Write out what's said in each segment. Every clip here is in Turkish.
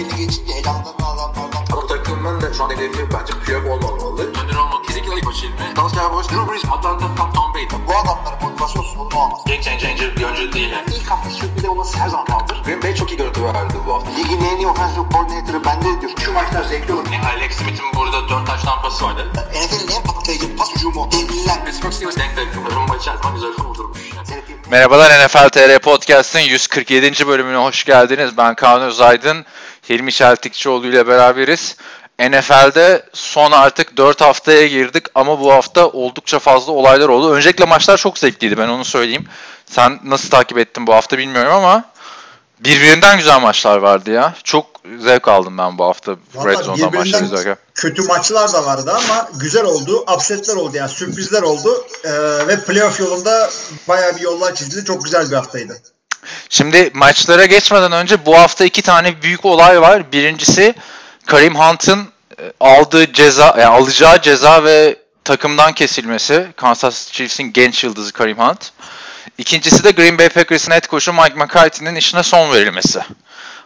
belli geçince elamdan alanlardan Ama takımın da şu an hedefi bence Piyok olmamalı. Önder olmak kesinlikle ilk maçı ilmi. Dallas Cowboys, Drew Brees, Atlanta, Tom, Tom Brady. bu adamların motivasyon sorunu olmaz. Game changer bir oyuncu değil yani. İlk hafta sürpriz olması her zaman kaldır. Green Bay çok iyi görüntü verdi bu hafta. Ligin en iyi offensive coordinator'ı bende diyor. Şu maçlar zevkli olur. Yani Alex Smith'in burada 4 taş tampası vardı. NFL'in en patlayıcı pas hücumu. Devliler. Pittsburgh Steelers denk denk. Rumba içerisinde güzel kurdurmuş. Merhabalar NFL TR Podcast'ın 147. bölümüne hoş geldiniz. Ben Kaan Özaydın, Hilmi Çeltikçioğlu ile beraberiz. NFL'de son artık 4 haftaya girdik ama bu hafta oldukça fazla olaylar oldu. Öncelikle maçlar çok zevkliydi ben onu söyleyeyim. Sen nasıl takip ettin bu hafta bilmiyorum ama birbirinden güzel maçlar vardı ya. Çok zevk aldım ben bu hafta Valla Red Zone'dan maçları izlerken. kötü maçlar da vardı ama güzel oldu. Upsetler oldu yani sürprizler oldu. Ee, ve playoff yolunda bayağı bir yollar çizildi. Çok güzel bir haftaydı. Şimdi maçlara geçmeden önce bu hafta iki tane büyük olay var. Birincisi Karim Hunt'ın e, aldığı ceza, yani alacağı ceza ve takımdan kesilmesi. Kansas Chiefs'in genç yıldızı Karim Hunt. İkincisi de Green Bay Packers'ın head coach'u Mike McCarthy'nin işine son verilmesi.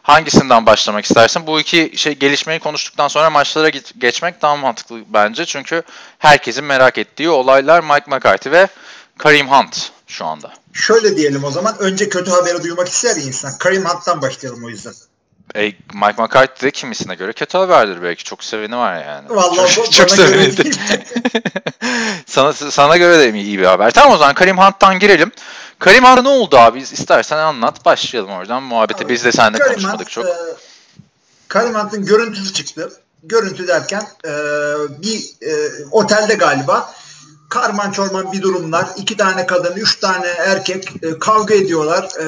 Hangisinden başlamak istersin? Bu iki şey gelişmeyi konuştuktan sonra maçlara geçmek daha mantıklı bence. Çünkü herkesin merak ettiği olaylar Mike McCarthy ve Karim Hunt şu anda. Şöyle diyelim o zaman. Önce kötü haberi duymak ister insan. Karim Hunt'tan başlayalım o yüzden. E, Mike McCarthy de kimisine göre kötü haberdir belki. Çok seveni var yani. Vallahi çok, bu çok seveni. sana, sana göre de iyi bir haber. Tamam o zaman Karim Hunt'tan girelim. Karim Hunt'a ne oldu abi? İstersen anlat. Başlayalım oradan muhabbete. Biz de seninle Karim konuşmadık Hunt, çok. e, Karim Hunt'ın görüntüsü çıktı. Görüntü derken e, bir e, otelde galiba karman çorman bir durumlar. iki tane kadın, üç tane erkek e, kavga ediyorlar. E,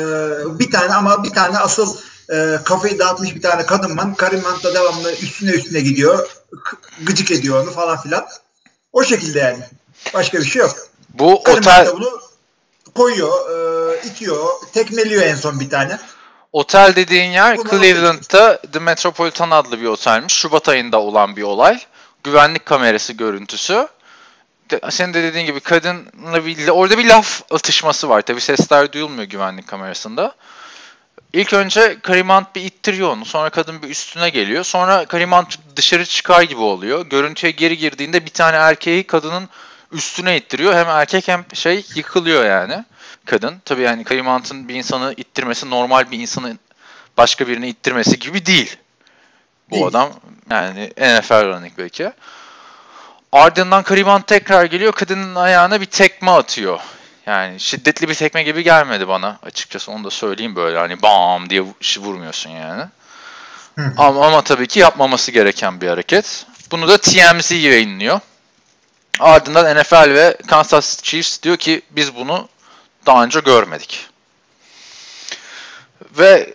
bir tane ama bir tane asıl e, kafayı dağıtmış bir tane kadın var. Karim Hunt da devamlı üstüne üstüne gidiyor. Gıcık ediyor onu falan filan. O şekilde yani. Başka bir şey yok. Bu otel bunu koyuyor, e, itiyor, tekmeliyor en son bir tane. otel dediğin yer Bunu Cleveland'da The Metropolitan adlı bir otelmiş. Şubat ayında olan bir olay. Güvenlik kamerası görüntüsü. Senin de dediğin gibi kadınla bir, orada bir laf atışması var. Tabi sesler duyulmuyor güvenlik kamerasında. İlk önce Karim Hunt bir ittiriyor onu. Sonra kadın bir üstüne geliyor. Sonra Karim Hunt dışarı çıkar gibi oluyor. Görüntüye geri girdiğinde bir tane erkeği kadının üstüne ittiriyor. Hem erkek hem şey yıkılıyor yani kadın. Tabii yani Karim Hunt'ın bir insanı ittirmesi normal bir insanın başka birini ittirmesi gibi değil. Bu Değil. adam yani NFL running belki. Ardından Karim Hunt tekrar geliyor. Kadının ayağına bir tekme atıyor. Yani şiddetli bir tekme gibi gelmedi bana açıkçası onu da söyleyeyim böyle hani bam diye vu- vurmuyorsun yani. Hı. Ama, ama tabii ki yapmaması gereken bir hareket. Bunu da TMZ yayınlıyor. Ardından NFL ve Kansas Chiefs diyor ki biz bunu daha önce görmedik. Ve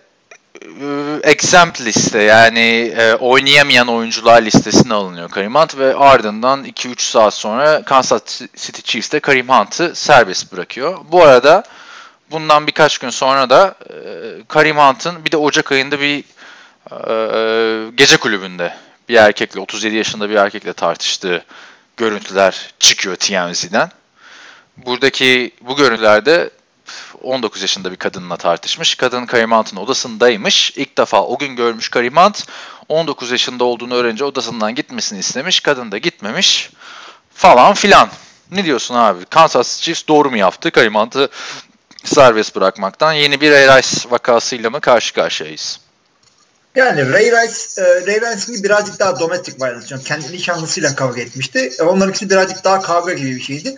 exempt liste yani e, oynayamayan oyuncular listesine alınıyor Karim Hunt ve ardından 2-3 saat sonra Kansas City Chiefs de Karim Hunt'ı serbest bırakıyor. Bu arada bundan birkaç gün sonra da e, Karim Hunt'ın bir de Ocak ayında bir e, gece kulübünde bir erkekle 37 yaşında bir erkekle tartıştığı görüntüler çıkıyor TMZ'den. Buradaki bu görüntülerde 19 yaşında bir kadınla tartışmış. Kadın Karim Hunt'ın odasındaymış. İlk defa o gün görmüş Karim Hunt. 19 yaşında olduğunu öğrenince odasından gitmesini istemiş. Kadın da gitmemiş. Falan filan. Ne diyorsun abi? Kansas Chiefs doğru mu yaptı? Karim Hunt'ı serbest bırakmaktan yeni bir Ray Rice vakasıyla mı karşı karşıyayız? Yani Ray Rice, e, Ray Rice'in birazcık daha domestic violence. Yani kendi nişanlısıyla kavga etmişti. E, onlarınkisi birazcık daha kavga gibi bir şeydi.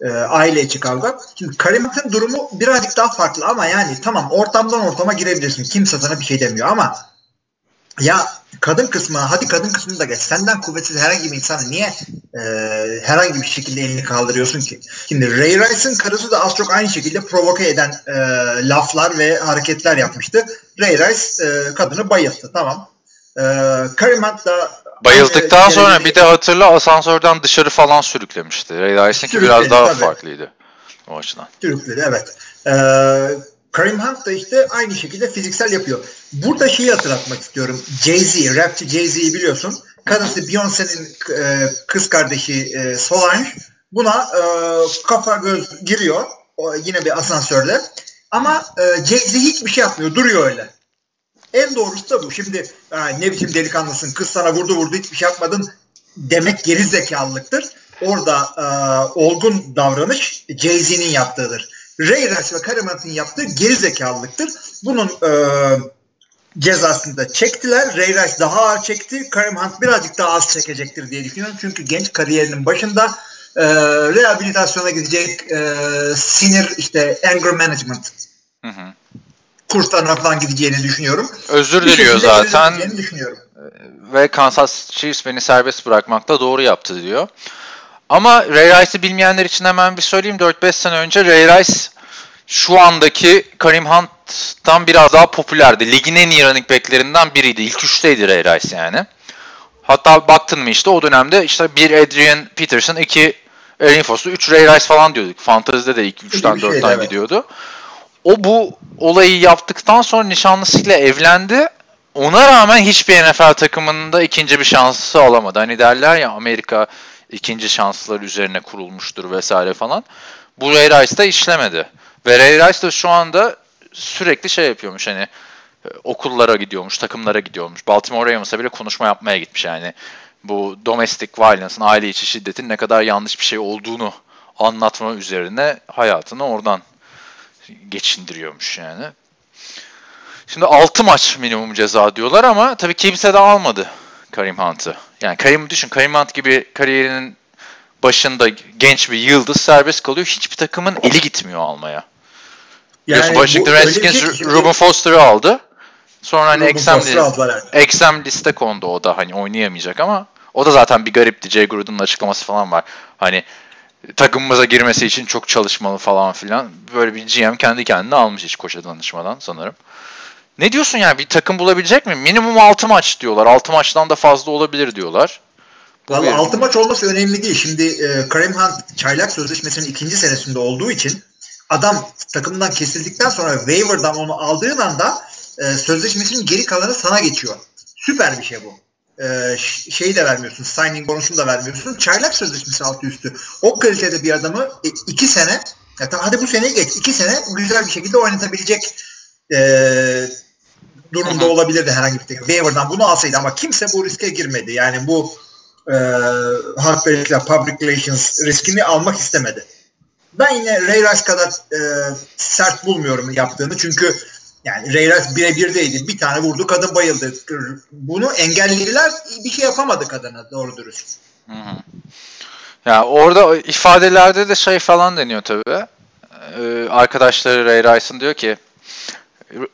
E, aile içi kavga. Şimdi Karim Hunt'ın durumu birazcık daha farklı ama yani tamam ortamdan ortama girebilirsin. Kimse sana bir şey demiyor ama ya kadın kısmı hadi kadın kısmını da geç. Senden kuvvetsiz herhangi bir insana niye e, herhangi bir şekilde elini kaldırıyorsun ki? Şimdi Ray Rice'ın karısı da az çok aynı şekilde provoke eden e, laflar ve hareketler yapmıştı. Ray Rice e, kadını bayılttı. Tamam. E, Karim da Bayıldıktan sonra derecede- bir de hatırla asansörden dışarı falan sürüklemişti. Ray Rice'inki biraz Sürükledi, daha tabii. farklıydı o açıdan. Türkleri evet. Ee, Karim Hunt da işte aynı şekilde fiziksel yapıyor. Burada şeyi hatırlatmak istiyorum. Jay-Z, rapçi Jay-Z'yi biliyorsun. Kadınsı Beyoncé'nin e, kız kardeşi e, Solange buna e, kafa göz giriyor. O, yine bir asansörde. Ama e, Jay-Z hiçbir şey yapmıyor. Duruyor öyle. En doğrusu da bu. Şimdi ne biçim delikanlısın kız sana vurdu vurdu hiçbir şey yapmadın demek geri zekalılıktır. Orada e, olgun davranış Jay-Z'nin yaptığıdır. Ray Rice ve Karim Hunt'ın yaptığı geri zekalılıktır. Bunun e, cezasını da çektiler. Ray Rice daha ağır çekti. Karim Hunt birazcık daha az çekecektir diye düşünüyorum. Çünkü genç kariyerinin başında e, rehabilitasyona gidecek e, sinir işte anger management Hı hı. Kurslarına falan gideceğini düşünüyorum. Özür diliyor zaten düşünüyorum. ve Kansas Chiefs beni serbest bırakmakta doğru yaptı diyor. Ama Ray Rice'i bilmeyenler için hemen bir söyleyeyim. 4-5 sene önce Ray Rice şu andaki Karim Hunt'tan biraz daha popülerdi. Ligin en iyi running back'lerinden biriydi. İlk üçteydi Ray Rice yani. Hatta baktın mı işte o dönemde işte bir Adrian Peterson, iki Erin Foster, üç Ray Rice falan diyorduk. Fantezide de ilk üçten dörtten evet. gidiyordu. O bu olayı yaptıktan sonra nişanlısıyla evlendi. Ona rağmen hiçbir NFL takımında ikinci bir şansı alamadı. Hani derler ya Amerika ikinci şanslar üzerine kurulmuştur vesaire falan. Bu Ray Rice'da işlemedi. Ve Ray Rice de şu anda sürekli şey yapıyormuş hani e, okullara gidiyormuş, takımlara gidiyormuş. Baltimore Ravens'a bile konuşma yapmaya gitmiş yani. Bu domestic violence'ın, aile içi şiddetin ne kadar yanlış bir şey olduğunu anlatma üzerine hayatını oradan geçindiriyormuş yani. Şimdi 6 maç minimum ceza diyorlar ama tabii kimse de almadı Karim Hunt'ı. Yani Karim düşün Karim Hunt gibi kariyerinin başında genç bir yıldız serbest kalıyor. Hiçbir takımın eli gitmiyor almaya. Yani bu Washington Redskins şey Ruben Foster'ı aldı. Sonra hani eksem, eksem liste kondu o da hani oynayamayacak ama o da zaten bir garipti. Jay Gruden'ın açıklaması falan var. Hani takımımıza girmesi için çok çalışmalı falan filan. Böyle bir GM kendi kendine almış hiç koşa danışmadan sanırım. Ne diyorsun yani bir takım bulabilecek mi? Minimum 6 maç diyorlar. 6 maçtan da fazla olabilir diyorlar. Valla bir- 6 maç olması önemli değil. Şimdi e, Kareem Hunt çaylak sözleşmesinin ikinci senesinde olduğu için adam takımdan kesildikten sonra waiver'dan onu aldığın anda e, sözleşmesinin geri kalanı sana geçiyor. Süper bir şey bu. E, şeyi de vermiyorsun. Signing bonusunu da vermiyorsun. Çaylak sözleşmesi altı üstü. O kalitede bir adamı e, iki sene ya tamam, hadi bu seneyi geç. iki sene güzel bir şekilde oynatabilecek e, durumda olabilirdi herhangi bir takım. Waiver'dan bunu alsaydı ama kimse bu riske girmedi. Yani bu e, Harper Public Relations riskini almak istemedi. Ben yine Ray Rice kadar e, sert bulmuyorum yaptığını. Çünkü yani Ray Rice birebirdeydi. Bir tane vurdu kadın bayıldı. Bunu engellediler bir şey yapamadı kadına doğru dürüst. Hı hı. Ya orada ifadelerde de şey falan deniyor tabii. Ee, arkadaşları Ray Rice'ın diyor ki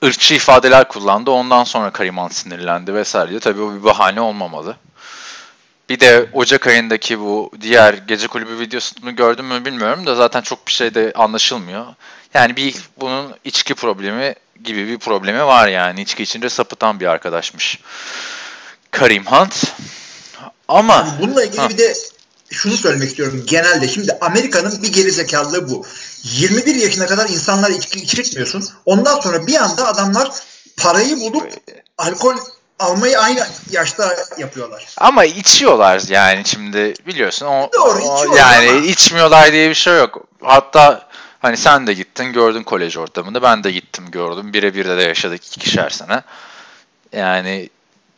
ırkçı ifadeler kullandı. Ondan sonra Karim Hunt sinirlendi vesaire diyor. Tabii o bir bahane olmamalı. Bir de Ocak ayındaki bu diğer gece kulübü videosunu gördüm mü bilmiyorum da zaten çok bir şey de anlaşılmıyor. Yani bir bunun içki problemi gibi bir problemi var yani. İçki içince sapıtan bir arkadaşmış. Karim Hunt. Ama Bununla ilgili Ha. bir de şunu söylemek istiyorum genelde. Şimdi Amerika'nın bir gerizekalılığı bu. 21 yaşına kadar insanlar içki içirtmiyorsun. Ondan sonra bir anda adamlar parayı bulup alkol almayı aynı yaşta yapıyorlar. Ama içiyorlar yani şimdi biliyorsun o, Doğru, o- yani ama- içmiyorlar diye bir şey yok. Hatta hani sen de gittin gördün kolej ortamında ben de gittim gördüm birebir de, yaşadık ikişer sene. Yani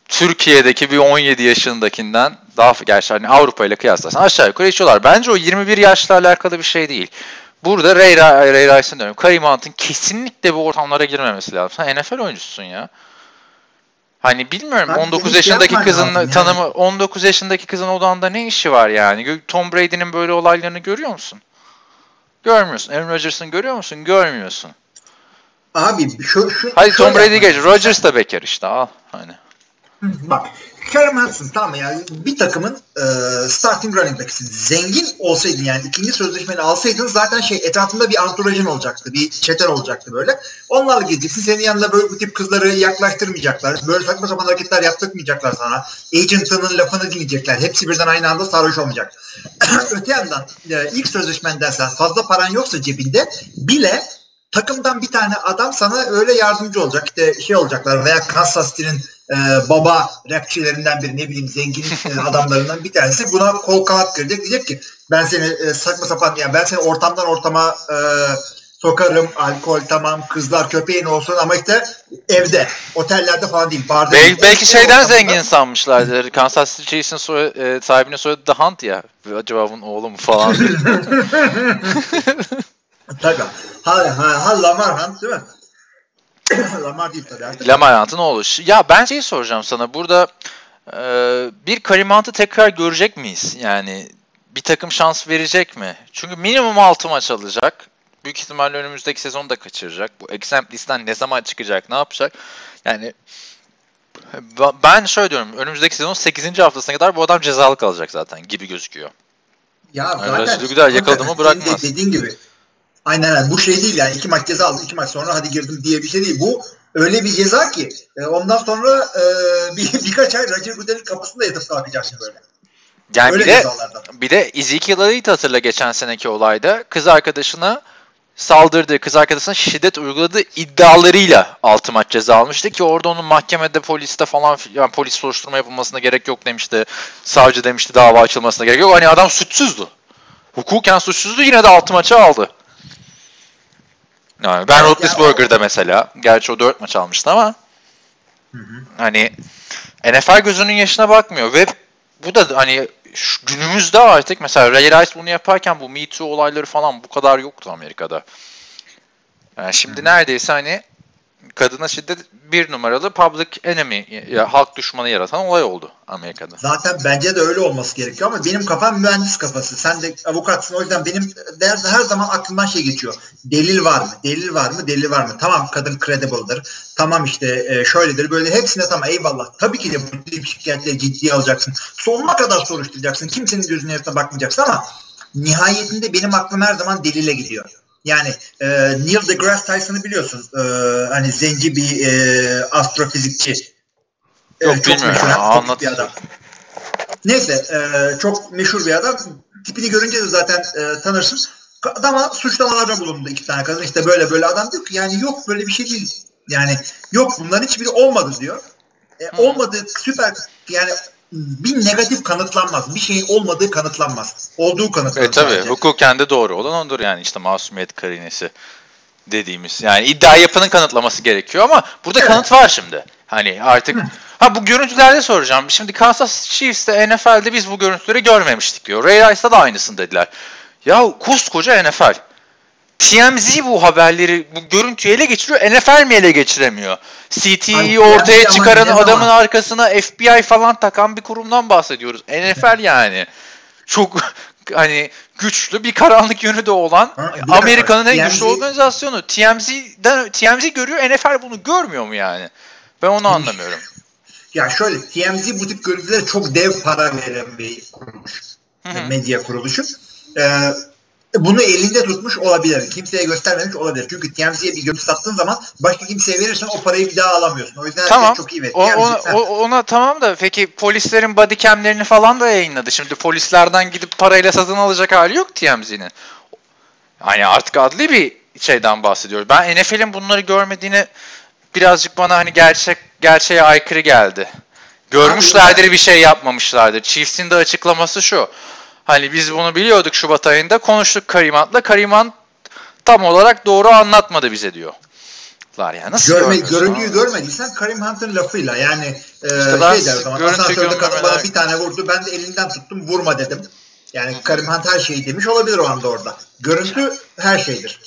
Türkiye'deki bir 17 yaşındakinden daha gerçi hani Avrupa ile kıyaslarsan aşağı yukarı içiyorlar. Bence o 21 yaşla alakalı bir şey değil. Burada Ray, Ray, Ray Rice'ın diyorum. Karim Hunt'ın kesinlikle bu ortamlara girmemesi lazım. Sen NFL oyuncusun ya. Hani bilmiyorum Abi 19 senin yaşındaki kızın yani. tanımı 19 yaşındaki kızın odanda ne işi var yani? Tom Brady'nin böyle olaylarını görüyor musun? Görmüyorsun. Aaron Rodgers'ın görüyor musun? Görmüyorsun. Abi şu, şu şöyle Tom Brady geç. Rodgers da bekar işte al. Hani. Bak Kareem Hunt'sın tamam yani bir takımın e, starting running back'sin. Zengin olsaydın yani ikinci sözleşmeni alsaydın zaten şey etrafında bir anturajın olacaktı. Bir çeten olacaktı böyle. Onlarla gideceksin. Senin yanında böyle bu tip kızları yaklaştırmayacaklar. Böyle saçma sapan hareketler yaptırmayacaklar sana. Agent'ının lafını dinleyecekler. Hepsi birden aynı anda sarhoş olmayacak. Öte yandan e, ilk sözleşmenden sen fazla paran yoksa cebinde bile takımdan bir tane adam sana öyle yardımcı olacak. İşte şey olacaklar veya Kansas City'nin e, baba rapçilerinden biri ne bileyim zengin e, adamlarından bir tanesi buna kol kanat kıracak diyecek ki ben seni e, saçma sapan yani ben seni ortamdan ortama e, sokarım, alkol tamam, kızlar köpeğin olsun ama işte evde, otellerde falan değil, barda Bel- değil. belki şeyden zengin sanmışlardır. Kansas City Chiefs'in soy, e, sahibinin soyadı The Hunt ya. Acaba bunun oğlu mu falan. Tabii. Ha, ha, ha Lamar Hunt değil mi? Lamar değil tabii artık. Lamar Hunt'ın oğlu. Ya ben şeyi soracağım sana. Burada e, bir Karim Hunt'ı tekrar görecek miyiz? Yani bir takım şans verecek mi? Çünkü minimum 6 maç alacak. Büyük ihtimalle önümüzdeki sezonu da kaçıracak. Bu exempt listen ne zaman çıkacak, ne yapacak? Yani ben şöyle diyorum. Önümüzdeki sezon 8. haftasına kadar bu adam cezalı kalacak zaten gibi gözüküyor. Ya Yani zaten Resulü Güler yakaladı mı senin de bırakmaz. Dediğin gibi. Aynen öyle. Bu şey değil yani. iki maç ceza aldım, iki maç sonra hadi girdim diye bir şey değil. Bu öyle bir ceza ki e, ondan sonra e, bir, birkaç ay Roger Goodell'in kapısında yatıp kalkacaksın böyle. Yani öyle bir de. Bir de Ezekiel Elliott hatırla geçen seneki olayda kız arkadaşına saldırdığı, kız arkadaşına şiddet uyguladığı iddialarıyla 6 maç ceza almıştı ki orada onun mahkemede poliste falan yani polis soruşturma yapılmasına gerek yok demişti. Savcı demişti dava açılmasına gerek yok. Hani adam suçsuzdu. Hukuken suçsuzdu yine de 6 maçı aldı. Yani Ben Evet, Roethlisberger'da mesela. Gerçi o 4 maç almıştı ama hani NFL gözünün yaşına bakmıyor ve bu da hani şu günümüzde artık mesela Ray Rice bunu yaparken bu Me Too olayları falan bu kadar yoktu Amerika'da. Yani şimdi neredeyse hani kadına şiddet bir numaralı public enemy ya halk düşmanı yaratan olay oldu Amerika'da. Zaten bence de öyle olması gerekiyor ama benim kafam mühendis kafası. Sen de avukatsın o yüzden benim der, her zaman aklımdan şey geçiyor. Delil var mı? Delil var mı? Delil var mı? Tamam kadın credible'dır. Tamam işte e, şöyledir böyle hepsine tamam eyvallah. Tabii ki de bu tip şikayetleri ciddiye alacaksın. Sonuna kadar soruşturacaksın. Kimsenin gözüne bakmayacaksın ama nihayetinde benim aklım her zaman delile gidiyor. Yani e, Neil deGrasse Tyson'ı biliyorsun. E, hani zenci bir e, astrofizikçi. E, Yok, çok bilmiyorum meşhur, ya, çok anlat. bir adam. Neyse e, çok meşhur bir adam. Tipini görünce de zaten e, tanırsın. Adama suçlamalarda bulundu iki tane kadın. İşte böyle böyle adam diyor ki yani yok böyle bir şey değil. Yani yok bunların hiçbiri olmadı diyor. E, olmadı süper yani bir negatif kanıtlanmaz. Bir şeyin olmadığı kanıtlanmaz. Olduğu kanıtlanır. E tabi hukuken de doğru olan odur yani işte masumiyet karinesi dediğimiz. Yani iddia yapının kanıtlaması gerekiyor ama burada Evet. kanıt var şimdi. Hani artık ha bu görüntülerde soracağım. Şimdi Kansas Chiefs'te NFL'de biz bu görüntüleri görmemiştik diyor. Ray Rice'da da aynısını dediler. Ya koskoca NFL. TMZ bu haberleri, bu görüntüyü ele geçiriyor. NFL mi ele geçiremiyor? CTE'yi Ay, ortaya çıkaran adamın arkasına FBI falan takan bir kurumdan bahsediyoruz. NFL yani. Çok hani güçlü bir karanlık yönü de olan Amerika'nın en TMZ güçlü organizasyonu. TMZ'den TMZ görüyor, NFL bunu görmüyor mu yani? Ben onu anlamıyorum. Ya şöyle TMZ bu tip görüntülere çok dev para veren bir kuruluş. Medya kuruluşu. Ee, bunu elinde tutmuş olabilir. Kimseye göstermemiş olabilir. Çünkü TMZ'ye bir görüntü sattığın zaman başka kimseye verirsen o parayı bir daha alamıyorsun. O yüzden Tamam. çok iyi ve O, ona, o- ona tamam da peki polislerin bodycamlerini falan da yayınladı. Şimdi polislerden gidip parayla satın alacak hali yok TMZ'nin. Hani artık adli bir şeyden bahsediyoruz. Ben NFL'in bunları görmediğini birazcık bana hani gerçek gerçeğe aykırı geldi. Görmüşlerdir bir şey yapmamışlardır. Chiefs'in de açıklaması şu. Hani biz bunu biliyorduk Şubat ayında konuştuk Karimant'la. Karimant tam olarak doğru anlatmadı bize diyor. Yani nasıl Görme, görüntüyü abi? görmediysen Karim Hunt'ın lafıyla yani e, şey der o zaman asansörde kadın bana bir tane vurdu ben de elinden tuttum vurma dedim. Yani Karim Hunt her şeyi demiş olabilir o anda orada. Görüntü her şeydir.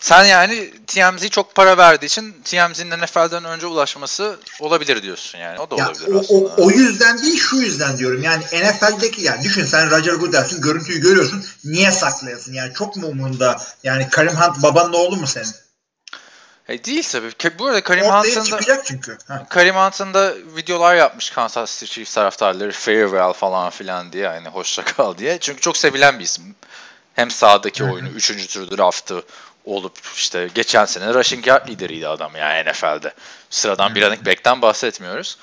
Sen yani TMZ çok para verdiği için TMZ'nin NFL'den önce ulaşması olabilir diyorsun yani. O da Ya, olabilir o, aslında. o, o yüzden değil şu yüzden diyorum. Yani NFL'deki yani düşün sen Roger Goodell'sin görüntüyü görüyorsun. Niye saklayasın? Yani çok mu umurunda? Yani Karim Hunt babanın oğlu mu senin? E, değil tabii. Bu arada Karim Hunt'ın da, çünkü. Karim Hunt'ın da videolar yapmış Kansas City Chiefs taraftarları farewell falan filan diye yani hoşça kal diye. Çünkü çok sevilen bir isim. Hem sahadaki oyunu 3. tur draftı olup işte geçen sene rushing yard lideriydi adam yani NFL'de. Sıradan bir running back'ten bahsetmiyoruz.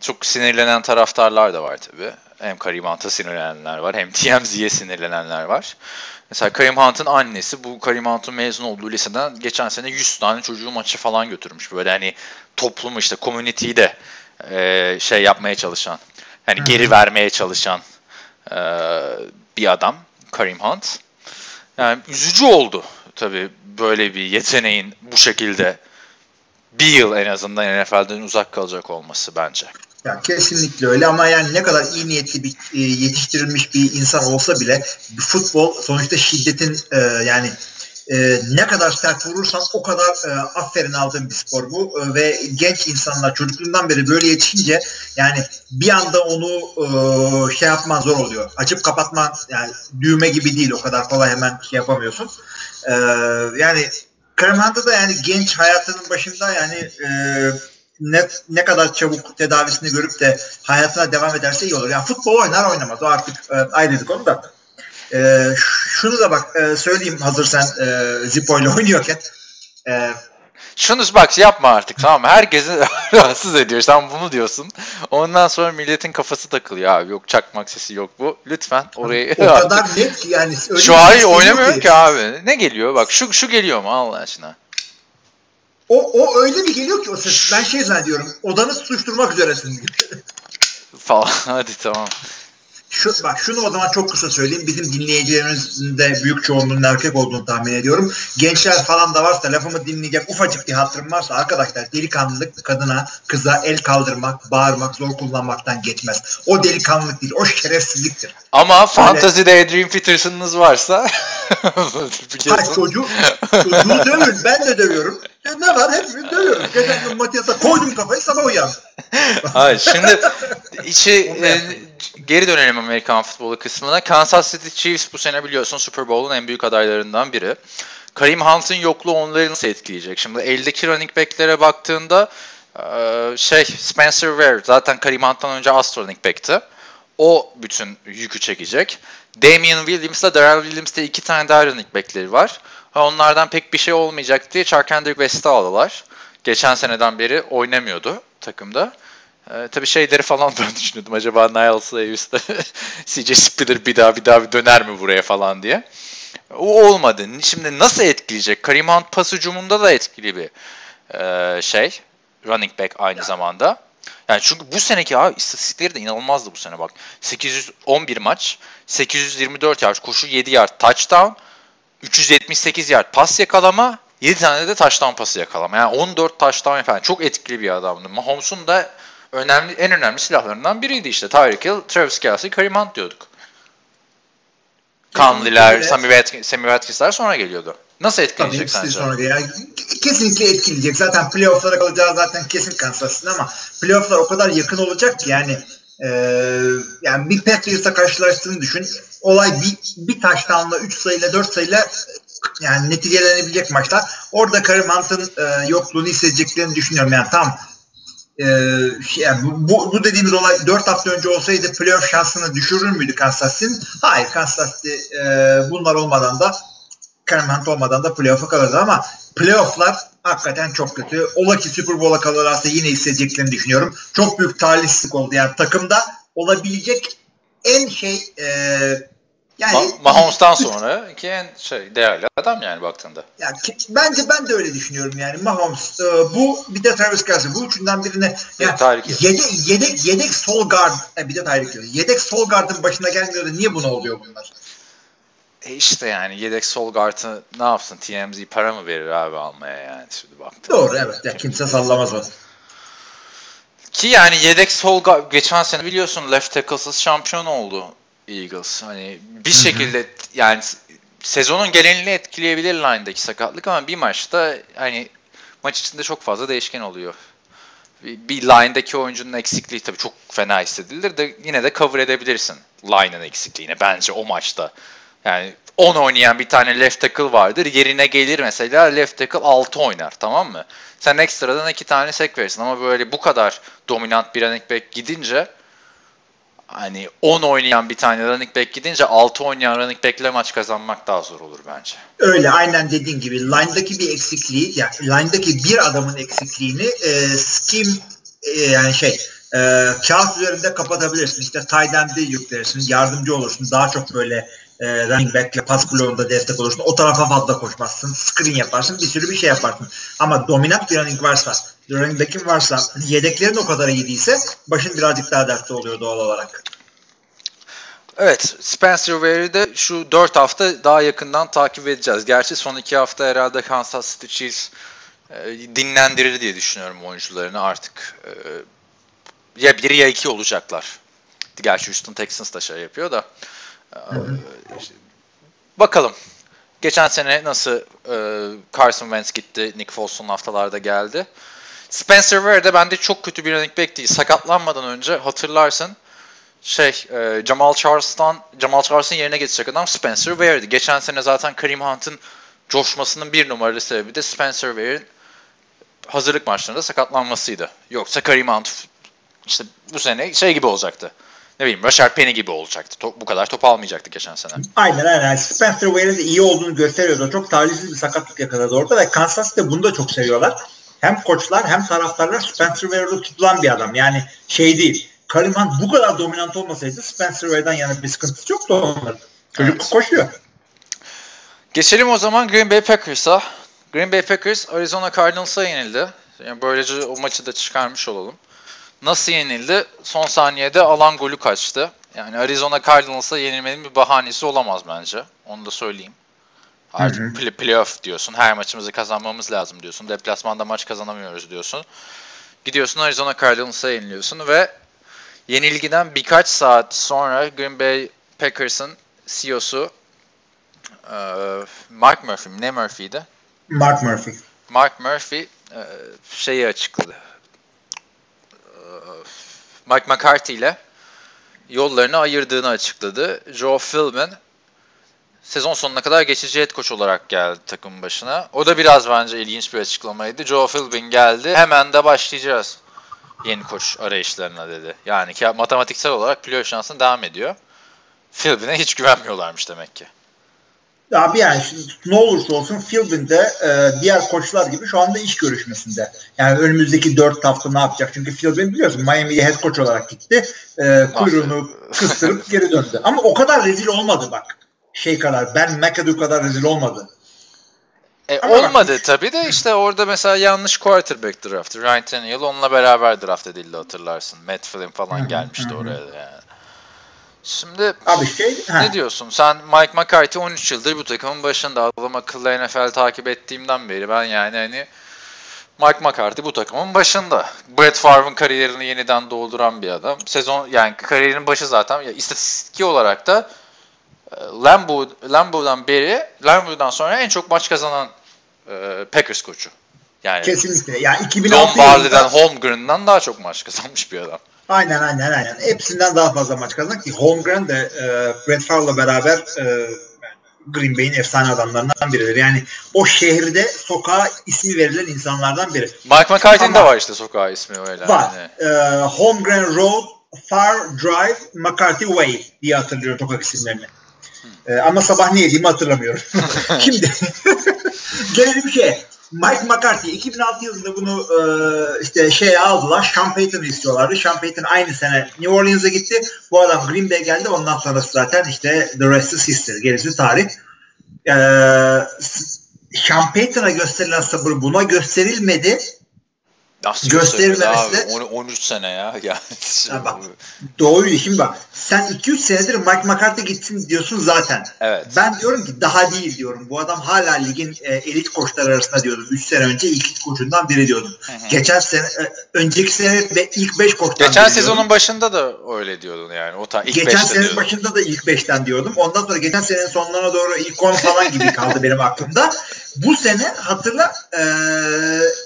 Çok sinirlenen taraftarlar da var tabii. Hem Karim Hunt'a sinirlenenler var hem TMZ'ye sinirlenenler var. Mesela Karim Hunt'ın annesi bu Karim Hunt'ın mezun olduğu liseden geçen sene 100 tane çocuğu maçı falan götürmüş. Böyle hani toplumu işte community'yi de e, şey yapmaya çalışan, hani geri vermeye çalışan e, bir adam Karim Hunt. Yani üzücü oldu tabii böyle bir yeteneğin bu şekilde bir yıl en azından NFL'den uzak kalacak olması bence. Ya kesinlikle öyle ama yani ne kadar iyi niyetli bir e, yetiştirilmiş bir insan olsa bile futbol sonuçta şiddetin e, yani e, ne kadar sert vurursan o kadar e, aferin aldığın bir spor bu e, ve genç insanlar çocukluğundan beri böyle yetişince yani bir anda onu e, şey yapman zor oluyor. Açıp kapatman yani düğme gibi değil o kadar kolay hemen şey yapamıyorsun. E, yani Kremhan'da da yani genç hayatının başında yani e, ne, ne kadar çabuk tedavisini görüp de hayatına devam ederse iyi olur. Yani futbol oynar oynamaz. O artık e, ayrı konu da. E, şunu da bak e, söyleyeyim hazır sen e, Zippo ile oynuyorken. E, Şunu bak yapma artık tamam? Herkesi rahatsız ediyor. Sen bunu diyorsun. Ondan sonra milletin kafası takılıyor abi. Yok çakmak sesi yok bu. Lütfen orayı o kadar net ki yani. Öyle şu an oynamıyor ki abi. Ne geliyor? Bak şu şu geliyor mu Allah aşkına? O, o öyle bir geliyor ki o ses. Ben şey zannediyorum. Odanı tutuşturmak üzeresin. Falan. Hadi tamam. Şu, bak şunu o zaman çok kısa söyleyeyim. Bizim dinleyicilerimizin de büyük çoğunluğunun erkek olduğunu tahmin ediyorum. Gençler falan da varsa lafımı dinleyecek ufacık bir hatırım varsa arkadaşlar delikanlılık kadına kıza el kaldırmak, bağırmak, zor kullanmaktan geçmez. O delikanlılık değil. O şerefsizliktir. Ama Fantasy'de Dream Peterson'ınız varsa Hayır çocuğu, çocuğu dövün. Ben de dövüyorum. Ya ne var hepimiz dövüyoruz. Geçen gün Matias'a koydum kafayı sabah uyandı. Hayır şimdi içi e, geri dönelim Amerikan futbolu kısmına. Kansas City Chiefs bu sene biliyorsun Super Bowl'un en büyük adaylarından biri. Kareem Hunt'ın yokluğu onları nasıl etkileyecek? Şimdi eldeki running back'lere baktığında e, şey Spencer Ware zaten Kareem Hunt'tan önce Astro running back'ti. O bütün yükü çekecek. Damian Williams'la Darrell Williams'te iki tane daha running back'leri var. Onlardan pek bir şey olmayacak diye Charkandrick West'i aldılar. Geçen seneden beri oynamıyordu takımda. Ee, tabii şeyleri falan ben düşünüyordum. Acaba Niles Davis'te CJ Spiller bir daha bir daha bir döner mi buraya falan diye. O olmadı. Şimdi nasıl etkileyecek? Kareem Hunt pas hücumunda da etkili bir e, şey. Running back aynı zamanda. Yani çünkü bu seneki abi istatistikleri de inanılmazdı bu sene bak. 811 maç, 824 yard, koşu 7 yard, touchdown, 378 yard pas yakalama, 7 tane de touchdown pası yakalama. Yani 14 touchdown falan. Çok etkili bir adamdı. Mahomes'un da önemli en önemli silahlarından biriydi işte. Tyreek Hill, Travis Kelsey, Kareem Hunt diyorduk. Conley'ler, Sammy Watkins'ler sonra geliyordu. Nasıl etkileyecek Tabii, sence? Sonra yani kesinlikle etkileyecek. Zaten playoff'lara kalacağı zaten kesin Kansas'ın ama playoff'lar o kadar yakın olacak ki yani e, yani bir Patriots'a karşılaştığını düşün. Olay bir, bir taştanla 3 sayıyla 4 sayıyla yani neticelenebilecek maçlar. Orada Karim Hunt'ın e, yokluğunu hissedeceklerini düşünüyorum. Yani tam e, şey, yani bu, bu dediğimiz olay 4 hafta önce olsaydı playoff şansını düşürür müydü Kansas City? Hayır Kansas City e, bunlar olmadan da Karim Hunt olmadan da playoff'a kalırdı ama playoff'lar hakikaten çok kötü. Ola ki Super Bowl'a kalırlarsa yine hissedeceklerini düşünüyorum. Çok büyük talihsizlik oldu. Yani takımda olabilecek en şey e, yani Ma- Mahomes'tan sonra ki en şey değerli adam yani baktığında. Ya ki, bence ben de öyle düşünüyorum yani Mahomes e, bu bir de Travis Kelsey bu üçünden birine ya, yedek, yedek yedek sol guard e, bir de Tyreek Hill. Yedek sol guard'ın başına gelmiyordu. Niye bunu oluyor bunlar? E işte yani yedek sol guard'ı ne yapsın? TMZ para mı verir abi almaya yani şimdi baktım. Doğru evet. Ya kimse sallamaz onu. Ki yani yedek sol guard geçen sene biliyorsun left tackle'sız şampiyon oldu Eagles. Hani bir şekilde yani sezonun genelini etkileyebilir line'daki sakatlık ama bir maçta hani maç içinde çok fazla değişken oluyor. Bir, bir line'daki oyuncunun eksikliği tabii çok fena hissedilir de yine de cover edebilirsin line'ın eksikliğine bence o maçta. Yani 10 oynayan bir tane left tackle vardır. Yerine gelir mesela left tackle 6 oynar tamam mı? Sen ekstradan 2 tane sek verirsin ama böyle bu kadar dominant bir running back gidince hani 10 oynayan bir tane running back gidince 6 oynayan running back'le maç kazanmak daha zor olur bence. Öyle aynen dediğin gibi line'daki bir eksikliği yani line'daki bir adamın eksikliğini e, scheme e, yani şey e, kağıt üzerinde kapatabilirsin. İşte tight end'e yüklersin, yardımcı olursun. Daha çok böyle e, running back'le pas bloğunda destek olursun. O tarafa fazla koşmazsın. Screen yaparsın. Bir sürü bir şey yaparsın. Ama dominant bir running varsa, running back'in varsa yedeklerin o kadar iyi değilse başın birazcık daha dertte oluyor doğal olarak. Evet, Spencer Ware'i de şu 4 hafta daha yakından takip edeceğiz. Gerçi son 2 hafta herhalde Kansas City Chiefs e, dinlendirir diye düşünüyorum oyuncularını artık. E, ya 1 ya 2 olacaklar. Gerçi Houston Texans da şey yapıyor da. E, işte, bakalım. Geçen sene nasıl e, Carson Wentz gitti, Nick Foles son haftalarda geldi. Spencer Ware de bende çok kötü bir running back değil. Sakatlanmadan önce hatırlarsın şey e, Jamal Charles'tan Jamal Charles'ın yerine geçecek adam Spencer Ware'di. Geçen sene zaten Kareem Hunt'ın coşmasının bir numaralı sebebi de Spencer Ware'in hazırlık maçlarında sakatlanmasıydı. Yoksa Kareem Hunt işte bu sene şey gibi olacaktı. Ne bileyim Rashard Penny gibi olacaktı. Top, bu kadar top almayacaktı geçen sene. Aynen aynen. Spencer de iyi olduğunu gösteriyordu. Çok talihsiz bir sakatlık yakaladı orada ve Kansas de bunu da çok seviyorlar. Hem koçlar hem taraftarlar Spencer Ware'da tutulan bir adam. Yani şey değil. Karim Hunt bu kadar dominant olmasaydı Spencer Ware'den yana bir sıkıntısı yoktu onların. Çocuk Evet. koşuyor. Geçelim o zaman Green Bay Packers'a. Green Bay Packers Arizona Cardinals'a yenildi. Yani böylece o maçı da çıkarmış olalım. Nasıl yenildi? Son saniyede alan golü kaçtı. Yani Arizona Cardinals'a yenilmenin bir bahanesi olamaz bence. Onu da söyleyeyim. Artık Hı hı. play- playoff diyorsun. Her maçımızı kazanmamız lazım diyorsun. Deplasmanda maç kazanamıyoruz diyorsun. Gidiyorsun Arizona Cardinals'a yeniliyorsun ve yenilgiden birkaç saat sonra Green Bay Packers'ın CEO'su Mark Murphy mi? Ne Murphy'ydi? Mark Murphy. Mark Murphy şeyi açıkladı. Mike McCarthy ile yollarını ayırdığını açıkladı. Joe Philbin sezon sonuna kadar geçici head coach olarak geldi takımın başına. O da biraz bence ilginç bir açıklamaydı. Joe Philbin geldi. Hemen de başlayacağız yeni koç arayışlarına dedi. Yani ki matematiksel olarak playoff şansın devam ediyor. Philbin'e hiç güvenmiyorlarmış demek ki. Abi yani şimdi ne olursa olsun Philbin de e, diğer koçlar gibi şu anda iş görüşmesinde. Yani önümüzdeki dört hafta ne yapacak? Çünkü Philbin biliyorsun Miami'ye head coach olarak gitti. E, kuyruğunu kıstırıp geri döndü. Ama o kadar rezil olmadı bak. Şey kadar Ben McAdoo kadar rezil olmadı. E, Ama bak- olmadı tabii de işte orada mesela yanlış quarterback draftı. Ryan Tannehill onunla beraber draft edildi hatırlarsın. Matt Flynn falan gelmişti oraya yani. Şimdi Abi şey ne diyorsun? Sen Mike McCarthy 13 yıldır bu takımın başında. Adam akıllı NFL takip ettiğimden beri ben yani hani Mike McCarthy bu takımın başında. Brett Favre'ın kariyerini yeniden dolduran bir adam. Sezon yani kariyerinin başı zaten ya istatistik olarak da e, Lambeau, Lambeau'dan beri Lambeau'dan sonra en çok maç kazanan e, Packers koçu. Yani kesinlikle. Yani 2006 Lombardi'den, yılında Holmgren'dan daha çok maç kazanmış bir adam. Aynen aynen aynen. Hepsinden daha fazla maç kazandı ki Holmgren de e, Brett Favre'la beraber e, Green Bay'in efsane adamlarından biridir. Yani o şehirde sokağa ismi verilen insanlardan biri. Mike McCarthy'nin de var işte sokağı ismi öyle. Var. Yani. E, Holmgren Road, Far Drive, McCarthy Way diye hatırlıyorum sokak isimlerini. E, ama sabah ne yediğimi hatırlamıyorum. Şimdi gelelim bir şey. Mike McCarthy 2006 yılında bunu e, işte şeye aldılar. Sean Payton'ı istiyorlardı. Sean Payton aynı sene New Orleans'a gitti. Bu adam Green Bay geldi. Ondan sonrası zaten işte the rest is history. Gerisi tarih. E, Sean Payton'a gösterilen sabır buna gösterilmedi. Nasıl Gösterilmesi gösterilmedi de- abi? On- 13 sene ya. Yani. Ha bak. Doğru şimdi bak. Sen 2-3 senedir Mike McCarthy gitsin diyorsun zaten. Evet. Ben diyorum ki daha değil diyorum. Bu adam hala ligin e, elit koçlar arasında diyordum. 3 sene önce ilk ilk koçundan biri diyordum. hı. Geçen sene, e, önceki sene ve ilk 5 koçtan Geçen biri sezonun diyordum. başında da öyle diyordun yani. O ta ilk Geçen senenin diyordun. başında da ilk 5'ten diyordum. Ondan sonra geçen senenin sonlarına doğru ilk 10 falan gibi kaldı benim aklımda. Bu sene hatırla e,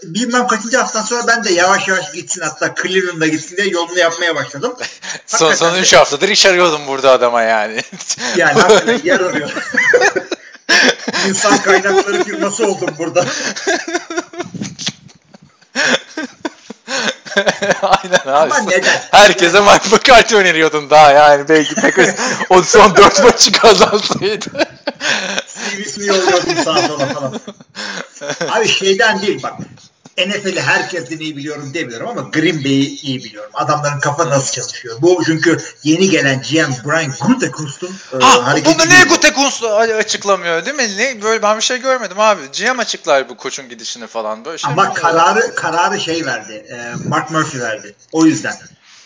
bilmem kaçıncı haftadan sonra ben de yavaş yavaş gitsin hatta Cleveland'a gitsin diye yolunu yapmaya başladım. Son, son Hakikaten 3 haftadır iş arıyordum burada adama yani. Yani hakikaten yer arıyor. İnsan kaynakları firması oldum burada. Aynen abi. Ama neden? Herkese Mike McCarthy öneriyordun daha yani. Belki Packers o son 4 maçı kazansaydı. CV'sini yolluyordum sağa sola falan. Abi şeyden değil bak. NFL'i herkesten iyi biliyorum demiyorum ama Green Bay'i iyi biliyorum. Adamların kafa nasıl çalışıyor. Bu çünkü yeni gelen GM Brian Gutekunst'un e, Ha, hareketi bunu niye Gutekunst açıklamıyor değil mi? Ne, böyle ben bir şey görmedim abi. GM açıklar bu koçun gidişini falan. Böyle şey Ama oluyor? kararı kararı şey verdi. e, Mark Murphy verdi. O yüzden.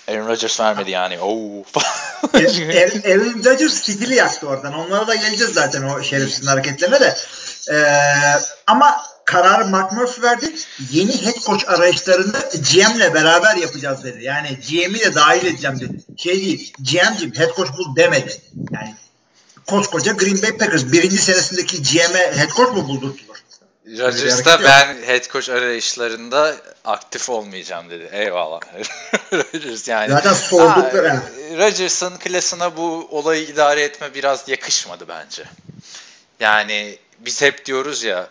Aaron Rodgers vermedi yani. Oo. Aaron Aaron Rodgers stili yaktı oradan. Onlara da geleceğiz zaten o şerefsizin hareketlerine de. Ee, ama kararı Mark Murphy verdi. Yeni head coach arayışlarını GM'le beraber yapacağız dedi. Yani GM'i de dahil edeceğim dedi. Şey değil, GM'cim head coach bul demedi. Yani koskoca Green Bay Packers birinci senesindeki GM'e head coach mu buldurttular? Rodgers da ben head coach arayışlarında aktif olmayacağım dedi. Eyvallah. Rodgers yani. Zaten sordukları. Rodgers'ın klasına bu olayı idare etme biraz yakışmadı bence. Yani biz hep diyoruz ya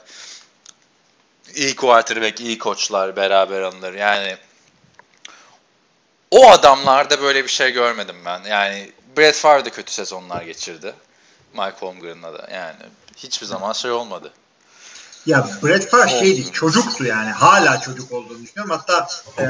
iyi quarterback, iyi koçlar beraber alınır. Yani o adamlarda böyle bir şey görmedim ben. Yani Brett Favre de kötü sezonlar geçirdi. Mike Holmgren'la da. Yani hiçbir zaman şey olmadı. Ya Brett Favre şeydi, çocuktu yani. Hala çocuk olduğunu düşünüyorum. Hatta e,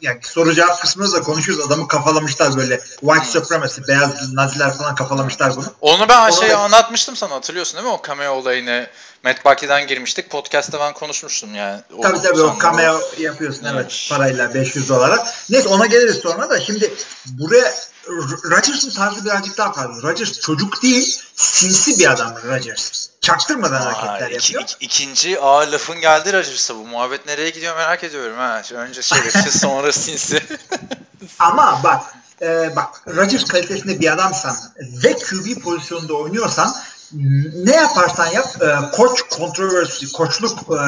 yani soru cevap kısmında da konuşuyoruz. Adamı kafalamışlar böyle. White supremacy, beyaz naziler falan kafalamışlar bunu. Onu ben şey da- anlatmıştım sana hatırlıyorsun değil mi? O cameo olayını Matt Buckley'den girmiştik. Podcast'ta ben konuşmuştum yani. Tabii tabii o cameo yapıyorsun evet Evet. parayla 500 dolara. Neyse ona geliriz sonra da şimdi buraya Rodgers'ın tarzı birazcık daha farklı. Rodgers çocuk değil, sinsi bir adam Rodgers. Çaktırmadan hareketler Aa, iki, yapıyor. iki- ikinci ağır lafın geldi Rodgers'a. Bu muhabbet nereye gidiyor merak ediyorum. Ha. Önce şerefsiz sonra sinsi. Ama bak e, bak Rodgers kalitesinde bir adamsan ve QB pozisyonunda oynuyorsan ne yaparsan yap e, koç kontroversi, koçluk e,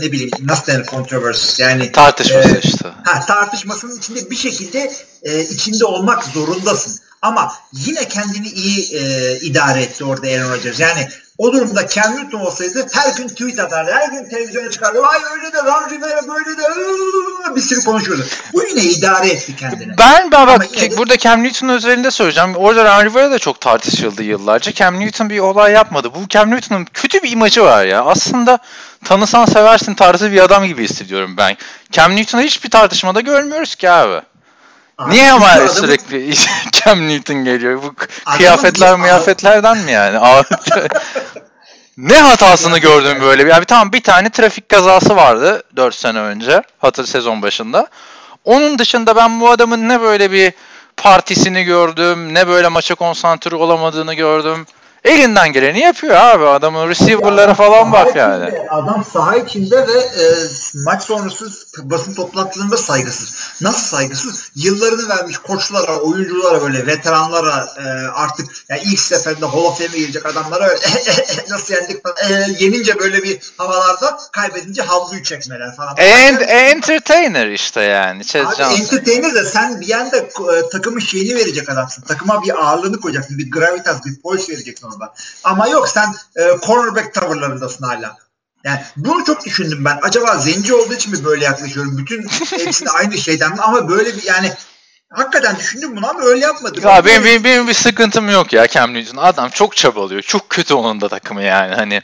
ne bileyim nasıl denir kontroversi yani Tartışması e, işte. Ha, tartışmasının içinde bir şekilde e, içinde olmak zorundasın. Ama yine kendini iyi e, idare etti orada Aaron Rodgers. Yani o durumda Cam Newton olsaydı her gün tweet atardı. Her gün televizyona çıkardı. Vay öyle de Ron Rivera böyle de bir sürü konuşuyordu. Bu yine idare etti kendini. Ben, ben bak yine de- burada Cam Newton özelinde söyleyeceğim. Orada Ron Rivera da çok tartışıldı yıllarca. Cam Newton bir olay yapmadı. Bu Cam Newton'un kötü bir imajı var ya. Aslında tanısan seversin tarzı bir adam gibi hissediyorum ben. Cam Newton'u hiçbir tartışmada görmüyoruz ki abi. Abi, Niye ama adamın- sürekli Cam Newton geliyor? Bu kıyafetler bir- mıyafetlerden mi yani? Ne hatasını gördün böyle? Yani tamam bir tane trafik kazası vardı 4 sene önce. Hatır sezon başında. Onun dışında ben bu adamın ne böyle bir partisini gördüm, ne böyle maça konsantre olamadığını gördüm. Elinden geleni yapıyor abi. Adamın receiver'lara falan bak yani. içinde, adam saha içinde ve e, maç sonrası basın toplantılarında saygısız. Nasıl saygısız? Yıllarını vermiş koçlara, oyunculara böyle veteranlara e, artık yani ilk seferinde Hall of Fame'e girecek adamlara öyle nasıl yendik falan. E, yenince böyle bir havalarda kaybedince havluyu çekmeler falan. And, entertainer işte yani. Abi Johnson. entertainer de sen bir yanda e, takımın şeyini verecek adamsın. Takıma bir ağırlığını koyacaksın. Bir gravitas, bir poise vereceksin orada. Ama yok sen e, cornerback tavırlarındasın hala. Yani bunu çok düşündüm ben. Acaba zenci olduğu için mi böyle yaklaşıyorum? Bütün hepsini aynı şeyden mi? Ama böyle bir yani hakikaten düşündüm bunu ama öyle yapmadım. Ya benim, benim, benim bir sıkıntım yok ya Cam Newton. Adam çok çabalıyor. Çok kötü onun da takımı yani. Hani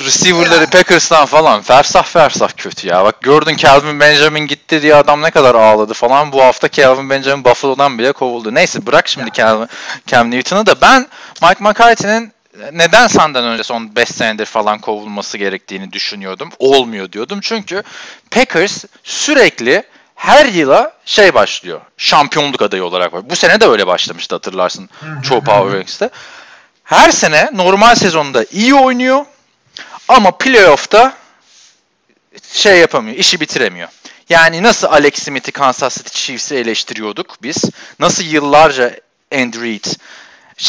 receiver'ları Ya. Packers'tan falan fersah fersah kötü ya. Bak gördün Calvin Benjamin gitti diye adam ne kadar ağladı falan. Bu hafta Calvin Benjamin Buffalo'dan bile kovuldu. Neyse bırak şimdi Calvin, Cam Newton'u da ben Mike McCarthy'nin neden senden önce son 5 senedir falan kovulması gerektiğini düşünüyordum. Olmuyor diyordum. Çünkü Packers sürekli her yıla şey başlıyor. Şampiyonluk adayı olarak var. Bu sene de öyle başlamıştı hatırlarsın. Çoğu Power Ranks'te. Her sene normal sezonda iyi oynuyor. Ama playoff'ta şey yapamıyor, işi bitiremiyor. Yani nasıl Alex Smith'i Kansas City Chiefs'i eleştiriyorduk biz. Nasıl yıllarca Andy Reid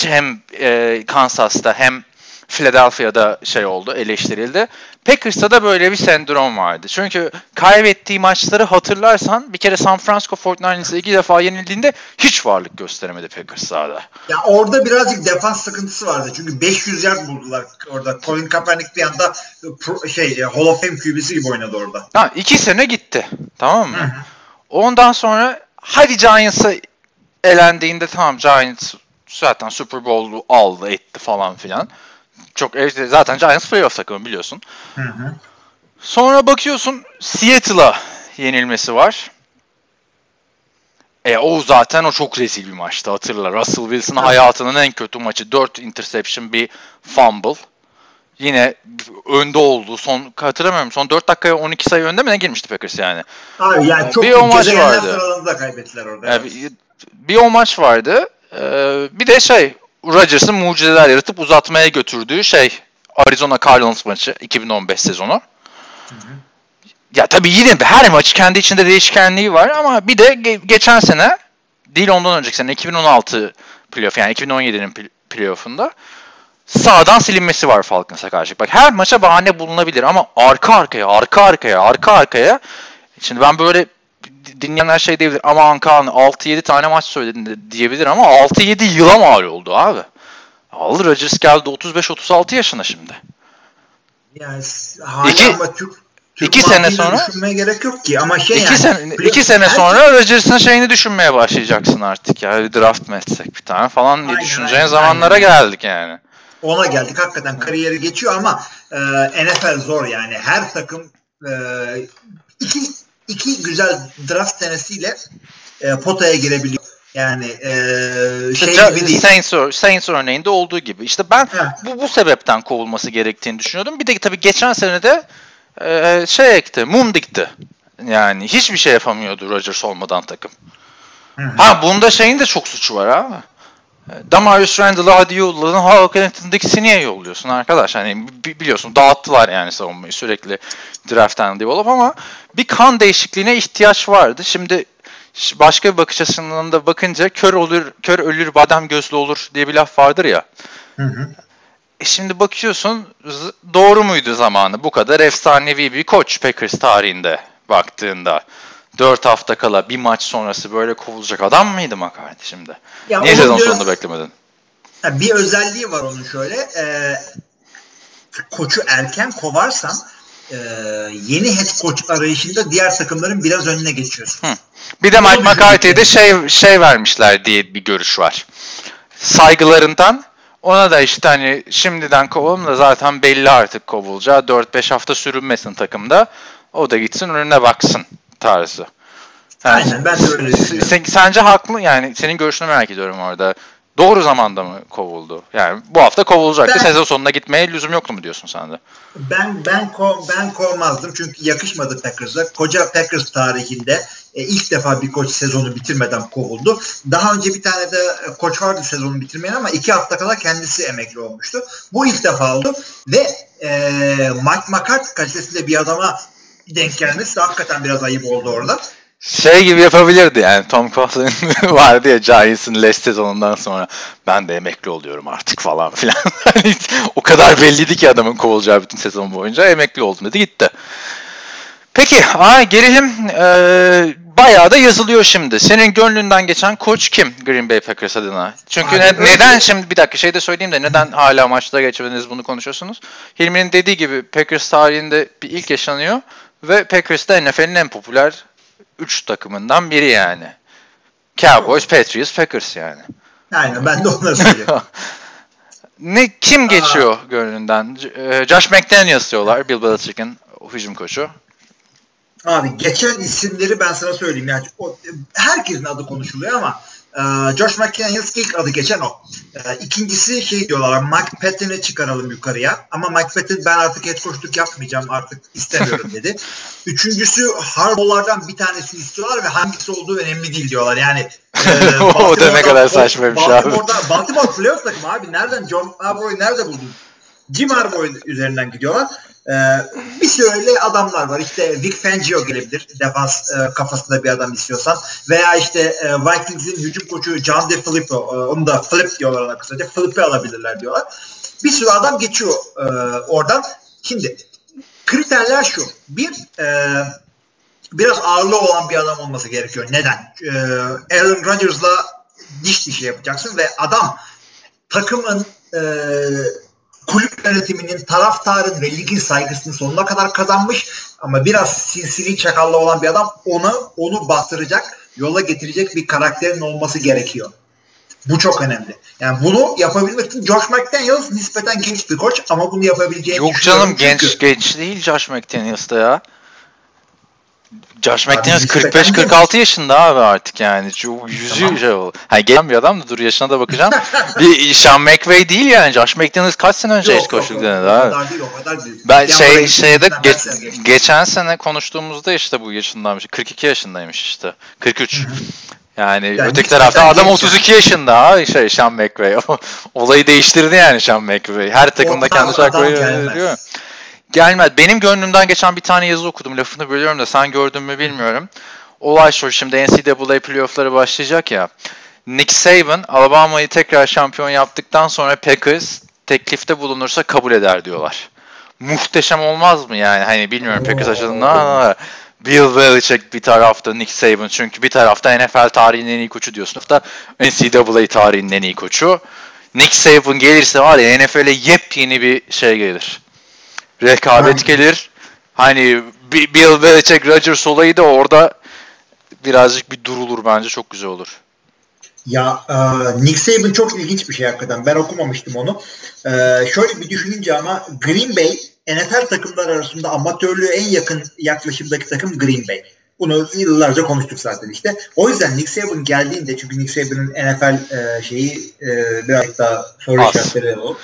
hem e, Kansas'ta hem Philadelphia'da şey oldu, eleştirildi. Packers'ta da böyle bir sendrom vardı. Çünkü kaybettiği maçları hatırlarsan bir kere San Francisco 49ers'e iki defa yenildiğinde hiç varlık gösteremedi Packers sahada. Ya orada birazcık defans sıkıntısı vardı. Çünkü 500 yard buldular orada. Colin Kaepernick bir anda şey e, Hall of Fame QB'si gibi oynadı orada. Ha, iki sene gitti. Tamam mı? Ondan sonra hadi Giants'a elendiğinde tamam Giants zaten Super Bowl'u aldı etti falan filan. Çok e, zaten Giants playoff takımı biliyorsun. Hı hı. Sonra bakıyorsun Seattle'a yenilmesi var. E o zaten o çok rezil bir maçtı hatırla. Russell Wilson hayatının en kötü maçı. 4 interception bir fumble. yine önde oldu. Son hatırlamıyorum. Son 4 dakikaya 12 sayı önde mi ne girmişti Packers yani? Abi yani çok Bir o maç vardı. kaybettiler orada. Yani bir, bir o maç vardı. Ee, bir de şey Rodgers'ın mucizeler yaratıp uzatmaya götürdüğü şey Arizona Cardinals maçı 2015 sezonu. Ya tabii yine her maç kendi içinde değişkenliği var ama bir de ge- geçen sene değil ondan önceki sene 2016 playoff yani 2017'nin pl- playoff'unda sağdan silinmesi var Falcons'a karşı. Bak her maça bahane bulunabilir ama arka arkaya, arka arkaya, arka arkaya. Şimdi ben böyle dinleyenler şey diyebilir ama Kaan 6-7 tane maç söyledin diyebilir ama 6-7 yıla mal oldu abi. Al Rodgers geldi 35-36 yaşına şimdi. Yani hala İki- ama Türk, Türk iki sene sonra- düşünmeye gerek yok ki ama şey iki yani. sene, iki sene her- sonra Rodgers'ın şeyini düşünmeye başlayacaksın artık ya. Bir draft mı etsek bir tane falan diye Aynen, düşüneceğin aynen, zamanlara aynen. geldik yani. ona geldik. Hakikaten kariyeri geçiyor ama e, NFL zor yani. Her takım e, iki, iki güzel draft senesiyle e, potaya girebiliyor. Yani e, şey İşte gibi değil. Saints, Saints örneğinde olduğu gibi. İşte ben bu, bu sebepten kovulması gerektiğini düşünüyordum. Bir de tabii geçen sene de e, şey ekti, mum dikti. Yani hiçbir şey yapamıyordu Rodgers olmadan takım. Hı. Ha bunda şeyin de çok suçu var abi. Damarius Randall'ı hadi yolladın. Ha Clinton'dakisi niye yolluyorsun arkadaş? Hani bi- biliyorsun dağıttılar yani savunmayı sürekli draft and develop ama bir kan değişikliğine ihtiyaç vardı. Şimdi başka bir bakış açısından da bakınca kör olur, kör ölür, badem gözlü olur diye bir laf vardır ya. Hı hı. E şimdi bakıyorsun doğru muydu zamanı? Bu kadar efsanevi bir koç Packers tarihinde baktığında. 4 hafta kala bir maç sonrası böyle kovulacak adam mıydı McCarthy şimdi? Ya Niye sezon biraz- sonunda beklemedin? Bir özelliği var onun şöyle. E, koçu erken kovarsan e, yeni head coach arayışında diğer takımların biraz önüne geçiyorsun. Bir de Mike McCarthy'ye de şey, şey vermişler diye bir görüş var. Saygılarından ona da işte hani şimdiden kovalım da zaten belli artık kovulacağı. 4-5 hafta sürünmesin takımda. O da gitsin önüne baksın tarzı. Yani Aynen ben de öyle düşünüyorum. sen, sence haklı yani senin görüşünü merak ediyorum orada. Doğru zamanda mı kovuldu? Yani bu hafta kovulacaktı. Ben- Sezon sonuna gitmeye lüzum yoktu mu diyorsun sen de? Ben ben ko- ben kovmazdım çünkü yakışmadı Packers'a. Koca Packers tarihinde e, ilk defa bir koç sezonu bitirmeden kovuldu. Daha önce bir tane de e, koç vardı sezonu bitirmeyen ama iki hafta kala kendisi emekli olmuştu. Bu ilk defa oldu ve e, Mike McCarthy kalitesinde bir adama denk gelmesi de hakikaten biraz ayıp oldu orada. Şey gibi yapabilirdi yani Tom Coughlin vardı ya Giants'ın Les sezonundan sonra ben de emekli oluyorum artık falan filan. Hani o kadar belliydi ki adamın kovulacağı bütün sezon boyunca emekli oldum dedi gitti. Peki aa, gelelim ee, bayağı da yazılıyor şimdi. Senin gönlünden geçen koç kim Green Bay Packers adına? Çünkü Abi ne- neden şimdi bir dakika şey de söyleyeyim de neden hala maçta geçmediniz bunu konuşuyorsunuz? Hilmi'nin dediği gibi Packers tarihinde bir ilk yaşanıyor ve Packers de NFL'in en popüler 3 takımından biri yani. Cowboys, Patriots, Packers yani. Aynen ben de onları söylüyorum. ne kim geçiyor gönlünden? E, Josh McDaniels diyorlar, Bill Belichick'in hücum koçu. Abi geçen isimleri ben sana söyleyeyim. Yani o, herkesin adı konuşuluyor ama e, Josh McDaniels ilk adı geçen o. E, ikincisi şey diyorlar Mike Patton'ı çıkaralım yukarıya. Ama Mike Patton ben artık head coachluk yapmayacağım artık istemiyorum dedi. Üçüncüsü Harbaugh'lardan bir tanesini istiyorlar ve hangisi olduğu önemli değil diyorlar. Yani e, O da ne kadar saçmaymış abi. Baltimore'da, Baltimore playoff takımı abi. Nereden John Harbaugh'u nerede buldun? Jim Harbaugh üzerinden gidiyorlar. Ee, bir sürü adamlar var. İşte Vic Fangio gelebilir. Defans e, kafasında bir adam istiyorsan. Veya işte e, Vikings'in hücum koçu John DeFilippo. E, onu da Flip diyorlar ona kısaca. Flip'i alabilirler diyorlar. Bir sürü adam geçiyor e, oradan. Şimdi kriterler şu. Bir e, biraz ağırlığı olan bir adam olması gerekiyor. Neden? E, Aaron Rodgers'la diş dişe yapacaksın ve adam takımın e, kulüp yönetiminin, taraftarın ve ligin saygısını sonuna kadar kazanmış ama biraz sinsili çakallı olan bir adam onu onu bastıracak, yola getirecek bir karakterin olması gerekiyor. Bu çok önemli. Yani bunu yapabilmek için Josh McDaniels nispeten genç bir koç ama bunu yapabileceğini Yok canım genç çünkü- genç değil Josh McDaniels da ya. Josh McDaniels nispeten 45-46 yaşında abi artık yani. Yüzü Tamam. şey oldu. Hani gelen bir adam da dur yaşına da bakacağım. bir Sean McVay değil yani. Josh McDaniels kaç sene önce coachluk yok, denedi abi. kadar değil o kadar değil. Ben Yani şey şeyde geç- geçen sene konuştuğumuzda işte bu yaşındaymış. 42 yaşındaymış işte. 43. Yani, Yani öteki tarafta adam genç 32 yaşında ha şey Sean McVay. Olayı değiştirdi yani Sean McVay. Her takımda adam- kendi şarkıyı adam gelmez. Benim gönlümden geçen bir tane yazı okudum. Lafını bölüyorum da sen gördün mü bilmiyorum. Olay şu şimdi NCAA playoff'ları başlayacak ya. Nick Saban Alabama'yı tekrar şampiyon yaptıktan sonra Packers teklifte bulunursa kabul eder diyorlar. Muhteşem olmaz mı yani? Hani bilmiyorum Packers açısından. Bill Belichick bir tarafta Nick Saban çünkü bir tarafta NFL tarihinin en iyi koçu diyorsun. Da NCAA tarihinin en iyi koçu. Nick Saban gelirse var ya NFL'e yepyeni bir şey gelir. Rekabet Aynen. gelir. Hani Bi- Bill Belichick Rodgers olayı da orada birazcık bir durulur bence çok güzel olur. Ya e, Nick Saban çok ilginç bir şey hakikaten. Ben okumamıştım onu. E, şöyle bir düşününce ama Green Bay NFL takımlar arasında amatörlüğe en yakın yaklaşımdaki takım Green Bay. Bunu yıllarca konuştuk zaten işte. O yüzden Nick Saban geldiğinde çünkü Nick Saban'ın NFL e, şeyi e, biraz daha soru işaretleri o.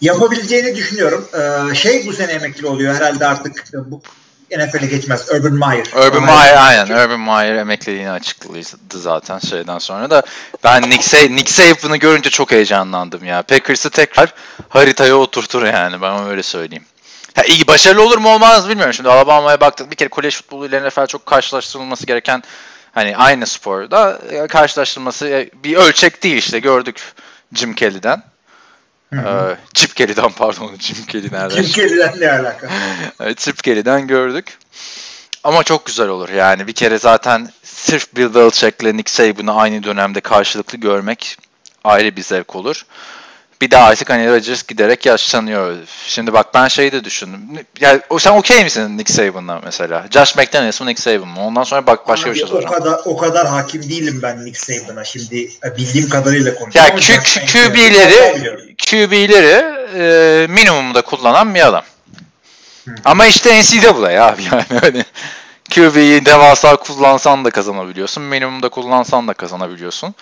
Yapabileceğini düşünüyorum. E, şey bu sene emekli oluyor herhalde artık e, bu NFL'e geçmez. Urban Meyer. Urban Meyer aynen. Urban Meyer emekliliğini açıkladı zaten şeyden sonra da. Ben Nick, Nick Saban'ı görünce çok heyecanlandım ya. Packers'ı tekrar haritaya oturtur yani ben öyle söyleyeyim. Ha, iyi başarılı olur mu olmaz bilmiyorum. Şimdi Alabama'ya baktık bir kere kolej futbolu ile NFL çok karşılaştırılması gereken hani aynı sporda e, karşılaştırılması e, bir ölçek değil işte gördük Jim Kelly'den. Ee, Chip Kelly'den pardon Jim Kelly nereden? Kim Kelly'den ne alaka? Chip Kelly'den gördük. Ama çok güzel olur yani. Bir kere zaten sırf Bill Belichick'le Nick Saban'ı aynı dönemde karşılıklı görmek ayrı bir zevk olur. Bir de artık hani Rodgers giderek yaşlanıyor. Şimdi bak ben şeyi de düşündüm. Yani, o- sen okey misin Nick Saban'la mesela? Josh McDaniels mı Nick Saban mı? Ondan sonra bak başka bir Abi, şey o soracağım. kadar o kadar hakim değilim ben Nick Saban'a şimdi e, bildiğim kadarıyla konuşuyorum. Ya Q- QB'leri. QB'leri e, minimumda kullanan bir adam. Ama işte NCAA abi yani hani QB'yi devasa kullansan da kazanabiliyorsun. Minimumda kullansan da kazanabiliyorsun.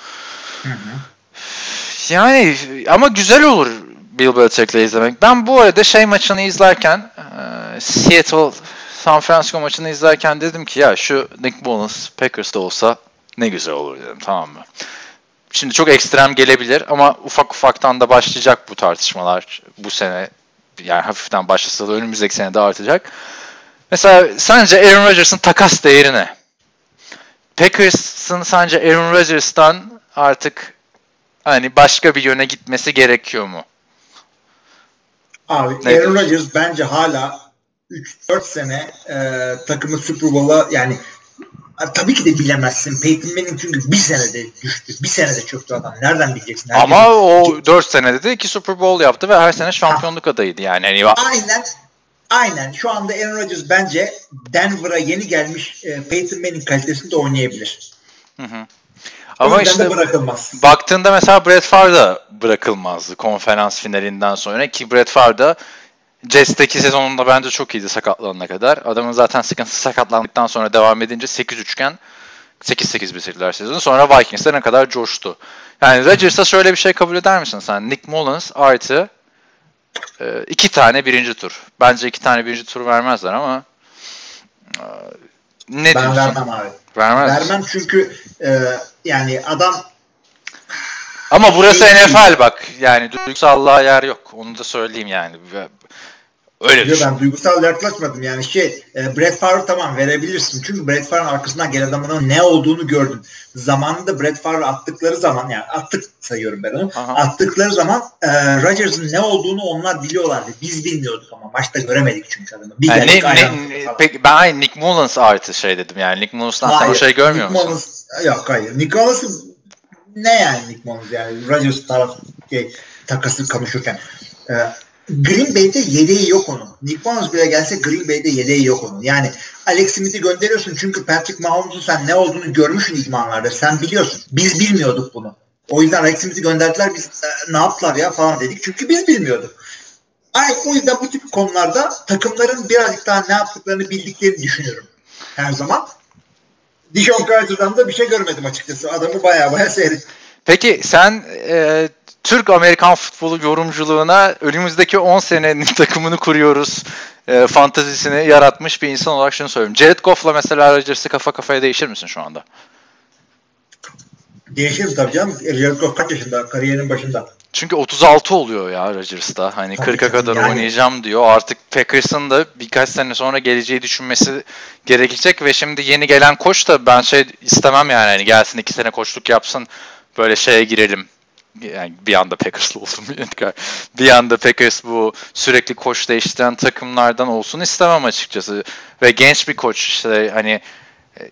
Yani ama güzel olur Bill Belichick'le izlemek. Ben bu arada şey maçını izlerken e, Seattle San Francisco maçını izlerken dedim ki ya şu Nick Mullins Packers'ta olsa ne güzel olur dedim tamam mı? Şimdi çok ekstrem gelebilir ama ufak ufaktan da başlayacak bu tartışmalar bu sene. Yani hafiften başlasa da önümüzdeki sene de artacak. Mesela sence Aaron Rodgers'ın takas değeri ne? Packers'ın sence Aaron Rodgers'tan artık hani başka bir yöne gitmesi gerekiyor mu? Abi Ne Aaron? Rodgers bence hala 3-4 sene e, takımı Super Bowl'a yani tabii ki de bilemezsin. Peyton Manning çünkü bir senede düştü. Bir senede çöktü adam. Nereden bileceksin? Herkes- Ama o 4 senede de 2 Super Bowl yaptı ve her sene şampiyonluk adayıydı yani. Hani Aynen. Aynen. Şu anda Aaron Rodgers bence Denver'a yeni gelmiş e, Peyton Manning kalitesinde oynayabilir. ama o yüzden işte bırakılmaz. baktığında mesela Brett Favre da bırakılmazdı konferans finalinden sonra ki Brett Favre da Jets'teki sezonunda bence çok iyiydi sakatlanana kadar. Adamın zaten sıkıntısı sakatlandıktan sonra devam edince 8 üçgen 8-8 bitirdiler sezonu. Sonra Vikings'te ne kadar coştu. Yani Rodgers'a şöyle bir şey kabul eder misin sen? Nick Mullins artı e, iki tane birinci tur. Bence iki tane birinci tur vermezler ama e, ne Ben diyorsun? vermem abi. Vermez. Vermem çünkü e, yani adam Ama burası Şey- NFL bak. Yani duygusallığa yer yok. Onu da söyleyeyim yani. Öyle Diyor ben duygusal yaklaşmadım yani şey e, Brett Favre tamam verebilirsin çünkü Brett Favre'ın arkasından gelen adamın ne olduğunu gördüm. Zamanında Brett Favre attıkları zaman yani attık sayıyorum ben onu. Aha. Attıkları zaman e, Rodgers'ın ne olduğunu onlar biliyorlardı. Biz bilmiyorduk ama maçta göremedik çünkü adamı. Bir Yani geldik, ne, ne, peki ben aynı Nick Mullins artı şey dedim yani. Nick Mullins'tan sen o Hayır, şey görmüyor Nick musun? Mullins- yok hayır. Nick Mullins'ın ne yani Nick Mullins yani Rodgers taraf şey, takası konuşurken. E, Green Bay'de yedeği yok onun. Nick Mullins bile gelse Green Bay'de yedeği yok onun. Yani Alex Smith'i gönderiyorsun çünkü Patrick Mahomes'un sen ne olduğunu görmüşsün idmanlarda. Sen biliyorsun. Biz bilmiyorduk bunu. O yüzden Alex Smith'i gönderdiler. Biz "E, ne yaptılar ya falan dedik. Çünkü biz bilmiyorduk. Ay, o yüzden bu tip konularda takımların birazcık daha ne yaptıklarını bildiklerini düşünüyorum. her zaman. Dishon Carter'dan da bir şey görmedim açıkçası. Adamı baya baya seyrettim. Peki sen e, Türk Amerikan futbolu yorumculuğuna önümüzdeki 10 senenin takımını kuruyoruz e, fantazisini yaratmış bir insan olarak şunu söyleyeyim. Jared Goff'la mesela Rodgers'ı kafa kafaya değişir misin şu anda? Değişir tabii canım. Jared Goff kaç yaşında? Kariyerinin başında. Çünkü 36 oluyor ya Rodgers'ta. Hani Tabii 40'a kadar yani. oynayacağım diyor. Artık Packers'ın da birkaç sene sonra geleceği düşünmesi gerekecek ve şimdi yeni gelen koç da ben şey istemem yani hani gelsin iki sene koçluk yapsın böyle şeye girelim. Yani bir anda Packers'lı oldum. bir anda Packers bu sürekli koç değiştiren takımlardan olsun istemem açıkçası. Ve genç bir koç işte hani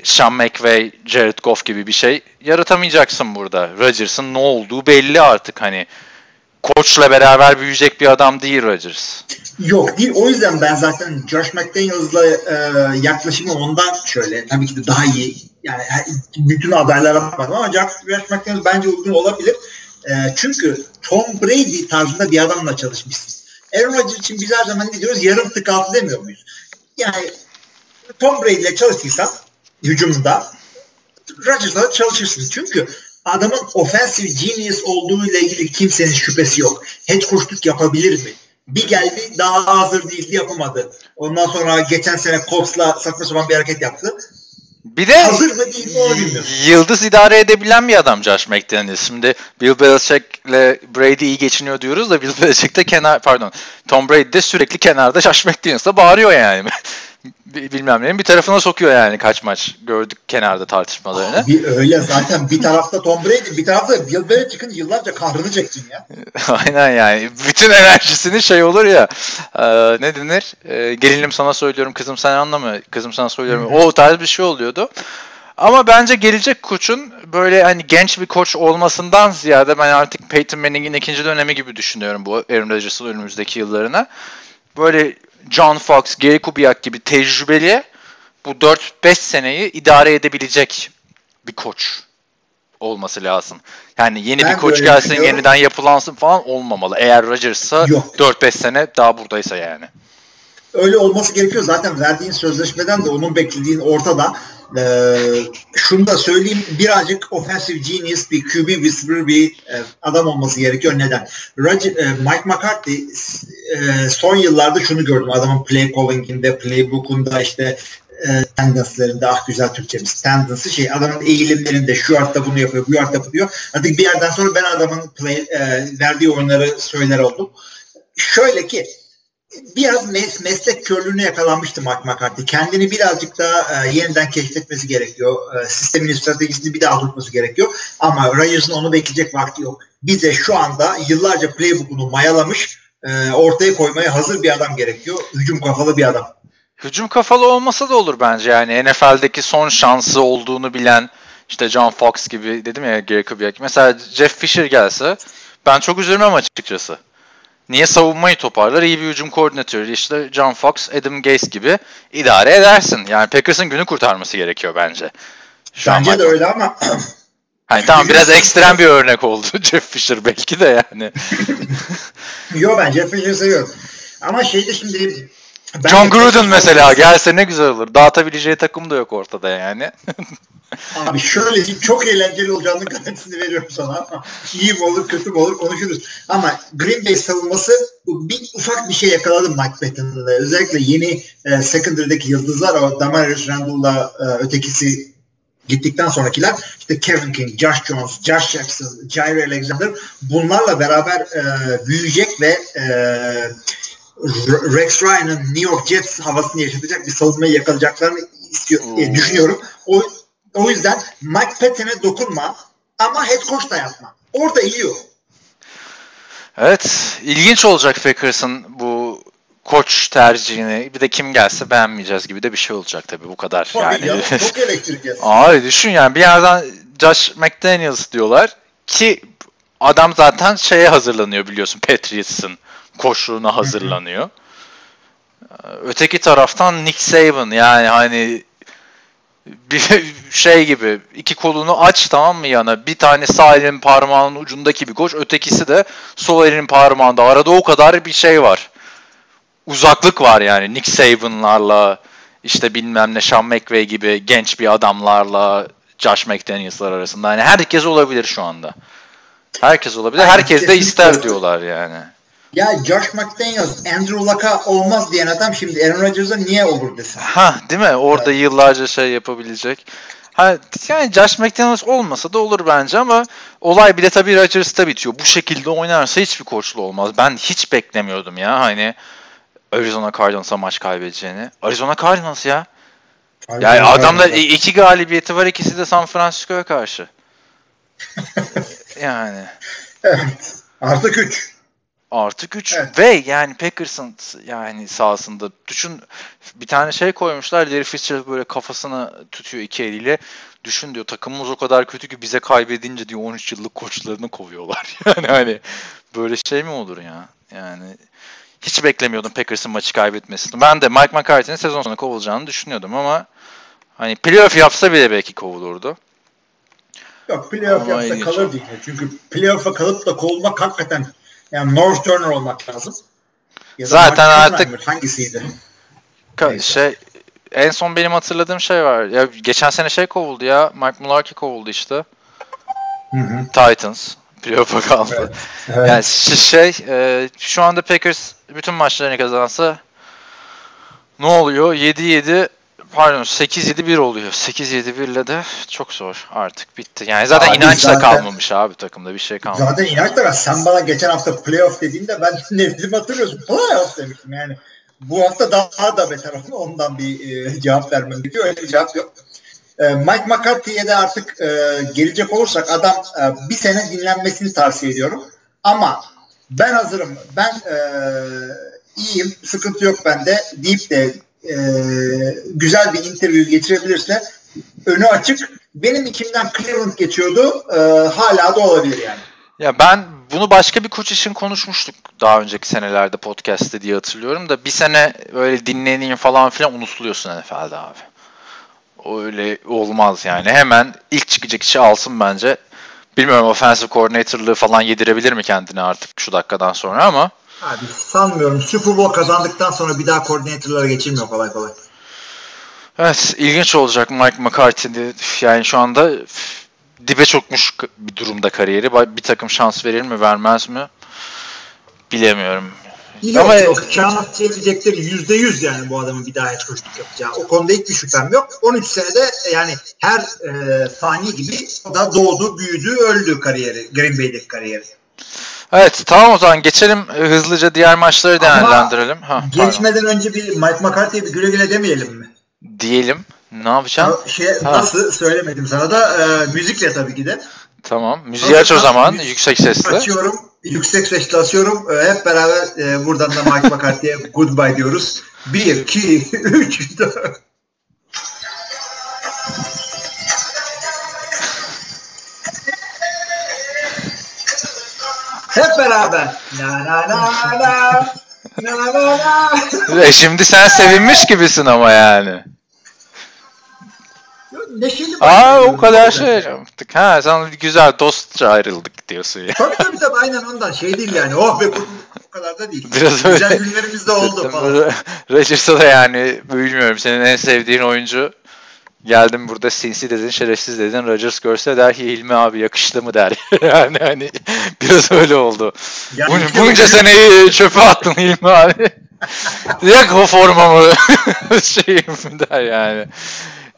Sean McVay, Jared Goff gibi bir şey yaratamayacaksın burada. Rodgers'ın ne olduğu belli artık hani koçla beraber büyüyecek bir adam değil Rodgers. Yok değil. O yüzden ben zaten Josh McDaniels'la e, yaklaşımı ondan şöyle. Tabii ki de daha iyi. Yani bütün adaylara bakmadım ama Josh Josh McDaniels bence uygun olabilir. E, çünkü Tom Brady tarzında bir adamla çalışmışsın. Aaron Rodgers için biz her zaman ne diyoruz? Yarım tık altı demiyor muyuz? Yani Tom Brady ile çalıştıysan hücumda Rodgers'la da çalışırsın. Çünkü adamın offensive genius olduğu ile ilgili kimsenin şüphesi yok. Head coachluk yapabilir mi? Bir geldi daha hazır değildi yapamadı. Ondan sonra geçen sene Colts'la saçma sapan bir hareket yaptı. Bir de Hazır mı değil mi onu bilmiyorum. yıldız idare edebilen bir adam Josh McDaniels. Şimdi Bill Belichick'le Brady iyi geçiniyor diyoruz da Bill Belichick de kenar pardon Tom Brady de sürekli kenarda Josh McDaniels'la bağırıyor yani. Bi- Bilmem neyin bir tarafına sokuyor yani kaç maç gördük kenarda tartışmalarını. Bir öyle zaten bir tarafta Tom Brady bir tarafta Bill Belichick'in yıllarca kahrını çektin ya. Aynen yani. Bütün enerjisini şey olur ya. e, ne denir? E, gelinim sana söylüyorum, kızım sen anlama. Kızım sana söylüyorum. O tarz bir şey oluyordu. Ama bence gelecek koçun böyle hani genç bir koç olmasından ziyade ben artık Peyton Manning'in ikinci dönemi gibi düşünüyorum bu Aaron Rodgers'ın önümüzdeki yıllarına. Böyle John Fox, Gary Kubiak gibi tecrübeli bu 4-5 seneyi idare edebilecek bir koç olması lazım. Yani yeni Ben bir koç gelsin, yeniden yapılansın falan olmamalı. Eğer Rodgers'sa Yok. 4-5 sene daha buradaysa yani. öyle olması gerekiyor. Zaten verdiğin sözleşmeden de onun beklediğin ortada. Ee, şunu da söyleyeyim. Birazcık offensive genius bir QB whisperer bir e, adam olması gerekiyor. Neden? Roger, e, Mike McCarthy e, son yıllarda şunu gördüm. Adamın play calling'inde, playbook'unda işte e, tendence'lerinde ah güzel Türkçemiz tendency şey adamın eğilimlerinde şu artta bunu yapıyor bu artta yapıyor. Artık bir yerden sonra ben adamın play, e, verdiği oyunları söyler oldum. Şöyle ki biraz mes- meslek körlüğüne yakalanmıştı Mike McCarthy. Kendini birazcık daha e, yeniden keşfetmesi gerekiyor. E, sistemin stratejisini bir daha tutması gerekiyor. Ama Rodgers'ın onu bekleyecek vakti yok. Bize şu anda yıllarca playbook'unu mayalamış e, ortaya koymaya hazır bir adam gerekiyor. Hücum kafalı bir adam. Hücum kafalı olmasa da olur bence yani NFL'deki son şansı olduğunu bilen işte John Fox gibi dedim ya Gary Kubiak. Mesela Jeff Fisher gelse ben çok üzülmem açıkçası. Niye savunmayı toparlar? İyi bir hücum koordinatörü işte John Fox, Adam Gase gibi idare edersin. Yani Packers'ın günü kurtarması gerekiyor bence. Şu an Bence de bak- öyle ama Hani tamam biraz ekstrem bir örnek oldu Jeff Fisher belki de yani. yo ben Jeff Fisher'ı seviyorum. Ama şeyde şimdi ben John de- Gruden mesela gelse ne güzel olur. Dağıtabileceği takım da yok ortada yani. Abi şöyle diyeyim çok eğlenceli olacağının garantisini veriyorum sana ama iyi mi olur kötü mü olur konuşuruz. Ama Green Bay savunması bir ufak bir şey yakaladım Mike Patton'da. Özellikle yeni e, secondary'deki yıldızlar o Damarius Randall'la e, ötekisi gittikten sonrakiler işte Kevin King, Josh Jones, Josh Jackson, Jair Alexander bunlarla beraber e, büyüyecek ve e, Rex Ryan'ın New York Jets havasını yaşatacak bir savunmayı yakalayacaklarını istiyor, e, Oo. düşünüyorum. O, o yüzden Mike Patton'e dokunma ama head coach da yapma. Orada iyi o. Evet, ilginç olacak Packers'ın bu koç tercihini. Bir de kim gelse beğenmeyeceğiz gibi de bir şey olacak tabii bu kadar. Tabii Yani. ya, çok elektrik yes. Abi düşün yani bir yerden Josh McDaniels diyorlar ki adam zaten şeye hazırlanıyor biliyorsun Patriots'ın koşluğuna hazırlanıyor. Öteki taraftan Nick Saban yani hani bir şey gibi iki kolunu aç tamam mı yana bir tane sağ elinin parmağının ucundaki bir koç ötekisi de sol elinin parmağında arada o kadar bir şey var uzaklık var yani Nick Saban'larla işte bilmem ne Sean McVay gibi genç bir adamlarla Josh McDaniels'lar arasında. Hani herkes olabilir şu anda. Herkes olabilir. Herkes de ister diyorlar yani. Ya Josh McDaniels, Andrew Luck'a olmaz diyen adam şimdi Aaron Rodgers'a niye olur desin. Ha değil mi? Orada yıllarca şey yapabilecek. Ha, yani Josh McDaniels olmasa da olur bence ama olay bile tabii Rodgers'ta bitiyor. Bu şekilde oynarsa hiçbir koçlu olmaz. Ben hiç beklemiyordum ya hani Arizona Cardinals'a maç kaybedeceğini. Arizona Cardinals ya. Yani adamda iki galibiyeti var ikisi de San Francisco'ya karşı. yani Evet. Artık 3. artık 3 Evet. ve yani Packers'ın yani sahasında düşün bir tane şey koymuşlar Larry Fitzgerald böyle kafasına tutuyor iki eliyle düşün diyor takımımız o kadar kötü ki bize kaybedince diyor 13 yıllık koçlarını kovuyorlar. Yani hani böyle şey mi olur ya? Yani hiç beklemiyordum Packers'ın maçı kaybetmesini. Ben de Mike McCarthy'nin sezon sonu kovulacağını düşünüyordum ama hani playoff yapsa bile belki kovulurdu. Yok playoff Ama yapsa kalır değil. Çünkü playoff'a kalıp da kovulmak hakikaten yani North Turner olmak lazım. Ya Zaten artık- hangisiydi? Ka- Neyse. şey en son benim hatırladığım şey var. Ya geçen sene şey kovuldu ya. Mike Mularkey kovuldu işte. Hı hı. Titans. Playoff'a kaldı. Evet. Yani ş- şey e, şu anda Packers bütün maçlarını kazansa ne oluyor? 7-7 pardon 8-7-1 oluyor. 8-7-1 ile de çok zor artık bitti. Yani zaten Abi inanç da zaten- kalmamış abi takımda bir şey kalmadı. Zaten inanç da var. Sen bana geçen hafta playoff dediğinde ben ne dedim hatırlıyorsun. Playoff demiştim yani. Bu hafta daha da beter oldu. Ondan bir e, cevap vermem gerekiyor. Öyle bir cevap yok. E, Mike McCarthy'ye de artık e, gelecek olursak adam e, bir sene dinlenmesini tavsiye ediyorum. Ama ben hazırım. Ben e, iyiyim. Sıkıntı yok bende deyip de e, güzel bir interview geçirebilirse önü açık. Benim içimden Cleveland geçiyordu. E, hala da olabilir yani. Ya ben bunu başka bir koç için konuşmuştuk daha önceki senelerde podcast'te diye hatırlıyorum da bir sene öyle dinleneyim falan filan unutuluyorsun NFL'de abi. Öyle olmaz yani. Hemen ilk çıkacak işi alsın bence. Bilmiyorum offensive coordinator'lığı falan yedirebilir mi kendine artık şu dakikadan sonra ama Abi sanmıyorum. Super Bowl kazandıktan sonra bir daha koordinatörlere geçilmiyor kolay kolay. Evet, ilginç olacak Mike McCarthy'de. Yani şu anda dibe çökmüş k- bir durumda kariyeri. Bir takım şans verir mi, vermez mi? Bilemiyorum. Yok Ama- yok. Şans çevirecektir. Yüzde yüz yani bu adamın bir daha hiç koştuk yapacağı. O konuda hiçbir şüphem yok. 13 senede yani her e, saniye gibi o da doğdu, büyüdü, öldü kariyeri. Green Bay'deki kariyeri. Evet, tamam o zaman geçelim e, hızlıca diğer maçları Ama değerlendirelim. Ha, pardon. Geçmeden önce bir Mike McCarthy'ye bir güle güle demeyelim mi? Diyelim. Ne yapacağım? Ya Şey, Ha. nasıl söylemedim sana da e, müzikle tabii ki de. Tamam. Müziği aç o zaman müzik- yüksek sesle. Açıyorum. Yüksek sesle açıyorum. E, hep beraber e, buradan da Mike McCarthy'ye goodbye diyoruz. 1, 2, 3, 4. Hep beraber. Na na na na. Na na na. E şimdi sen sevinmiş gibisin ama yani. Neşeli Aa o kadar şey yaptık. Ha sen güzel dostça ayrıldık diyorsun ya. Tabii tabii tabii aynen ondan şey değil yani. Oh be bu kadar da değil. Biraz Güzel öyle. günlerimiz de oldu falan. Rodgers'a da yani bilmiyorum senin en sevdiğin oyuncu geldim burada sinsi dedin şerefsiz dedin Rodgers görse der ki Hilmi abi yakıştı mı der. yani hani biraz öyle oldu. Yani Bun- bunca seneyi çöpe attın Hilmi abi. Yak o formamı şeyim der yani.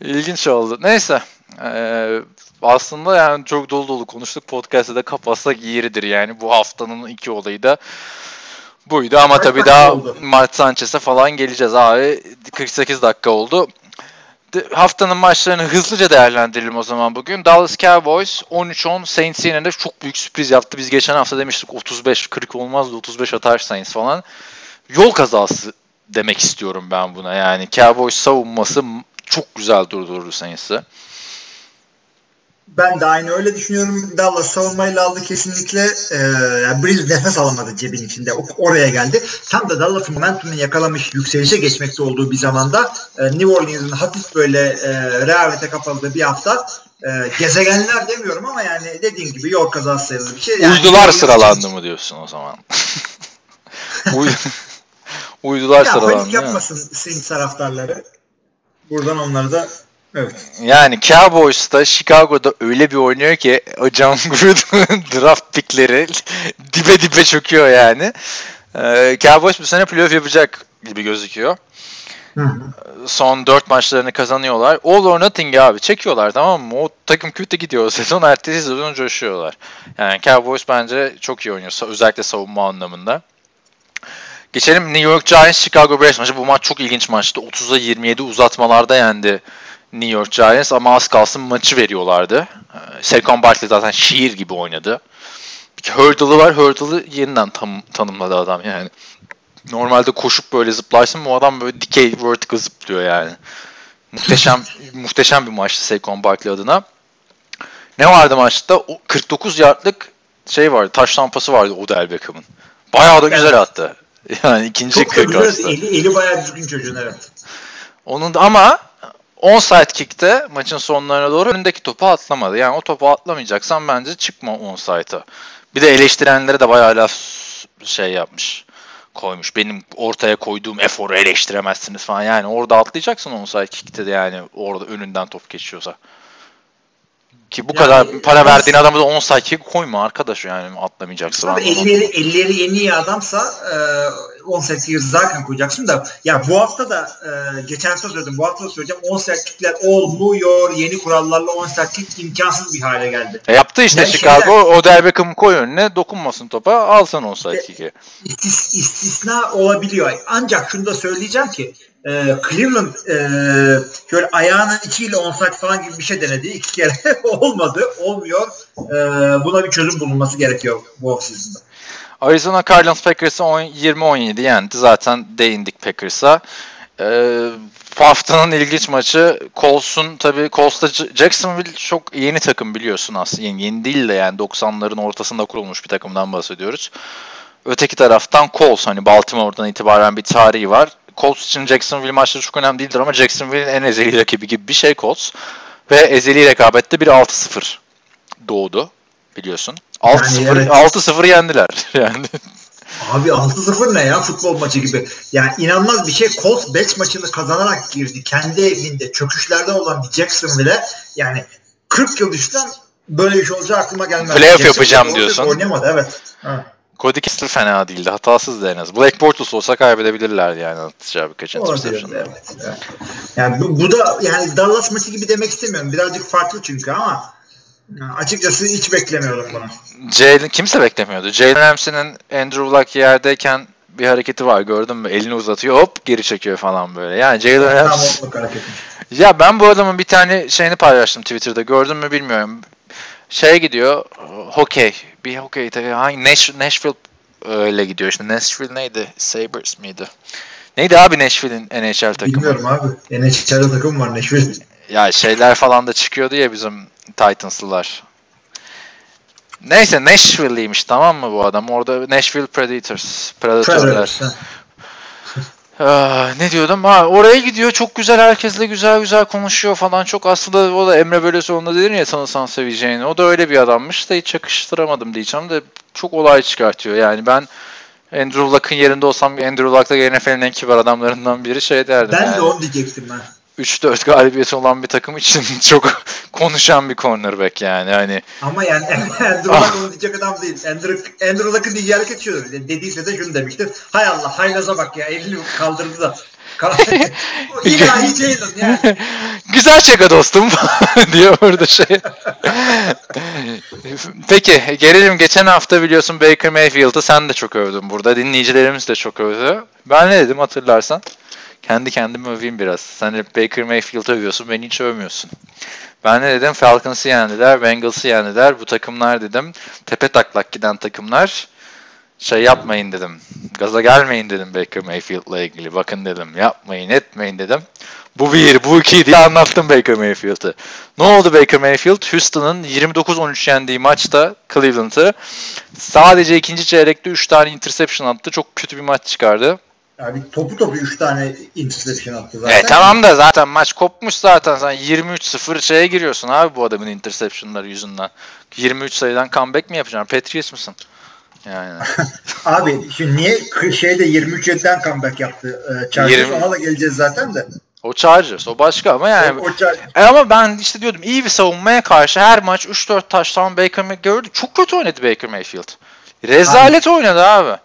İlginç oldu. Neyse. Ee, aslında yani çok dolu dolu konuştuk. Podcast'ta da kapatsak yeridir yani. Bu haftanın iki olayı da buydu ama tabii daha oldu? Mart Sanchez'e falan geleceğiz abi. 48 dakika oldu. Haftanın maçlarını hızlıca değerlendirelim o zaman bugün. Dallas Cowboys 13-10 Saints yine çok büyük sürpriz yaptı. Biz geçen hafta demiştik 35-40 olmaz da 35 atar Saints falan. Yol kazası demek istiyorum ben buna. Yani Cowboys savunması çok güzel durdurdu Saints'i. Ben de aynı öyle düşünüyorum. Dallas savunmayla aldı kesinlikle. Ee, yani Breeze nefes alamadı cebin içinde. O- oraya geldi. Tam da Dallas'ın momentumunu yakalamış, yükselişe geçmekte olduğu bir zamanda e, New Orleans'ın hafif böyle e, rehavete kapıldığı bir hafta e, gezegenler demiyorum ama yani dediğin gibi yol kazası sayılır bir şey. Yani Uydular sıralandı mı diyorsun o zaman? Uy- Uydular Ya sıralandı. panik mi? yapmasın Saints taraftarları. Buradan onları da evet. Yani Cowboys da Chicago'da öyle bir oynuyor ki o John Gruden draft pickleri dibe dibe çöküyor yani. Ee, Cowboys bu sene playoff yapacak gibi gözüküyor. Hı. Son 4 maçlarını kazanıyorlar. All or nothing abi çekiyorlar tamam mı? O takım kötü gidiyor sezon ertesi sezon coşuyorlar. Yani Cowboys bence çok iyi oynuyor. Özellikle savunma anlamında. Geçelim New York Giants Chicago Bears maçı. Bu maç çok ilginç maçtı. 30'a 27 uzatmalarda yendi New York Giants ama az kalsın maçı veriyorlardı. Ee, Saquon Barkley zaten şiir gibi oynadı. Hurdle'ı var. Hurdle'ı yeniden tam, tanımladı adam yani. Normalde koşup böyle zıplarsın bu adam böyle dikey vertical zıplıyor yani. Muhteşem muhteşem bir maçtı Saquon Barkley adına. Ne vardı maçta? O 49 yardlık şey vardı. Taş tampası vardı Odell Beckham'ın. Bayağı da güzel Evet. attı. Yani ikinci Çok da 40 güzel. arası. Eli, eli bayağı düzgün çocuğun evet. Onun da ama onside kick'te maçın sonlarına doğru önündeki topu atlamadı. Yani o topu atlamayacaksan bence çıkma onside'a. Bir de eleştirenlere de bayağı laf şey yapmış. Koymuş. Benim ortaya koyduğum eforu eleştiremezsiniz falan. Yani orada atlayacaksın onside kick'te de yani orada önünden top geçiyorsa. Ki bu Yani kadar para yalnız- verdiğin adamı da onside kick koyma arkadaş yani atlamayacaksın. Abi anlamam. elleri, elleri en iyi adamsa e, 18 zaten koyacaksın da ya bu hafta da e, geçen hafta söyledim bu hafta da söyleyeceğim 18 kickler olmuyor yeni kurallarla 18 kick imkansız bir hale geldi. E yaptı işte Yani Chicago. Odell Beckham'ı koy önüne. Dokunmasın topa. Al sen onside E, kick'i. İstis, istisna olabiliyor. Ancak şunu da söyleyeceğim ki e, Cleveland e, şöyle ayağının içiyle onside falan gibi bir şey denedi. iki kere olmadı. Olmuyor. E, buna bir çözüm bulunması gerekiyor bu offseason'da. Arizona Cardinals Packers'ı on- 20-17 yendi. Zaten değindik Packers'a. Bu haftanın ilginç maçı Colts'un tabii Colts'ta Jacksonville çok yeni takım biliyorsun aslında. Yeni, yeni değil de yani 90'ların ortasında kurulmuş bir takımdan bahsediyoruz. Öteki taraftan Colts hani Baltimore'dan itibaren bir tarihi var. Colts için Jacksonville maçları çok önemli değildir ama Jacksonville'in en ezeli rakibi gibi bir şey Colts. Ve ezeli rekabette bir 6-0 doğdu biliyorsun. 6-0 evet. 6-0 yendiler. Yani Abi 6-0 ne ya futbol maçı gibi. Yani inanılmaz bir şey. Colts 5 maçını kazanarak girdi. Kendi evinde çöküşlerde olan bir Jacksonville'e yani 40 yıl üstten böyle bir şey olacağı aklıma gelmez. Playoff yapacağım diyorsun. Oynamadı evet. Ha. Kessler fena değildi. Hatasızdı en az. Black Bortles olsa kaybedebilirlerdi yani atacağı birkaç interception. evet, evet. Yani bu, bu da yani Dallas maçı gibi demek istemiyorum. Birazcık farklı çünkü ama açıkçası hiç beklemiyorum bunu. Jalen kimse beklemiyordu. Jalen Ramsey'nin Andrew Luck yerdeyken bir hareketi var gördün mü? Elini uzatıyor hop geri çekiyor falan böyle. Yani Jalen Ramsey... Ya ben bu adamın bir tane şeyini paylaştım Twitter'da. Gördün mü bilmiyorum. Şeye gidiyor. Hokey. Bir hokey. tabii. Hangi? Nash, Nashville öyle gidiyor işte. Nashville neydi? Sabres miydi? Neydi abi Nashville'in NHL takımı? Bilmiyorum abi. NHL'de takım var Nashville. Ya şeyler falan da çıkıyordu ya bizim Titans'lılar. Neyse Nashville'liymiş tamam mı bu adam? Orada Nashville Predators. Predator'lar. Predators, Ah, ne diyordum? Ha, oraya gidiyor çok güzel herkesle güzel güzel konuşuyor falan. Çok aslında o da Emre Belözoğlu'nda dedin ya tanısan seveceğini. O da öyle bir adammış da hiç yakıştıramadım diyeceğim de çok olay çıkartıyor. Yani ben Andrew Luck'ın yerinde olsam Andrew Luck da NFL'in en kibar adamlarından biri şey derdim Ben yani. de onu diyecektim ben. 3-4 galibiyeti olan bir takım için çok konuşan bir cornerback yani. Hani Ama yani Andrew Luck onu diyecek adam değil. Andrew, Andrew Luck'ın diyeceği hareket şudur. Dediyse de şunu demiştir. Hay Allah haylaza bak ya elini kaldırdı da. İlahi Jalen yani. güzel şaka dostum diyor orada şey. Peki gelelim geçen hafta biliyorsun Baker Mayfield'ı sen de çok övdün burada. Dinleyicilerimiz de çok övdü. Ben ne dedim hatırlarsan? Kendi kendimi öveyim biraz. Sen hep Baker Mayfield'ı övüyorsun, beni hiç övmüyorsun. Ben ne dedim? Falcons'ı yendiler, Bengals'ı yendiler. Bu takımlar dedim. Tepe taklak giden takımlar. Şey yapmayın dedim. Gaza gelmeyin dedim Baker Mayfield'la ilgili. Bakın dedim yapmayın etmeyin dedim. Bu bir, bu iki diye anlattım Baker Mayfield'ı. Ne oldu Baker Mayfield? Houston'ın 29-13 yendiği maçta Cleveland'ı sadece ikinci çeyrekte 3 tane interception attı. Çok kötü bir maç çıkardı. Abi topu topu 3 tane interception attı zaten. E tamam da zaten maç kopmuş zaten. Sen 23-0 şeye giriyorsun abi bu adamın interceptionları yüzünden. 23 sayıdan comeback mi yapacaksın? Patriots mısın? Yani. Abi şimdi niye şeyde 23 7'den comeback yaptı? Ee, Chargers 20 ona da geleceğiz zaten de. O Chargers. O başka ama yani. O, o, E ama ben işte diyordum iyi bir savunmaya karşı her maç 3-4 taştan Baker gördü. Çok kötü oynadı Baker Mayfield. Rezalet oynadı abi.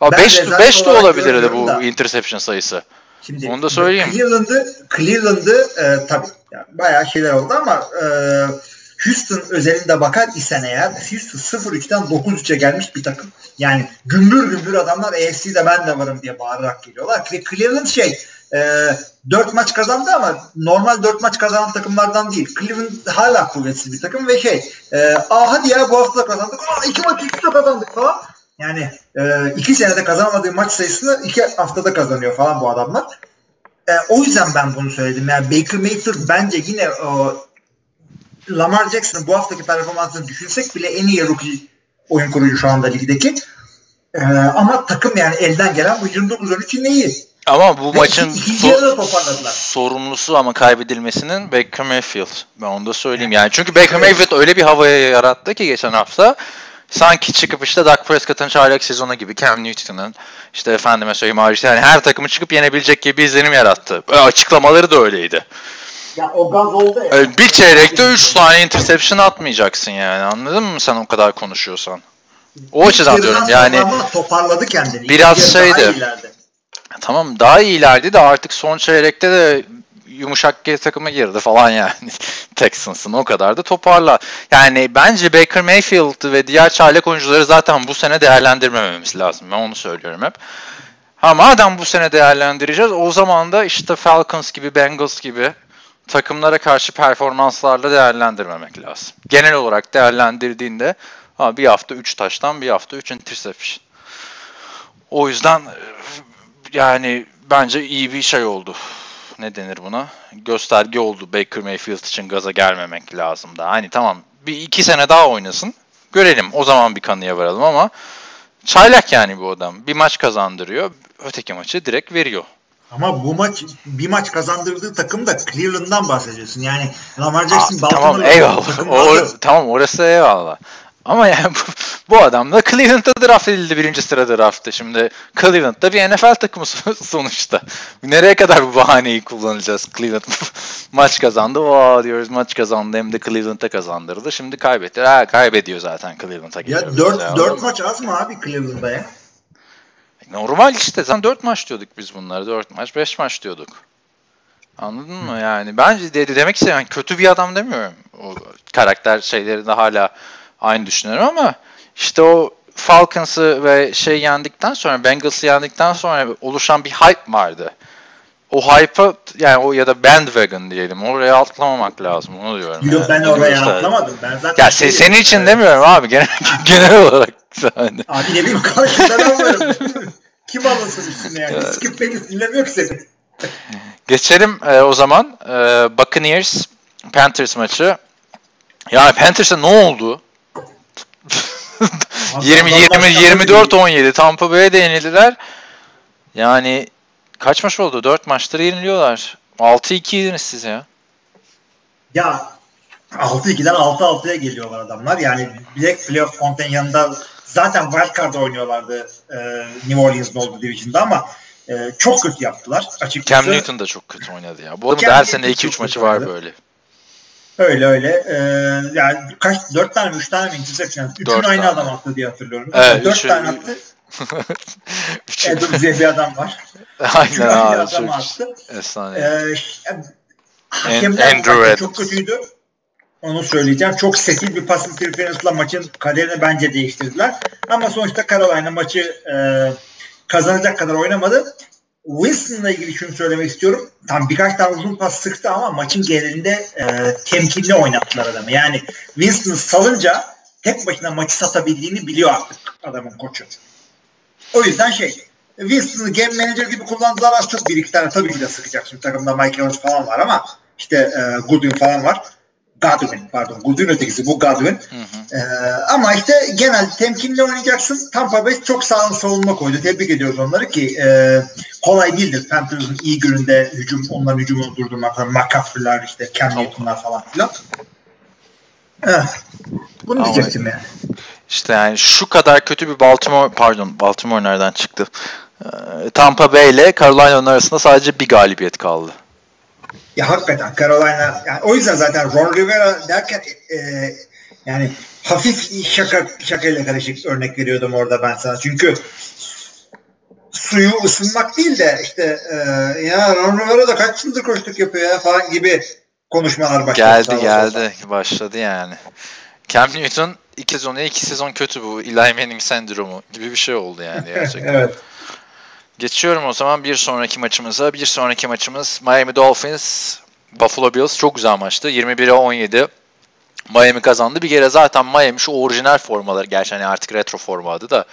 Ben 5 rezalet 5 de olabilirdi bu da. interception sayısı. Şimdi Onu da söyleyeyim. Cleveland'ı Cleveland'ı e, tabii yani bayağı şeyler oldu ama e, Houston özelinde bakar isen eğer Houston 0-3'ten 9-3'e gelmiş bir takım. Yani gümbür gümbür adamlar AFC'de ben de varım diye bağırarak geliyorlar. Ve Cleveland şey e, 4 maç kazandı ama normal 4 maç kazanan takımlardan değil. Cleveland hala kuvvetsiz bir takım ve şey e, aa hadi ya bu hafta kazandık. Aa iki maç üst üste kazandık falan. Yani e, iki senede kazanamadığı maç sayısını iki haftada kazanıyor falan bu adamlar. E, o yüzden ben bunu söyledim. Yani Baker Mayfield bence yine o, Lamar Jackson'ın bu haftaki performansını düşünsek bile en iyi rookie oyun kurucu şu anda ligdeki. E, ama takım yani elden gelen bu 29-13 yine iyi. Ama bu Ve maçın iki- so- sorumlusu ama kaybedilmesinin Baker Mayfield. Ben onu da söyleyeyim yani. Çünkü Baker Mayfield öyle bir havaya yarattı ki geçen hafta sanki çıkıp işte Dak Prescott'ın çaylak sezonu gibi Cam Newton'ın işte efendime söyleyeyim hariç yani her takımı çıkıp yenebilecek gibi bir izlenim yarattı. E, açıklamaları da öyleydi. Ya o gaz oldu ya. E, bir çeyrekte 3 tane interception atmayacaksın yani anladın mı sen o kadar konuşuyorsan. O açıdan diyorum yani toparladı kendini. Biraz daha şeydi. iyilerdi. Tamam daha iyilerdi de artık son çeyrekte de yumuşak G takıma girdi falan yani Texans'ın o kadar da toparla. Yani bence Baker Mayfield ve diğer çaylak oyuncuları zaten bu sene değerlendirmememiz lazım. Ben onu söylüyorum hep. Ha madem bu sene değerlendireceğiz o zaman da işte Falcons gibi Bengals gibi takımlara karşı performanslarla değerlendirmemek lazım. Genel olarak değerlendirdiğinde ha, bir hafta 3 taştan bir hafta 3 interception. O yüzden yani bence iyi bir şey oldu. Ne denir buna? Gösterge oldu Baker Mayfield için gaza gelmemek lazım da. Hani tamam bir iki sene daha oynasın. Görelim. O zaman bir kanıya varalım ama çaylak yani bu adam. Bir maç kazandırıyor. Öteki maçı direkt veriyor. Ama bu maç bir maç kazandırdığı takım da Cleveland'dan bahsediyorsun. Yani Lamar Jackson Aa, tamam eyvallah. O, vardı. tamam orası eyvallah. Ama yani bu, bu adam da Cleveland'da draft edildi birinci sıra draftta. Şimdi Cleveland'da bir NFL takımı sonuçta. Nereye kadar bu bahaneyi kullanacağız Cleveland? maç kazandı. O diyoruz maç kazandı hem de Cleveland'a kazandırdı. Şimdi kaybetti. Ha, kaybediyor zaten Cleveland'a Ya geliyor. 4 mesela, 4 anladın mı? maç az mı abi Cleveland'da ya? Normal işte. Zaten 4 maç diyorduk biz bunları. 4 maç, 5 maç diyorduk. Anladın mı? Yani bence de, demek ki yani kötü bir adam demiyorum. O karakter şeylerinde hala aynı düşünüyorum ama işte o Falcons'ı ve şey yendikten sonra Bengals'ı yendikten sonra oluşan bir hype vardı. O hype'a yani o ya da bandwagon diyelim oraya atlamamak lazım onu diyorum. Yok ben yani. oraya İşte- atlamadım. Ben zaten Ya şey- senin için e, demiyorum abi genel, genel olarak yani. Abi ne bileyim karşında ben varım. Kim anlasın üstüne yani? Skip Bayless dinlemiyor ki seni. Geçelim e, o zaman. E, Buccaneers Panthers maçı. Ya Panthers'a ne oldu? 20 20 24 17 Tampa Bay'e de yenildiler. Yani kaç maç oldu? 4 maçtır yeniliyorlar. 6-2 yediniz siz ya. Ya 6-2'den 6-6'ya geliyorlar adamlar. Yani Black Playoff Fontaine yanında zaten wildcard oynuyorlardı e, New Orleans'ın olduğu division'da ama e, çok kötü yaptılar açıkçası. Cam Newton da çok kötü oynadı ya. Bu adamın her sene 2-3 çok maçı var böyle. Öyle öyle. E, yani kaç 4 tane mi 3 tane mi interception Dört aynı tane. adam attı diye hatırlıyorum. Evet, 4 üçü- tane attı. Üçü- Edward diye bir adam var. Aynen aynı abi. adam Çok attı. efsane. Ee, hakemler Andrew çok kötüydü. Onu söyleyeceğim. Çok sefil bir pas interference'la maçın kaderini bence değiştirdiler. Ama sonuçta Carolina maçı e, kazanacak kadar oynamadı. Winston'la ilgili şunu söylemek istiyorum. Tam birkaç tane uzun pas sıktı ama maçın genelinde e, temkinli oynattılar adamı. Yani Winston'ı salınca tek başına maçı satabildiğini biliyor artık adamın koçu. O yüzden şey Winston'ı game manager gibi kullandılar az çok bir iki tane tabii ki de sıkacak. Şimdi takımda Mike Evans falan var ama işte e, Goodwin falan var. Godwin pardon. Goodwin ötekisi bu Godwin. Hı hı. E, ama işte genel temkinli oynayacaksın. Tampa Bay çok sağlam savunma koydu. Tebrik ediyoruz onları ki e, kolay değildir. Panthers'ın iyi gününde hücum, onların hücumunu durdurmak. McCaffrey'ler işte Cam Newton'lar falan filan. Evet. Bunu Ama- diyecektim yani. İşte yani şu kadar kötü bir Baltimore, pardon Baltimore nereden çıktı? Ee, Tampa Bay ile Carolina'nın arasında sadece bir galibiyet kaldı. Ya hakikaten Carolina yani o yüzden zaten Ron Rivera derken e, yani hafif şaka şakayla karışık örnek veriyordum orada ben sana. Çünkü suyu ısınmak değil de işte e, ya Ron Rivera da kaç yıldır koştuk yapıyor ya falan gibi konuşmalar başladı. Geldi geldi. Başladı yani. Cam Newton iki sezon iyi, iki sezon kötü bu. Eli Manning sendromu gibi bir şey oldu yani gerçekten. evet. Geçiyorum o zaman bir sonraki maçımıza. Bir sonraki maçımız Miami Dolphins Buffalo Bills. Çok güzel maçtı. 21'e 17. Miami kazandı. Bir kere zaten Miami şu orijinal formaları gerçi hani artık retro forma adı da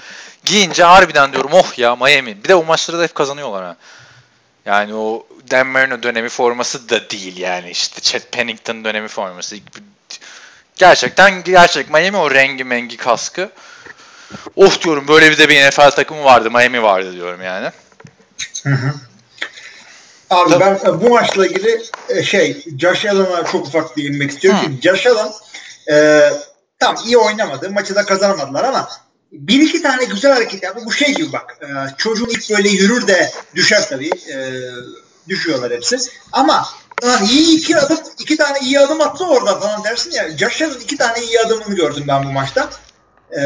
giyince harbiden diyorum oh ya Miami. Bir de o maçları da hep kazanıyorlar ha. Yani o Dan Marino dönemi forması da değil yani işte Chet Pennington dönemi forması. Gerçekten gerçek Miami o rengi mengi kaskı. Of diyorum böyle bir de bir NFL takımı vardı. Miami vardı diyorum yani. Abi Tabii. ben e, bu maçla ilgili e, şey Josh Allen'a çok ufak değinmek istiyorum. Hı. Çünkü Josh Allen e, tam iyi oynamadı. Maçı da kazanamadılar ama bir iki tane güzel hareket yaptı. Bu şey gibi bak. E, çocuğun ilk böyle yürür de düşer tabii. E, düşüyorlar hepsi. Ama lan iyi iki adım, iki tane iyi adım attı orada falan dersin ya. Josh Allen iki tane iyi adımını gördüm ben bu maçta. E,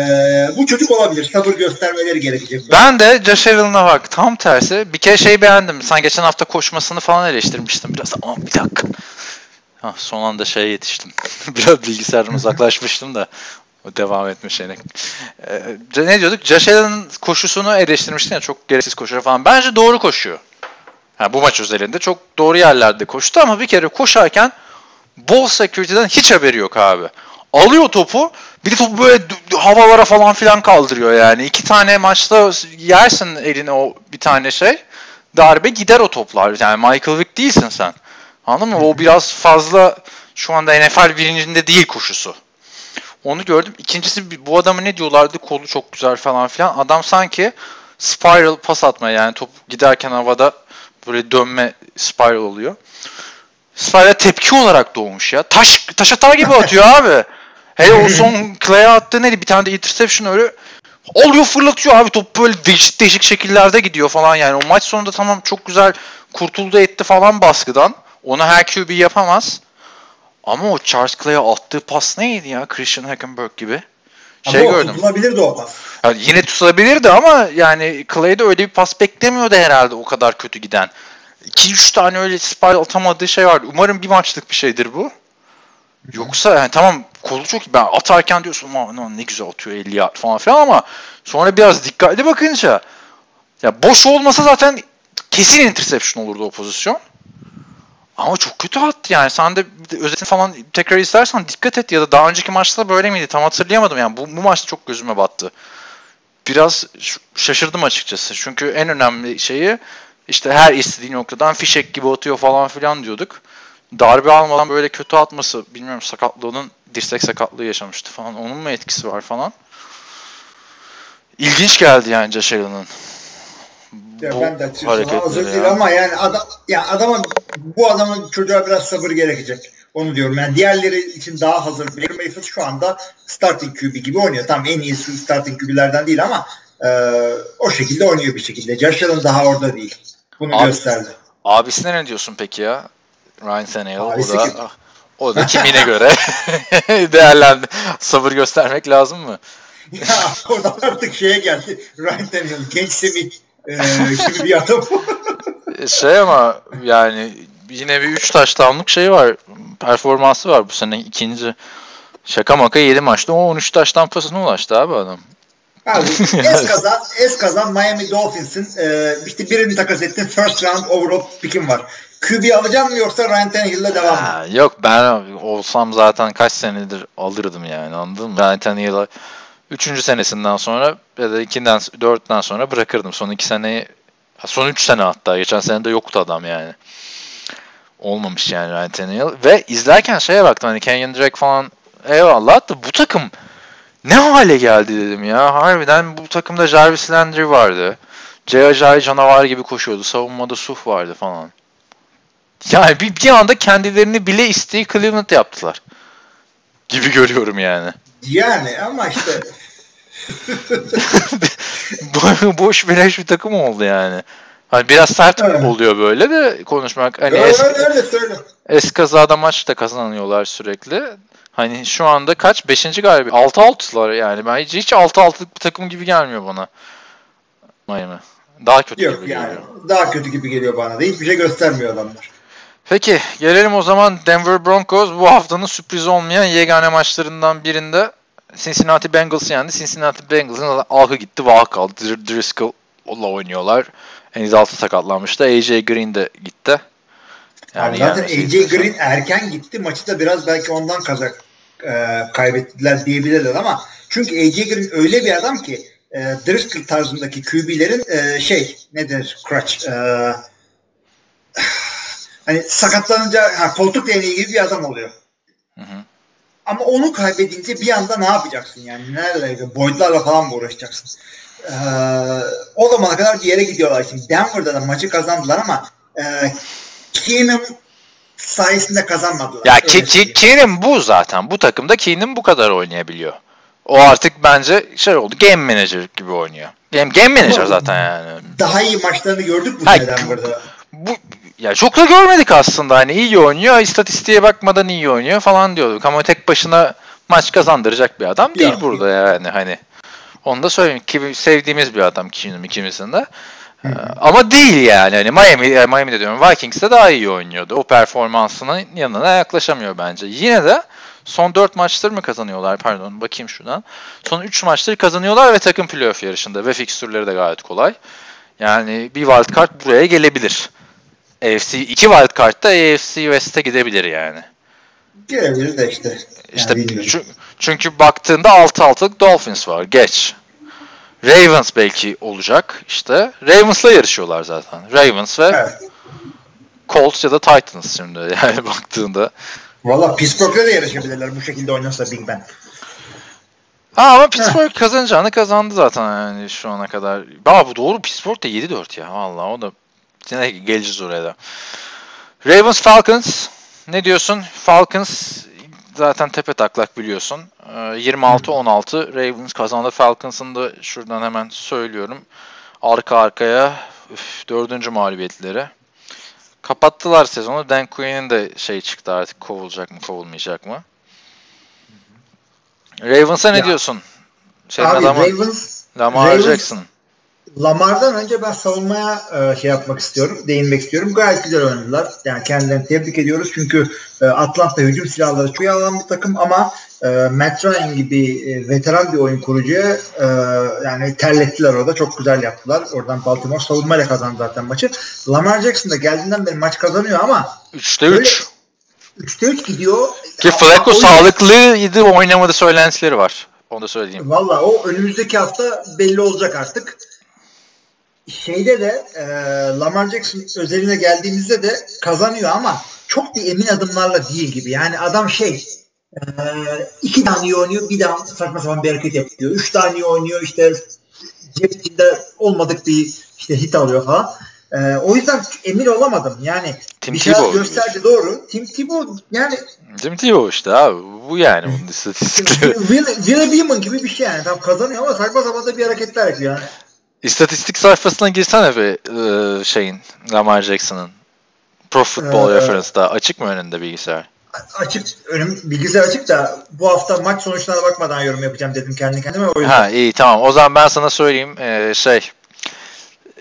bu çocuk olabilir. Sabır göstermeleri gerekecek. Ben de Josh Allen'a bak tam tersi. Bir kere şey beğendim. Sen geçen hafta koşmasını falan eleştirmiştin biraz. Ama bir dakika. Ha, son anda şeye yetiştim. biraz bilgisayardan uzaklaşmıştım da. O devam etme şeyine. Ee, ne diyorduk? Josh Allen'ın koşusunu eleştirmiştin ya çok gereksiz koşuyor falan. Bence doğru koşuyor. Ha, bu maç özelinde çok doğru yerlerde koştu ama bir kere koşarken ball security'den hiç haberi yok abi. Alıyor topu bir de topu böyle havalara falan filan kaldırıyor yani. İki tane maçta yersin eline o bir tane şey. Darbe gider o toplar. Yani Michael Vick değilsin sen. Anladın mı? O biraz fazla şu anda NFL birincinde değil koşusu. Onu gördüm. İkincisi bu adamı ne diyorlardı? Kolu çok güzel falan filan. Adam sanki spiral pas atma yani top giderken havada böyle dönme spiral oluyor. Spiral tepki olarak doğmuş ya. Taş taş atar gibi atıyor abi. Hele o son Clay'a attığı neydi? Bir tane de interception öyle alıyor fırlatıyor abi. Top böyle değişik değişik şekillerde gidiyor falan yani. O maç sonunda tamam çok güzel kurtuldu etti falan baskıdan. Onu her QB yapamaz. Ama o Charles Clay'a attığı pas neydi ya? Christian Hackenberg gibi. Şey Ama gördüm. tutulabilirdi o pas. Yani yine tutabilirdi ama yani Clay'de öyle bir pas beklemiyordu herhalde o kadar kötü giden. 2-3 tane öyle spiral atamadığı şey vardı. Umarım bir maçlık bir şeydir bu. Yoksa yani tamam kolu çok. Ben atarken diyorsun "Aman, ne güzel atıyor 50 yard falan filan ama sonra biraz dikkatli bakınca ya boş olmasa zaten kesin interception olurdu o pozisyon. Ama çok kötü attı yani. Sen de özetini falan tekrar istersen dikkat et ya da daha önceki maçta böyle miydi? Tam hatırlayamadım yani. Bu, bu maçta çok gözüme battı. Biraz şaşırdım açıkçası. Çünkü en önemli şeyi işte her istediği noktadan fişek gibi atıyor falan filan diyorduk. Darbe almadan böyle kötü atması bilmiyorum sakatlığının dirsek sakatlığı yaşamıştı falan. Onun mu etkisi var falan. İlginç geldi yani Allen'ın. Ya ben de hareketleri hazır ya. değil ama yani adam ya adama bu adamın çocuğa biraz sabır gerekecek. Onu diyorum. Yani diğerleri için daha hazır. Baker Mayfield şu anda starting QB gibi oynuyor. Tam en iyi starting QB'lerden değil ama e, o şekilde oynuyor bir şekilde. Josh Allen daha orada değil. Bunu Abi- gösterdi. Abisine ne diyorsun peki ya? Ryan Tannehill. O da, kim? o da kimine göre değerlendi. Sabır göstermek lazım mı? ya oradan artık şeye geldi. Ryan Tannehill genç Semih e, gibi bir adam. Şey ama yani yine bir 3 taştanlık şey var. Performansı var bu sene ikinci. Şaka maka 7 maçta o 13 taştan pasına ulaştı abi adam. Abi, es kazan, es kazan Miami Dolphins'in e, işte birini takas ettin first round overall pick'in var. QB alacak mı yoksa Ryan Tannehill'le devam mı? Ha, yok ben olsam zaten kaç senedir alırdım yani anladın mı? Yani Tannehill'ı 3. senesinden sonra ya da 2'den 4'ten sonra bırakırdım. Son 2 seneyi son 3 sene hatta geçen sene de yoktu adam yani. Olmamış yani Ryan Tannehill. Ve izlerken şeye baktım hani Kenyon Drake falan eyvallah da bu takım ne hale geldi dedim ya. Harbiden bu takımda Jarvis Landry vardı. Ajayi canavar gibi koşuyordu. Savunmada Suf vardı falan. Yani bir, bir anda kendilerini bile isteği Cleveland yaptılar. Gibi görüyorum yani. Yani ama işte Bo- Boş beleş bir takım oldu yani. Hani biraz sert Evet. oluyor böyle de konuşmak. Hani öyle, es, öyle, öyle söyle. eskazada maç da kazanıyorlar sürekli. Hani şu anda kaç? Beşinci galiba. 6-6'lar yani. Ben hiç, hiç 6-6'lık bir takım gibi gelmiyor bana. Miami. Daha kötü Yok gibi yani. geliyor. Daha kötü gibi geliyor bana da. Hiçbir şey göstermiyor adamlar. Peki gelelim o zaman Denver Broncos bu haftanın sürpriz olmayan yegane maçlarından birinde Cincinnati Bengals yendi. Cincinnati Bengals'ın algı gitti vah kaldı. Dr- Driscoll'la oynuyorlar. Eniz altı sakatlanmıştı. AJ Green de gitti. Yani zaten AJ. Green erken gitti. Maçı da biraz belki ondan kazak e, kaybettiler diyebilirler ama çünkü AJ Green öyle bir adam ki e, Driscoll tarzındaki QB'lerin e, şey nedir crutch e, hani sakatlanınca ha, koltuk değneği gibi bir adam oluyor. Hı hı. Ama onu kaybedince bir anda ne yapacaksın yani? Nerede? Boydlarla falan mı uğraşacaksın? Ee, o zamana kadar bir yere gidiyorlar. Şimdi Denver'da da maçı kazandılar ama e, Keenum sayesinde kazanmadılar. Ya ki, ki. Keenum bu zaten. Bu takımda Keenum bu kadar oynayabiliyor. O artık bence şey oldu. Game manager gibi oynuyor. Game, game manager zaten yani. Daha iyi maçlarını gördük bu Ha, sene Denver'da. bu ya çok da görmedik aslında. Hani iyi oynuyor, istatistiğe bakmadan iyi oynuyor falan diyorduk. Ama tek başına maç kazandıracak bir adam değil Ya, burada yani hani. Onu da söyleyeyim ki sevdiğimiz bir adam Keenum ikimizin de. Ee, Ama değil yani. Hani Miami, e, Miami'de diyorum Vikings'te daha iyi oynuyordu. O performansının yanına yaklaşamıyor bence. Yine de son 4 maçtır mı kazanıyorlar? Pardon bakayım şuradan. Son 3 maçtır kazanıyorlar ve takım playoff yarışında. Ve fikstürleri de gayet kolay. Yani bir wildcard buraya gelebilir. AFC, iki wildcard da AFC West'e gidebilir yani. Gelebilir de işte. İşte Yani bilmiyorum. çü- çünkü baktığında 6-6'lık Dolphins var. Geç. Ravens belki olacak işte. Ravens'la yarışıyorlar zaten. Ravens ve Evet. Colts ya da Titans şimdi yani baktığında. Valla Pittsburgh'la da yarışabilirler bu şekilde oynarsa Big Ben. Ha, ama Pittsburgh kazanacağını kazandı zaten yani şu ana kadar. Ama bu doğru Pittsburgh da 7-4 ya. Vallahi o da yine geleceğiz oraya da. Ravens Falcons ne diyorsun? Falcons zaten tepe taklak biliyorsun. Ee, 26-16 Ravens kazandı. Falcons'ın da şuradan hemen söylüyorum. Arka arkaya üf, dördüncü mağlubiyetleri. Kapattılar sezonu. Dan Quinn'in de şey çıktı artık kovulacak mı kovulmayacak mı? Ravens'a ne Ya. diyorsun? Senin Abi adamın Ravens Lamar Ravens- Jackson. Lamar'dan önce ben savunmaya e, şey yapmak istiyorum, değinmek istiyorum. Gayet güzel oynadılar. Yani kendilerini tebrik ediyoruz çünkü e, Atlanta hücum silahları çok iyi alan bir takım ama e, Matt Ryan gibi e, veteran bir oyun kurucuya e, yani terlettiler orada. Çok güzel yaptılar. Oradan Baltimore savunmayla kazandı zaten maçı. Lamar Jackson da geldiğinden beri maç kazanıyor ama 3'te Böyle- 3. 3'te 3 gidiyor. Ki Flacco Oyun- sağlıklıydı oynamadı söylentileri var. Onu da söyleyeyim. Valla o önümüzdeki hafta belli olacak artık. Şeyde de e, Lamar Jackson özeline geldiğimizde de kazanıyor ama çok da emin adımlarla değil gibi. Yani adam şey e, iki tane iyi oynuyor bir daha saçma sapan bir hareket yapıyor. Üç tane iyi oynuyor işte cebinde olmadık bir işte hit alıyor falan. E, o yüzden emin olamadım. Yani Tim bir Tebow. gösterdi doğru. Tim Tebow yani Tim Tebow işte abi. Bu yani bunun istatistikleri. Will, Will Beeman gibi bir şey yani. Tam kazanıyor ama saçma sapan da bir hareketler yapıyor yani. İstatistik sayfasına girsene bir e, şeyin Lamar Jackson'ın. Pro Football Ee, Reference'da açık mı önünde bilgisayar? açık önüm bilgisayar açık da bu hafta maç sonuçlarına bakmadan yorum yapacağım dedim kendi kendime o yüzden. Ha iyi tamam. O zaman ben sana söyleyeyim. Ee, şey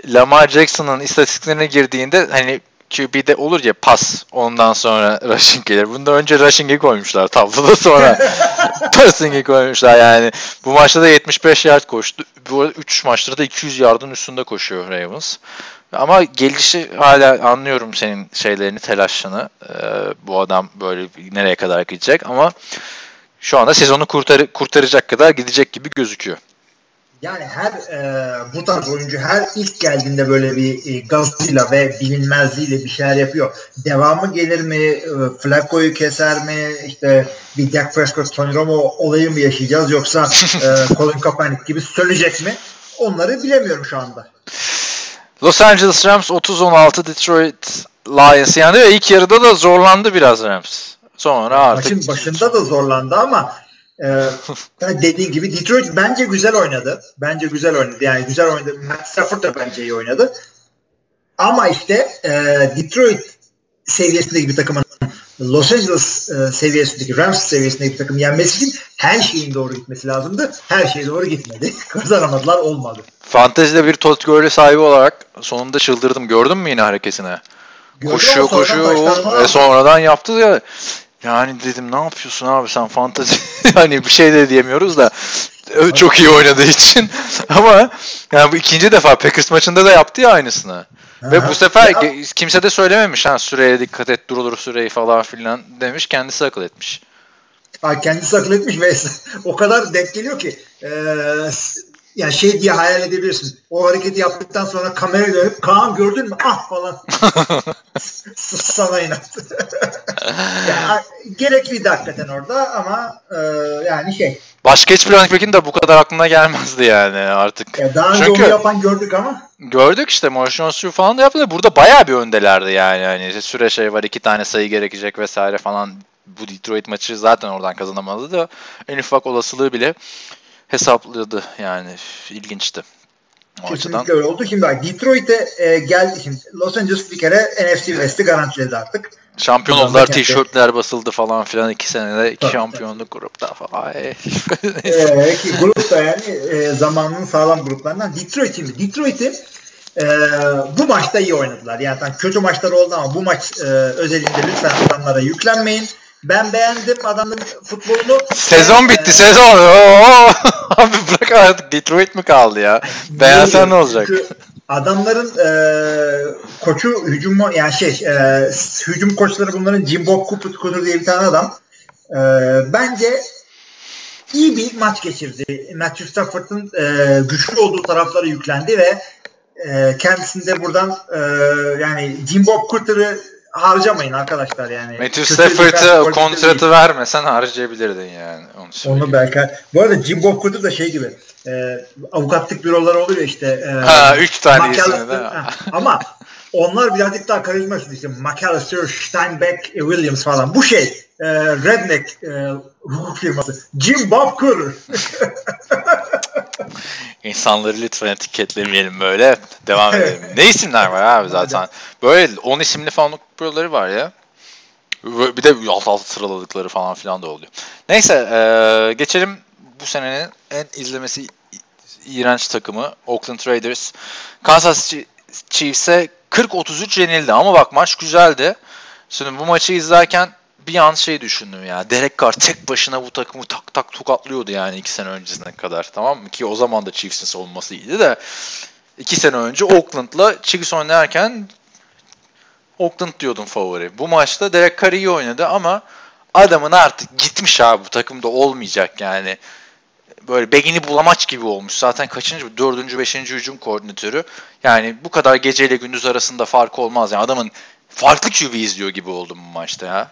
Lamar Jackson'ın istatistiklerine girdiğinde hani QB'de olur ya pas ondan sonra rushing gelir. Bunda önce rushing'i koymuşlar tabloda sonra passing'i koymuşlar yani. Bu maçta da 75 yard koştu. Bu arada 3 maçta da 200 yardın üstünde koşuyor Ravens. Ama gelişi hala anlıyorum senin şeylerini, telaşını. Ee, bu adam böyle nereye kadar gidecek ama şu anda sezonu kurtar kurtaracak kadar gidecek gibi gözüküyor. Yani her e, bu tarz oyuncu her ilk geldiğinde böyle bir e, gazıyla ve bilinmezliğiyle bir şeyler yapıyor. Devamı gelir mi? E, Flacco'yu keser mi? İşte bir Dak Prescott, Tony Romo olayı mı yaşayacağız yoksa e, Colin Kaepernick gibi söyleyecek mi? Onları bilemiyorum şu anda. Los Angeles Rams 30-16 Detroit Lions yani ilk yarıda da zorlandı biraz Rams. Sonra artık Maçın başında da zorlandı ama e, dediğin gibi Detroit bence güzel oynadı. Bence güzel oynadı. Yani güzel oynadı. Matt Stafford da bence iyi oynadı. Ama işte e, Detroit seviyesindeki bir takımın Los Angeles e, seviyesindeki Rams seviyesindeki bir takım yenmesi için her şeyin doğru gitmesi lazımdı. Her şey doğru gitmedi. Kazanamadılar olmadı. Fantezide bir Todd Gurley sahibi olarak sonunda çıldırdım. Gördün mü yine hareketini? Gördüm koşuyor koşuyor ve sonradan yaptı ya. Yani dedim ne yapıyorsun abi sen fantezi hani bir şey de diyemiyoruz da çok iyi oynadığı için ama yani bu ikinci defa Packers maçında da yaptı ya aynısını. Ve bu sefer Ya- kimse de söylememiş ha süreye dikkat et durulur süreyi falan filan demiş kendisi akıl etmiş. Ha, kendisi akıl etmiş ve o kadar denk geliyor ki e, yani şey diye hayal edebilirsin. O hareketi yaptıktan sonra kameraya dönüp Kaan gördün mü? Ah falan. Sana inat. yani, gerekliydi hakikaten orada ama e, yani şey Başka hiçbir running back'in de bu kadar aklına gelmezdi yani artık. e, daha önce Çünkü- onu yapan gördük ama Gördük işte Motion Sue falan da yaptı. da Burada bayağı bir öndelerdi yani. Hani süre şey var iki tane sayı gerekecek vesaire falan. Bu Detroit maçı zaten oradan kazanamazdı da en ufak olasılığı bile hesapladı yani. ilginçti. O açıdan. kesinlikle öyle oldu. Şimdi bak Detroit'e e, geldi. Şimdi Los Angeles bir kere NFC West'i garantiledi artık. Şampiyon oldular, tişörtler basıldı falan filan. iki senede iki Tabii, şampiyonluk grupta falan. Ee, ki grup da yani e, zamanının sağlam gruplarından Detroit şimdi. Detroit'i e, bu maçta iyi oynadılar. Yani kötü maçlar oldu ama bu maç e, özelinde lütfen adamlara yüklenmeyin. Ben beğendim adamın futbolunu. sezon bitti sezon. Oo! Abi bırak artık Detroit mi kaldı ya? Beğensen ne olacak? Adamların e, koçu hücum yani şey e, hücum koçları bunların Jim Bob Cooper diye bir tane adam. E, bence iyi bir maç geçirdi. Matthew Stafford'ın e, güçlü olduğu taraflara yüklendi ve e, kendisinde buradan e, yani Jim Bob Cooper'ı harcamayın arkadaşlar yani. Matthew o coordinator değil. kontratı vermesen harcayabilirdin yani. Onu söyleyeyim. Onu belki. Bu arada Jim Bob Cooper da şey gibi e, avukatlık büroları oluyor işte. E, Ha, üç tane ismi de. Ama onlar birazcık daha karizma işte McAllister, Steinbeck, e, Williams falan. Bu şey e, Redneck e, hukuk firması. Jim Bob Cooper. İnsanları lütfen etiketlemeyelim böyle. Devam edelim. ne isimler var abi zaten. Böyle 10 isimli falan büroları var ya. Bir de alt alta sıraladıkları falan filan da oluyor. Neyse eee, geçelim bu senenin en izlemesi iğrenç takımı Oakland Raiders. Kansas Chi- Chiefs'e 40-33 yenildi ama bak maç güzeldi. Şimdi bu maçı izlerken bir an şey düşündüm ya. Derek Carr tek başına bu takımı tak tak tokatlıyordu yani iki sene öncesine kadar tamam mı? Ki o zaman da Chiefs'in savunması iyiydi de iki sene önce Oakland'la Chiefs oynarken Oakland diyordum favori. Bu maçta Derek Carr iyi oynadı ama adamın artık gitmiş abi bu takımda olmayacak yani. Böyle begini bulamaç gibi olmuş. Zaten kaçıncı? Dördüncü, beşinci hücum koordinatörü. Yani bu kadar geceyle gündüz arasında fark olmaz. Yani adamın farklı QB izliyor gibi oldum bu maçta ya.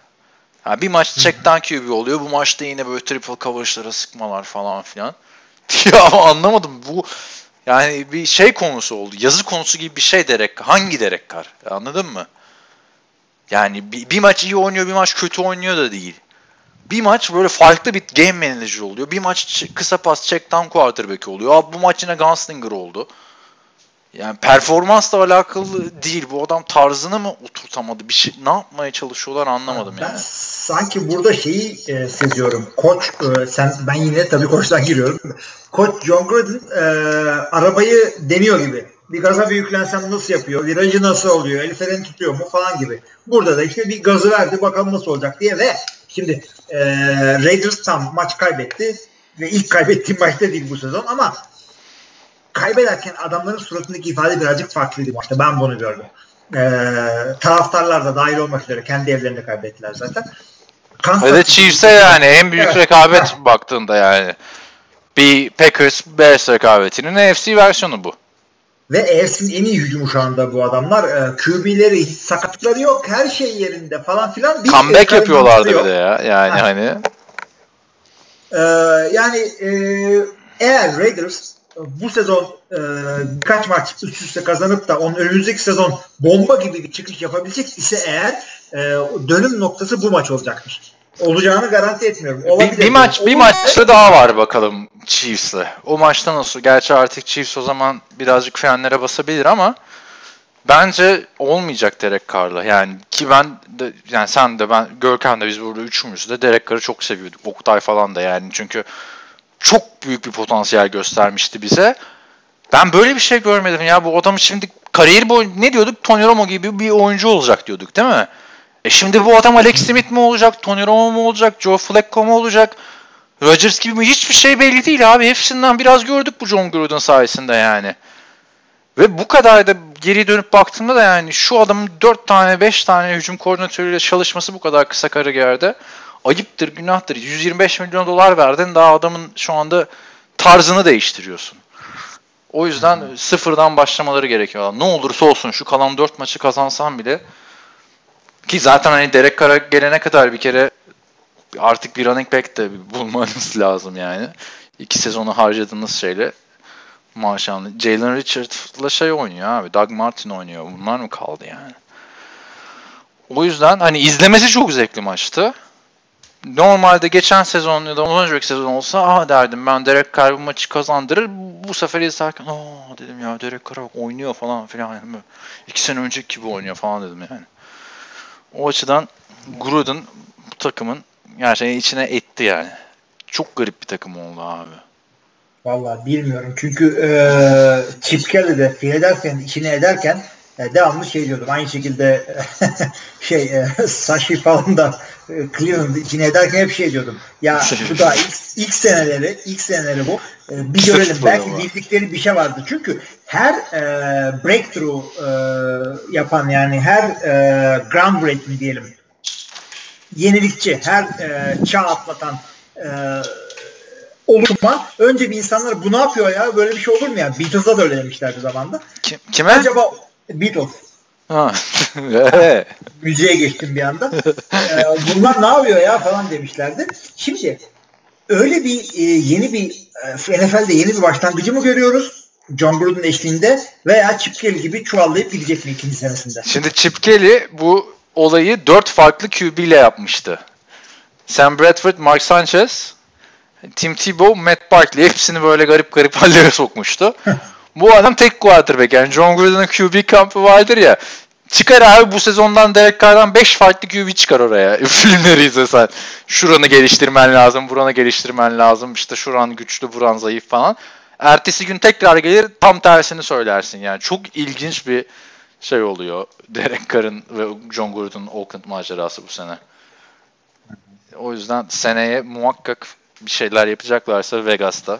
Ha, bir maç checkdown QB oluyor. Bu maçta yine böyle triple coverage'lara sıkmalar falan filan. ya anlamadım. Bu yani bir şey konusu oldu. Yazı konusu gibi bir şey Derek. Hangi Derek Carr? Anladın mı? Yani bir, bir maç iyi oynuyor, bir maç kötü oynuyor da değil. Bir maç böyle farklı bir game manager oluyor. Bir maç kısa pas check down quarterback oluyor. Abi bu maç yine gunslinger oldu. Yani performansla alakalı değil. Bu adam tarzını mı oturtamadı? Bir şey ne yapmaya çalışıyorlar anlamadım Ben yani. sanki burada şeyi e, seziyorum. Koç e, sen ben yine tabii koçtan giriyorum. Koç John Gruden e, arabayı deniyor gibi. Bir gaza bir yüklensem nasıl yapıyor? Virajı nasıl oluyor? El freni tutuyor mu falan gibi. Burada da işte bir gazı verdi bakalım nasıl olacak diye ve şimdi e, Raiders tam maç kaybetti ve ilk kaybettiğim maçta değil bu sezon ama kaybederken adamların suratındaki ifade birazcık farklıydı maçta. Ben bunu gördüm. Ee, taraftarlar da dahil olmak üzere kendi evlerinde kaybettiler zaten. Kansas Ve de Chiefs'e yani en büyük Evet. rekabet baktığında yani. Bir Packers Bears rekabetinin AFC versiyonu bu. Ve AFC'nin en iyi hücumu şu anda bu adamlar. Ee, QB'leri hiç sakatlıkları yok. Her şey yerinde falan filan. Bir Comeback e, yapıyorlardı bir de ya. Yani Ha. hani Ee, yani e, eğer Raiders e, bu sezon e, birkaç maç üst üste kazanıp da onun önümüzdeki sezon bomba gibi bir çıkış yapabilecek ise eğer e, dönüm noktası bu maç olacaktır. Olacağını garanti etmiyorum. bir, Olabilir. bir maç bir maçta daha var bakalım Chiefs'le. O maçta nasıl? Gerçi artık Chiefs o zaman birazcık frenlere basabilir ama Bence olmayacak Derek Carr'la. Yani ki ben de yani sen de ben Görkem de biz burada üçümüz de Derek Carr'ı çok seviyorduk. Oktay falan da yani çünkü çok büyük bir potansiyel göstermişti bize. Ben böyle bir şey görmedim ya. Bu adam şimdi kariyeri boyu ne diyorduk? Tony Romo gibi bir oyuncu olacak diyorduk değil mi? E şimdi bu adam Alex Smith mi olacak? Tony Romo mu olacak? Joe Flacco mu olacak? Rodgers gibi mi? Hiçbir şey belli değil abi. Hepsinden biraz gördük bu John Gruden sayesinde yani. Ve bu kadar da geri dönüp baktığımda da yani şu adamın 4 tane 5 tane hücum koordinatörüyle çalışması bu kadar kısa kariyerde ayıptır günahtır. 125 milyon dolar verdin daha adamın şu anda tarzını değiştiriyorsun. O yüzden sıfırdan başlamaları gerekiyor. Ne olursa olsun şu kalan 4 maçı kazansan bile ki zaten hani Derek Carr'a gelene kadar bir kere artık bir running back de bulmanız lazım yani. İki sezonu harcadığınız şeyle maşallah. Jalen Richards'la şey oynuyor abi. Doug Martin oynuyor. Bunlar mı kaldı yani? O yüzden hani izlemesi çok zevkli maçtı. Normalde geçen sezon ya da ondan önceki sezon olsa ah derdim ben Derek Carr bu maçı kazandırır. Bu sefer izlerken aa dedim ya Derek Carr oynuyor falan filan. Yani böyle iki sene önceki gibi oynuyor falan dedim yani. O açıdan Gruden bu takımın gerçekten içine etti yani. Çok garip bir takım oldu abi. Vallahi bilmiyorum. Çünkü e, Chip Kelly de Philadelphia'nın içine ederken devamlı şey diyordum. Aynı şekilde şey e, Sashi falan da e, Cleveland'ı içine ederken hep şey diyordum. Ya bu da ilk, ilk seneleri ilk seneleri bu. E, bir görelim. Belki bildikleri bir şey vardı. Çünkü her e, breakthrough e, yapan yani her e, groundbreaking diyelim yenilikçi, her e, çağ atlatan e, oluşuma önce bir insanlar bu ne yapıyor ya böyle bir şey olur mu ya? Beatles'a da öyle demişlerdi zamanda. Kim, kime? Acaba Beatles. Ha. Müziğe geçtim bir anda. ee, bunlar ne yapıyor ya falan demişlerdi. Şimdi öyle bir e, yeni bir e, NFL'de yeni bir başlangıcı mı görüyoruz? John Gruden eşliğinde veya Chip Kelly gibi çuvallayıp gidecek mi ikinci senesinde? Şimdi Chip Kelly bu olayı dört farklı QB ile yapmıştı. Sam Bradford, Mark Sanchez, Tim Tebow, Matt Barkley hepsini böyle garip garip hallere sokmuştu. bu adam tek quarterback. Yani John Gruden'ın QB kampı vardır ya. Çıkar abi bu sezondan Derek Carr'dan 5 farklı QB çıkar oraya. Filmleri izlesen. Şuranı geliştirmen lazım, buranı geliştirmen lazım. İşte şuran güçlü, buran zayıf falan. Ertesi gün tekrar gelir tam tersini söylersin. Yani çok ilginç bir şey oluyor. Derek Carr'ın ve John Gruden'ın Oakland macerası bu sene. O yüzden seneye muhakkak bir şeyler yapacaklarsa Vegas'ta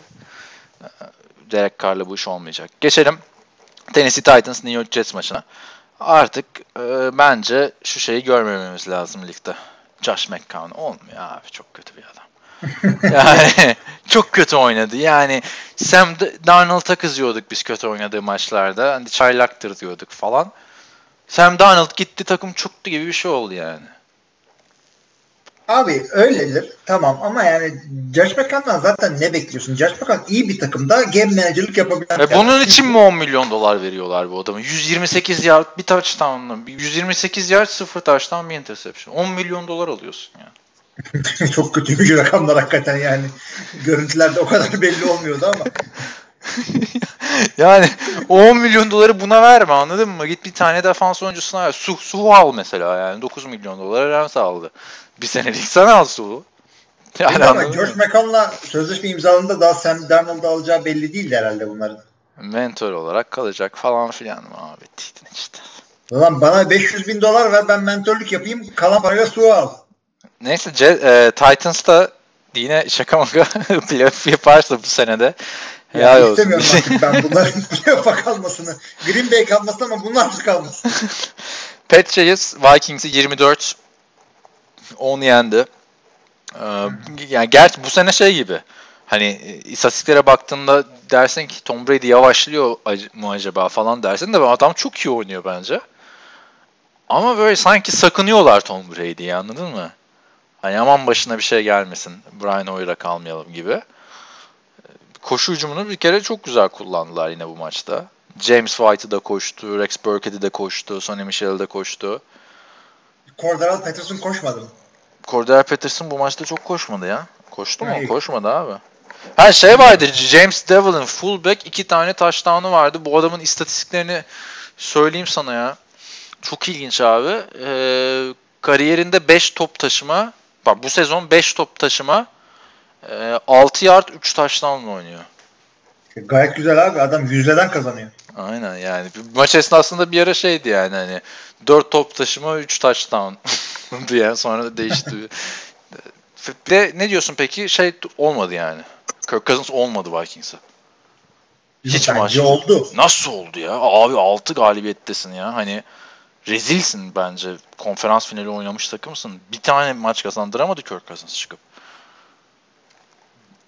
Derek Carr'la bu iş olmayacak. Geçelim Tennessee Titans New York Jets maçına. Artık e, bence şu şeyi görmememiz lazım ligde. Josh McCown olmuyor abi çok kötü bir adam. yani çok kötü oynadı. Yani Sam Darnold'a kızıyorduk biz kötü oynadığı maçlarda. Hani çaylaktır diyorduk falan. Sam Darnold gitti takım çuktu gibi bir şey oldu yani. Abi öyledir. Tamam ama yani Josh McCown'dan zaten ne bekliyorsun? Josh McCown iyi bir takımda game manager'lık yapabilen. E bunun için mi 10 milyon dolar veriyorlar bu adamı? 128 yard bir touchdown'la 128 yard 0 touchdown bir interception. 10 milyon dolar alıyorsun yani. Çok kötü bir rakamlar hakikaten yani. Görüntülerde o kadar belli olmuyordu ama. yani 10 milyon doları buna verme anladın mı? Git bir tane defans oyuncusuna ver. Su, su al mesela yani 9 milyon dolara Rams aldı. Bir senelik sana al su. Yani ama Josh McCown'la sözleşme imzalarında daha Sam Darnold'u alacağı belli değildi herhalde bunların. Mentor olarak kalacak falan filan? Titin işte. Ulan bana 500 bin dolar ver ben mentorluk yapayım kalan parayla su al. Neyse e, Titans da yine şaka maka playoff yaparsa bu senede ya ya istemiyorum artık ben bunların playoff'a kalmasını. Green Bay kalmasını ama bunlar da kalmasın. Patriots Vikings'i 24 10 yendi. Ee, yani gerçi bu sene şey gibi. Hani istatistiklere baktığında dersin ki Tom Brady yavaşlıyor mu acaba falan dersin de adam çok iyi oynuyor bence. Ama böyle sanki sakınıyorlar Tom Brady'yi anladın mı? Hani aman başına bir şey gelmesin. Brian Hoyer'a kalmayalım gibi. Koşu hücumunu bir kere çok güzel kullandılar yine bu maçta. James White'ı da koştu, Rex Burkhead'i de koştu, Sonny Michel'i de koştu. Cordell Patterson koşmadı mı? Cordell Patterson bu maçta çok koşmadı ya. Koştu mu? Hayır. Koşmadı abi. Ha şey vardı James Devlin fullback iki tane touchdown'u vardı. Bu adamın istatistiklerini söyleyeyim sana ya. Çok ilginç abi. Ee, kariyerinde 5 top taşıma. Bak bu sezon 5 top taşıma. E, 6 yard 3 touchdown'la oynuyor. Gayet güzel abi. Adam yüzdeden kazanıyor. Aynen yani. Maç esnasında bir ara şeydi yani hani 4 top taşıma 3 touchdown diye sonra da değişti. Bir de ne diyorsun peki? Şey olmadı yani. Kirk Cousins olmadı Vikings'a. Hiç Bence maç. oldu. Nasıl oldu ya? Abi 6 galibiyettesin ya. Hani rezilsin bence. Konferans finali oynamış takımsın. Bir tane maç kazandıramadı Kirk Cousins çıkıp.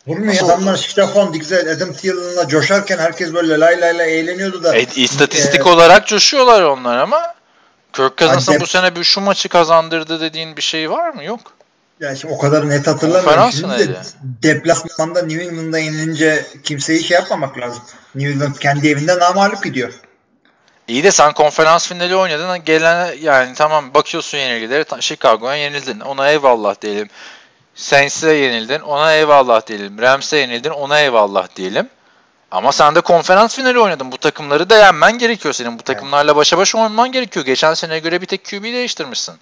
Vurmuyor Nasıl adamlar Stefan Diggs'e Adam Thielen'la coşarken herkes böyle lay lay lay eğleniyordu da. E, istatistik e, olarak coşuyorlar onlar ama Cousins'ın Hani bu sene bir şu maçı kazandırdı dediğin bir şey var mı? Yok. Ya şimdi o kadar net hatırlamıyorum. Şimdi de deplasmanda New England'a yenilince kimseyi şey yapmamak lazım. New England kendi evinde namalip gidiyor. İyi de sen konferans finali oynadın. Gelen yani tamam bakıyorsun yenilgileri. Chicago'ya yenildin. Ona eyvallah diyelim. Saints'e yenildin. Ona eyvallah diyelim. Rams'e yenildin. Ona eyvallah diyelim. Ama sen de konferans finali oynadın. Bu takımları da yenmen gerekiyor senin. Bu takımlarla başa baş oynaman gerekiyor. Geçen seneye göre bir tek QB değiştirmişsin.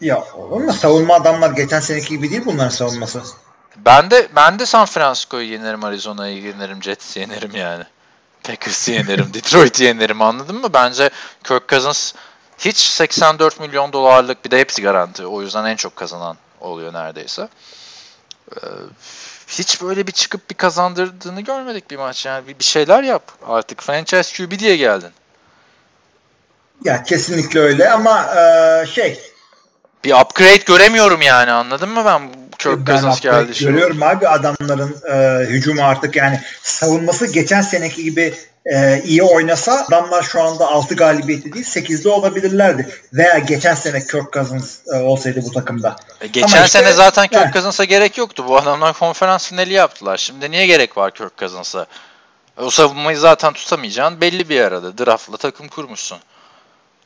Ya olur mu? Savunma adamlar geçen seneki gibi değil bunların savunması. Ben de ben de San Francisco'yu yenerim, Arizona'yı yenerim, Jets'i yenerim yani. Packers'ı yenerim, Detroit'i yenerim anladın mı? Bence Kirk Cousins hiç 84 milyon dolarlık bir de hepsi garanti. O yüzden en çok kazanan oluyor neredeyse. Ee, hiç böyle bir çıkıp bir kazandırdığını görmedik bir maç yani. Bir, şeyler yap artık. Franchise QB diye geldin. Ya kesinlikle öyle ama e, şey Bir upgrade göremiyorum yani anladın mı ben? Ben Cousins geldi. görüyorum abi adamların e, hücumu artık yani savunması geçen seneki gibi e, iyi oynasa adamlar şu anda 6 galibiyeti değil 8'de olabilirlerdi. Veya geçen sene Kirk Cousins e, olsaydı bu takımda. E, Geçen Ama işte- sene zaten Kirk Heh. Cousins'a gerek yoktu. Bu adamlar konferans finali yaptılar. Şimdi niye gerek var Kirk Cousins'a? E, O savunmayı zaten tutamayacaksın. Belli bir arada. Draft'la takım kurmuşsun.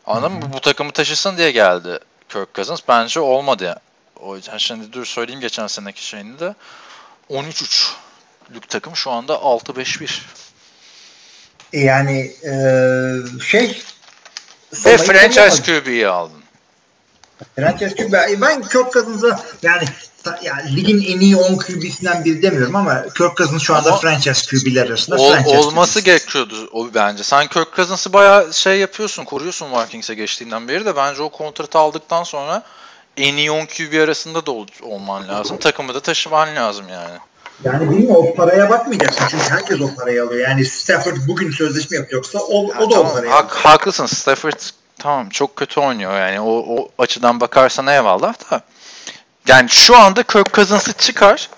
Anladın mı? Bu, bu takımı taşısın diye geldi Kirk Cousins. Bence olmadı. O yüzden şimdi dur söyleyeyim geçen seneki şeyini de. 13-3 lük takım şu anda 6-5-1. E, yani e, şey Ve franchise. QB'yi aldın. Franchise QB ben Kirk Cousins'a yani yani ligin en iyi 10 QB'sinden biri demiyorum ama Kirk Cousins şu anda Ama franchise QB'ler arasında Ol- franchise olması QB'si. gerekiyordu o bence. Sen Kirk Cousins'ı bayağı şey yapıyorsun, koruyorsun Vikings'e geçtiğinden beri de bence o kontratı aldıktan sonra en iyi 10 QB arasında da ol- olman lazım. Takımı da taşıman lazım yani. Yani bilmiyorum o paraya bakmayacaksın çünkü herkes o parayı alıyor. Yani Stafford bugün sözleşme yapacaksa o, Ya o da tamam, o parayı hak- alıyor. haklısın. Stafford tamam çok kötü oynuyor yani. O, o açıdan bakarsan eyvallah da. Yani şu anda Kirk Cousins'ı çıkar.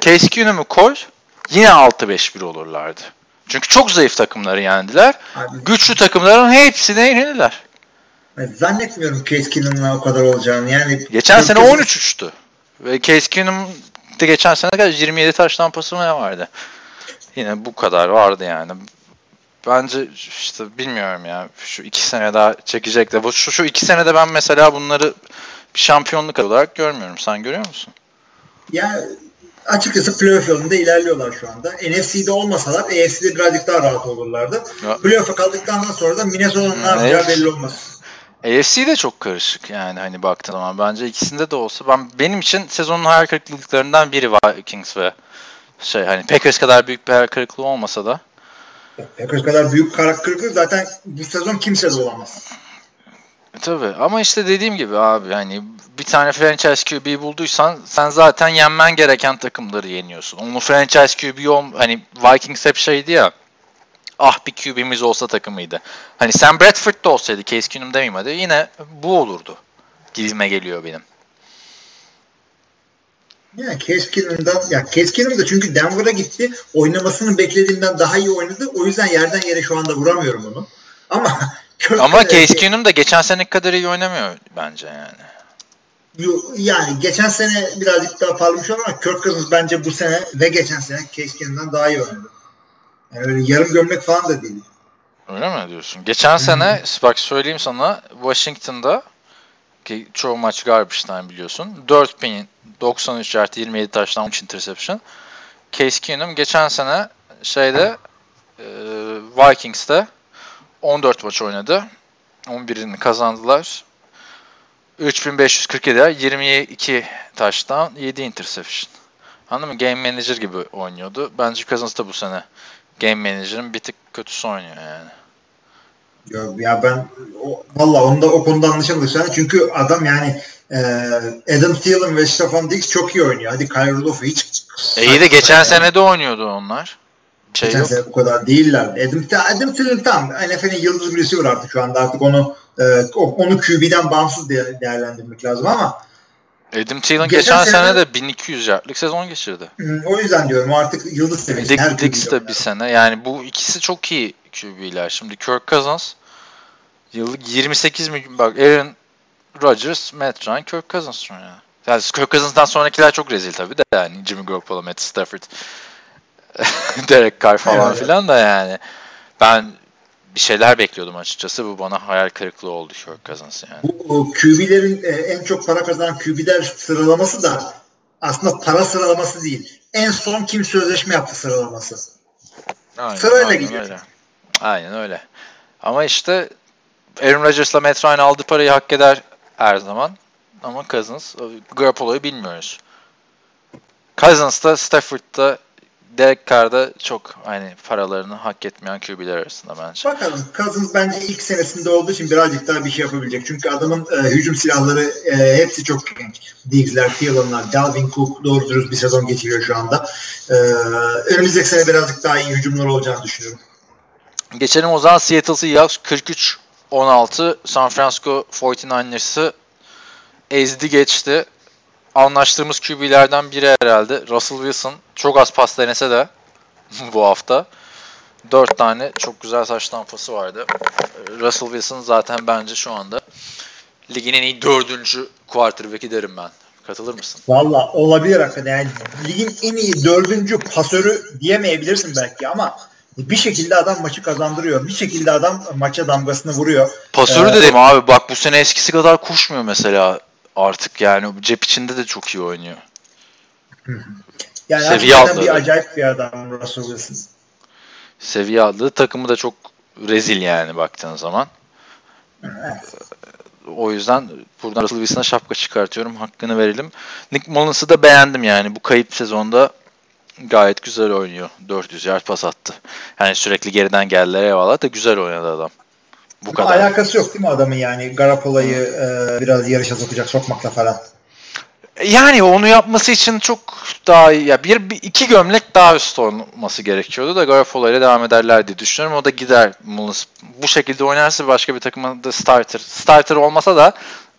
Case Keenum'u koy. Yine 6-5-1 olurlardı. Çünkü çok zayıf takımları yendiler. Abi, Güçlü takımların hepsine yenildiler. Ben zannetmiyorum Case Keenum'la o kadar olacağını. Yani Geçen sene Cousins- 13 uçtu. Ve Case Keenum de geçen sene kadar 27 taş tampası mı ne vardı? Yine bu kadar vardı yani. Bence işte bilmiyorum ya. Şu iki sene daha çekecek de. Bu şu, şu iki senede ben mesela bunları bir şampiyonluk olarak görmüyorum. Sen görüyor musun? Ya açıkçası playoff yolunda ilerliyorlar şu anda. NFC'de olmasalar AFC'de birazcık daha rahat olurlardı. Playoff'a kaldıktan sonra da Minnesota'nın ne yapacağı belli olmaz. AFC de çok karışık yani hani baktığın zaman. Bence ikisinde de olsa ben benim için sezonun hayal kırıklıklarından biri Vikings ve şey hani Packers kadar büyük bir hayal kırıklığı olmasa da Packers kadar büyük karak kırıklığı zaten bu sezon kimse de olamaz. E, Tabii ama işte dediğim gibi abi hani bir tane franchise QB bulduysan sen zaten yenmen gereken takımları yeniyorsun. Onu franchise QB ol hani Vikings hep şeydi ya ah bir QB'miz olsa takımıydı. Hani Sam Bradford da olsaydı Case Keenum demeyeyim hadi yine bu olurdu. Gizime geliyor benim. Ya Case Keenum'dan ya Case Keenum da çünkü Denver'a gitti. Oynamasını beklediğimden daha iyi oynadı. O yüzden yerden yere şu anda vuramıyorum onu. Ama Ama Case Keenum da geçen seneki kadar iyi oynamıyor bence yani. Yani geçen sene birazcık daha parlamış ama Kirk Cousins bence bu sene ve geçen sene Case Keenum'dan daha iyi oynadı. Yani öyle yarım gömlek falan da değil. Öyle mi diyorsun? Geçen sene bak söyleyeyim sana Washington'da ki çoğu maç garbage time biliyorsun. 4093 yard 27 taştan 13 interception. Case Keenum geçen sene şeyde e, Vikings'te 14 maç oynadı. 11'ini kazandılar. 3547 yard, 22 touchdown, 7 interception. Anladın mı? Game Manager gibi oynuyordu. Bence Cousins da bu sene Game Manager'ın bir tık kötüsü oynuyor yani. Ya, ya ben o, valla onda o konuda anlaşılırsa çünkü adam yani e, Adam Thielen ve Stefan Diggs çok iyi oynuyor. Hadi Kyle Rudolph'u hiç E iyi de geçen sene de oynuyordu onlar. Şey Geçen yok. sene bu kadar değiller. Adam, Adam Thielen tam NFL'in yıldız birisi var artık şu anda. Artık onu e, onu QB'den bağımsız de- değerlendirmek lazım ama Adam Thielen Geçen geçen, sene- sene de 1200 yardlık sezon geçirdi. hmm, o yüzden diyorum artık yıldız seviyesi. Dick, Dix de bir sene. Yani bu ikisi çok iyi QB'ler. Şimdi Kirk Cousins yıllık 28 milyon. Bak Aaron Rodgers, Matt Ryan, Kirk Cousins şu an ya. Yani Kirk Cousins'dan sonrakiler çok rezil tabii de yani Jimmy Garoppolo, Matt Stafford, Derek Carr falan Evet. filan da yani. Ben bir şeyler bekliyordum açıkçası. Bu bana hayal kırıklığı oldu Kirk Cousins yani. Bu o QB'lerin e, en çok para kazanan QB'ler sıralaması da aslında para sıralaması değil. En son kim sözleşme yaptı sıralaması. Aynen, Sırayla aynen gidiyor. Öyle. Aynen öyle. Ama işte Aaron Rodgers'la Matt Ryan aldığı parayı hak eder her zaman. Ama Cousins, Garoppolo'yu bilmiyoruz. Cousins da Stafford'da Derek Carr'da çok hani paralarını hak etmeyen QB'ler arasında bence. Bakalım Cousins bence ilk senesinde olduğu için birazcık daha bir şey yapabilecek. Çünkü adamın e, hücum silahları e, hepsi çok genç. Diggs'ler, Thiel'lar, Dalvin Cook doğru dürüst bir sezon geçiriyor şu anda. E, önümüzdeki sene birazcık daha iyi hücumlar olacağını düşünüyorum. Geçelim o zaman Seattle Seahawks 43-16 San Francisco 49ers'ı ezdi geçti. Anlaştığımız QB'lerden biri herhalde. Russell Wilson çok az pas denese de bu hafta 4 tane çok güzel saç tampası vardı. Russell Wilson zaten bence şu anda ligin en iyi dördüncü quarterback'i derim ben. Katılır mısın? Valla olabilir hakikaten. Yani ligin en iyi dördüncü pasörü diyemeyebilirsin belki ama bir şekilde adam maçı kazandırıyor. Bir şekilde adam maça damgasını vuruyor. Pasörü Ee, dedim abi bak bu sene eskisi kadar koşmuyor mesela artık yani cep içinde de çok iyi oynuyor. Yani Seviye atladı. bir acayip bir adam Russell Wilson. seviye aldı. Takımı da çok rezil yani baktığın zaman. O yüzden buradan Russell Wilson'a şapka çıkartıyorum. Hakkını verelim. Nick Mullins'ı da beğendim yani. Bu kayıp sezonda gayet güzel oynuyor. 400 yard pas attı. Yani sürekli geriden geldiler eyvallah da güzel oynadı adam. Bu kadar. alakası yok değil mi adamın yani Garoppolo'yu e, biraz yarışa sokacak sokmakla falan. Yani onu yapması için çok daha iyi. Ya bir, bir iki gömlek daha üst olması gerekiyordu da Garoppolo ile devam ederler diye düşünüyorum. O da gider. Bu şekilde oynarsa başka bir takıma da starter. Starter olmasa da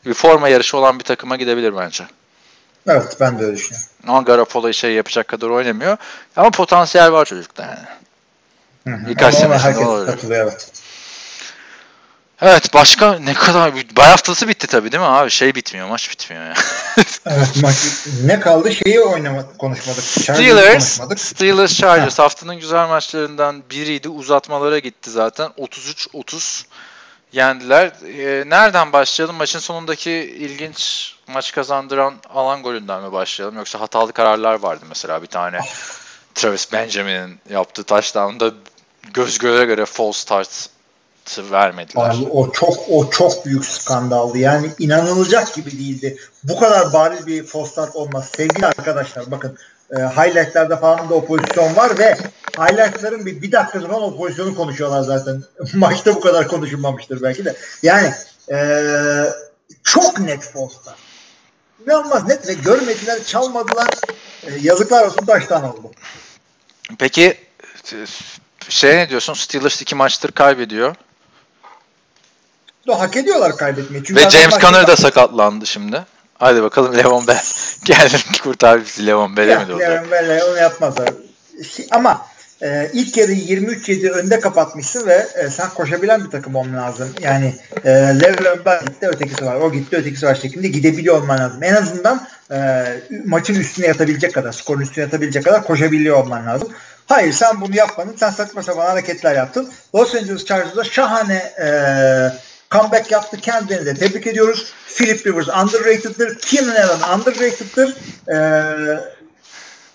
bir forma yarışı olan bir takıma gidebilir bence. Evet ben de öyle düşünüyorum. Ama Garoppolo şey yapacak kadar oynamıyor. Ama potansiyel var çocukta yani. Hı hı. Birkaç sene olur. katılıyor evet. Evet başka ne kadar bay haftası bitti tabii değil mi abi? Şey bitmiyor maç bitmiyor ya. Evet maç ne kaldı şeyi oynamadık konuşmadık. Steelers, konuşmadık. Steelers Chargers haftanın güzel maçlarından biriydi. Uzatmalara gitti zaten. 33-30 yendiler. Ee, nereden başlayalım? Maçın sonundaki ilginç maç kazandıran alan golünden mi başlayalım? Yoksa hatalı kararlar vardı mesela bir tane. Travis Benjamin'in yaptığı touchdown'da göz göre göre false start vermediler. Abi o çok o çok büyük skandaldı. Yani inanılacak gibi değildi. Bu kadar bariz bir false start olmaz. Sevgili arkadaşlar bakın e, highlightlarda falan da o pozisyon var ve highlightların bir, bir dakika sonra o pozisyonu konuşuyorlar zaten. Maçta bu kadar konuşulmamıştır belki de. Yani e, çok net false start. İnanılmaz net ve görmediler, çalmadılar. E, yazıklar olsun taştan oldu. Peki şey ne diyorsun? Steelers iki maçtır kaybediyor. O hak ediyorlar kaybetmeyi. Çünkü Ve James Conner da sakatlandı şimdi. Hadi bakalım Levon Bell. Geldim kurtar bizi Levon Bell'e mi doğru? Levan Bell'e onu yapmazlar. Ama e, ilk yarı 23-7 önde kapatmışsın ve e, sen koşabilen bir takım olman lazım. Yani e, Levan Bell gitti ötekisi var. O gitti ötekisi var şeklinde gidebiliyor olman lazım. En azından e, maçın üstüne yatabilecek kadar, skorun üstüne yatabilecek kadar koşabiliyor olman lazım. Hayır sen bunu yapmadın. Sen saçma sapan hareketler yaptın. Los Angeles Chargers'da şahane e, comeback yaptı. Kendilerini de tebrik ediyoruz. Philip Rivers underrated'dır. Keenan Allen underrated'dır. E,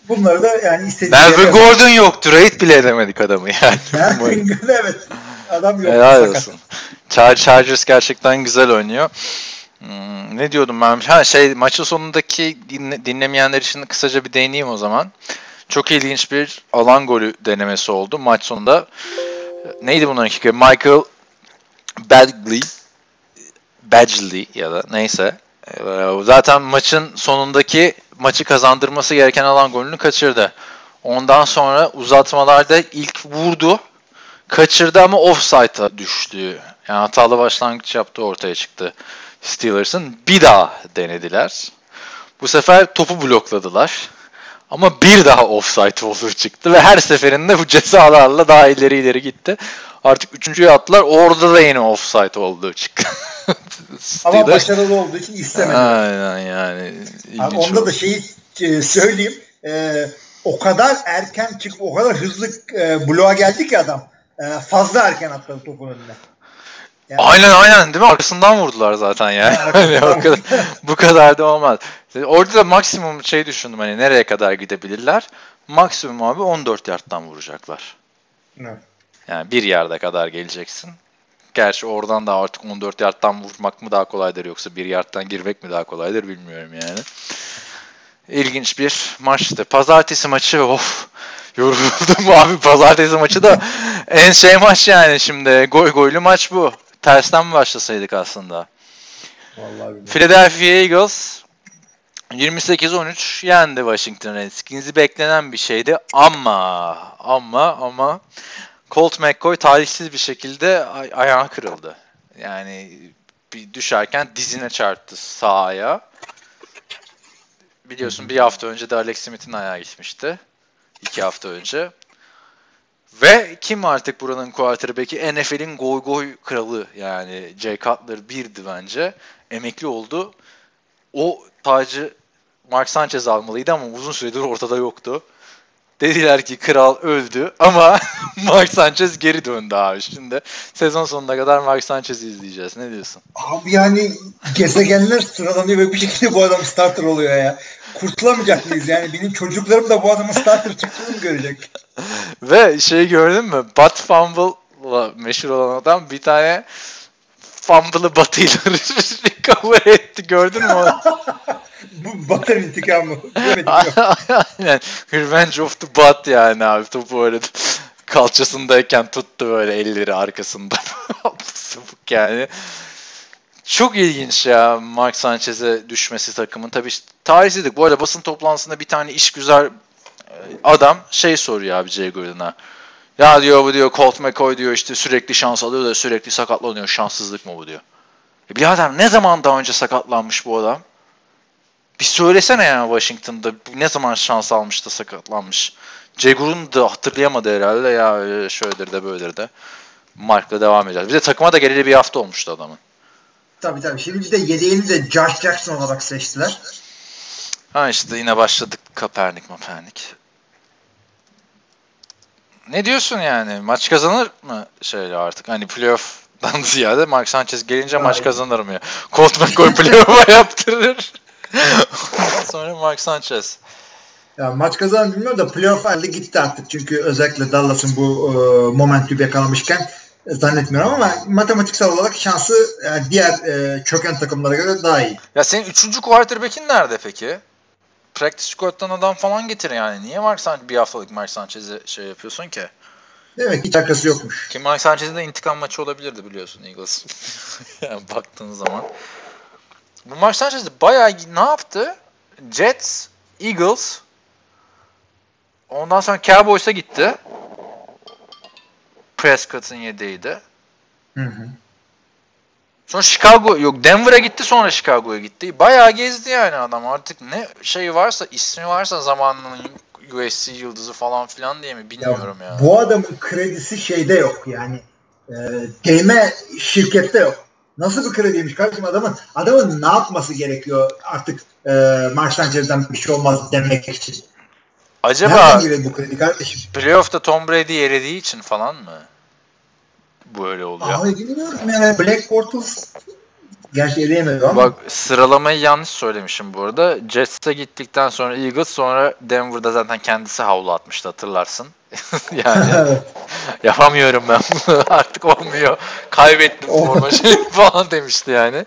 Bunları da yani istediği Melvin Gordon yoktu. Raid bile edemedik adamı yani. Evet. Adam yok. Helal olsun. Char- Chargers gerçekten güzel oynuyor. Hmm, ne diyordum ben? Ha şey maçın sonundaki dinle- dinlemeyenler için kısaca bir değineyim o zaman. Çok ilginç bir alan golü denemesi oldu maç sonunda. Neydi bunların iki Michael Badgley Badgley ya da neyse. Ee, Zaten maçın sonundaki maçı kazandırması gereken alan golünü kaçırdı. Ondan sonra uzatmalarda ilk vurdu. Kaçırdı ama offside'a düştü. Yani hatalı başlangıç yaptığı ortaya çıktı Steelers'ın. Bir daha denediler. Bu sefer topu blokladılar. Ama bir daha offside olur çıktı ve her seferinde bu cezalarla daha ileri ileri gitti. Artık üçüncüye attılar. Orada da yine offside olduğu çıktı. Ama başarılı olduğu için istemedi. Aynen yani. Abi onda oldu. da şeyi e, söyleyeyim. E, o kadar erken çık, o kadar hızlı e, bloğa geldi ki adam. E, fazla erken atladı topun önüne. Yani- Aynen aynen değil mi? Arkasından vurdular zaten yani. Hani o kadar, bu kadar da olmaz. Orada da maksimum şey düşündüm hani nereye kadar gidebilirler? Maksimum abi 14 yardtan vuracaklar. Evet. Yani bir yarda kadar geleceksin. Gerçi oradan da artık 14 yardtan vurmak mı daha kolaydır yoksa bir yardtan girmek mi daha kolaydır bilmiyorum yani. İlginç bir maçtı. Pazartesi maçı of yoruldum abi. Pazartesi maçı da en şey maç yani şimdi. Goy goylu maç bu. Tersten mi başlasaydık aslında? Vallahi. Philadelphia Eagles 28-13 yendi Washington Redskins'i. Beklenen bir şeydi ama ama ama Colt McCoy talihsiz bir şekilde ay- ayağı kırıldı. Yani bir düşerken dizine çarptı sağ ayağı. Biliyorsun bir hafta önce de Alex Smith'in ayağı gitmişti. İki hafta önce. Ve kim artık buranın quarterback'i? NFL'in goy goy kralı yani Jay Cutler birdi bence. Emekli oldu. O tacı Mark Sanchez almalıydı ama uzun süredir ortada yoktu. Dediler ki kral öldü ama Mark Sanchez geri döndü abi. Şimdi sezon sonuna kadar Mark Sanchez'i izleyeceğiz. Ne diyorsun? Abi yani gezegenler sıralanıyor ve bir şekilde bu adam starter oluyor ya. Kurtulamayacak mıyız yani? Benim çocuklarım da bu adamın starter çıktığını görecek? Ve şey gördün mü? Butt Fumble'la meşhur olan adam bir tane fumble'ı batıyla recover etti. Gördün mü onu? Bu Batır intikamı. Aynen. Revenge of the Butt yani abi. Topu öyle kalçasındayken tuttu böyle elleri arkasında. Sapık yani. Çok ilginç ya Mark Sanchez'e düşmesi takımın. Tabii tarihsizlik. Bu arada basın toplantısında bir tane iş güzel adam şey soruyor abi Jay Gordon'a. Ya diyor bu diyor Colt McCoy diyor işte sürekli şans alıyor da sürekli sakatlanıyor. Şanssızlık mı bu diyor. E birader ne zaman daha önce sakatlanmış bu adam? Bir söylesene ya Washington'da ne zaman şans almış da sakatlanmış. Jay Gruden da hatırlayamadı herhalde ya öyle şöyledir de böyledir de. Mark'la devam edeceğiz. Bir de takıma da geleli bir hafta olmuştu adamın. Tabii tabii. Şimdi bir de yedeğini de Josh Jackson olarak seçtiler. Ha işte yine başladık Kaepernick Mapernik. Ne diyorsun yani? Maç kazanır mı şeyle artık? Hani playoff'dan ziyade Mark Sanchez gelince maç kazanır mı ya? Colt McCoy playoff'a yaptırır. Sonra Mark Sanchez. Ya maç kazanır bilmiyorum da playoff halde gitti artık. Çünkü özellikle Dallas'ın bu e, momentum yakalamışken zannetmiyorum ama matematiksel olarak şansı yani diğer e, çöken takımlara göre daha iyi. Ya senin üçüncü quarterback'in nerede peki? Practice squad'dan adam falan getir yani. Niye Mark Sanchez bir haftalık Mark Sanchez'e şey yapıyorsun ki? Demek hiç alakası yokmuş. Ki Mark Sanchez'in de intikam maçı olabilirdi biliyorsun Eagles. yani baktığın zaman. Bu Mark Sanchez bayağı ne yaptı? Jets, Eagles, ondan sonra Cowboys'a gitti. Prescott'ın yedeğiydi. Hı hı. Sonra Chicago yok Denver'a gitti sonra Chicago'ya gitti. Bayağı gezdi yani adam artık ne şey varsa ismi varsa zamanının USC yıldızı falan filan diye mi bilmiyorum ya. Bu adamın kredisi şeyde yok yani e, değme şirkette yok. Nasıl bir krediymiş kardeşim adamın adamın ne yapması gerekiyor artık e, Mark Sanchez'den bir şey olmaz demek için. Acaba bu kredi kardeşim? playoff'ta Tom Brady yerediği için falan mı? Bu öyle oluyor. Abi bilmiyorum yani Black Bortles Gerçi eleyemedi ama. Bak sıralamayı yanlış söylemişim bu arada. Jets'e gittikten sonra Eagles sonra Denver'da zaten kendisi havlu atmıştı hatırlarsın. yani yapamıyorum ben bunu artık olmuyor. Kaybettim Oh. forma şeyi falan demişti yani.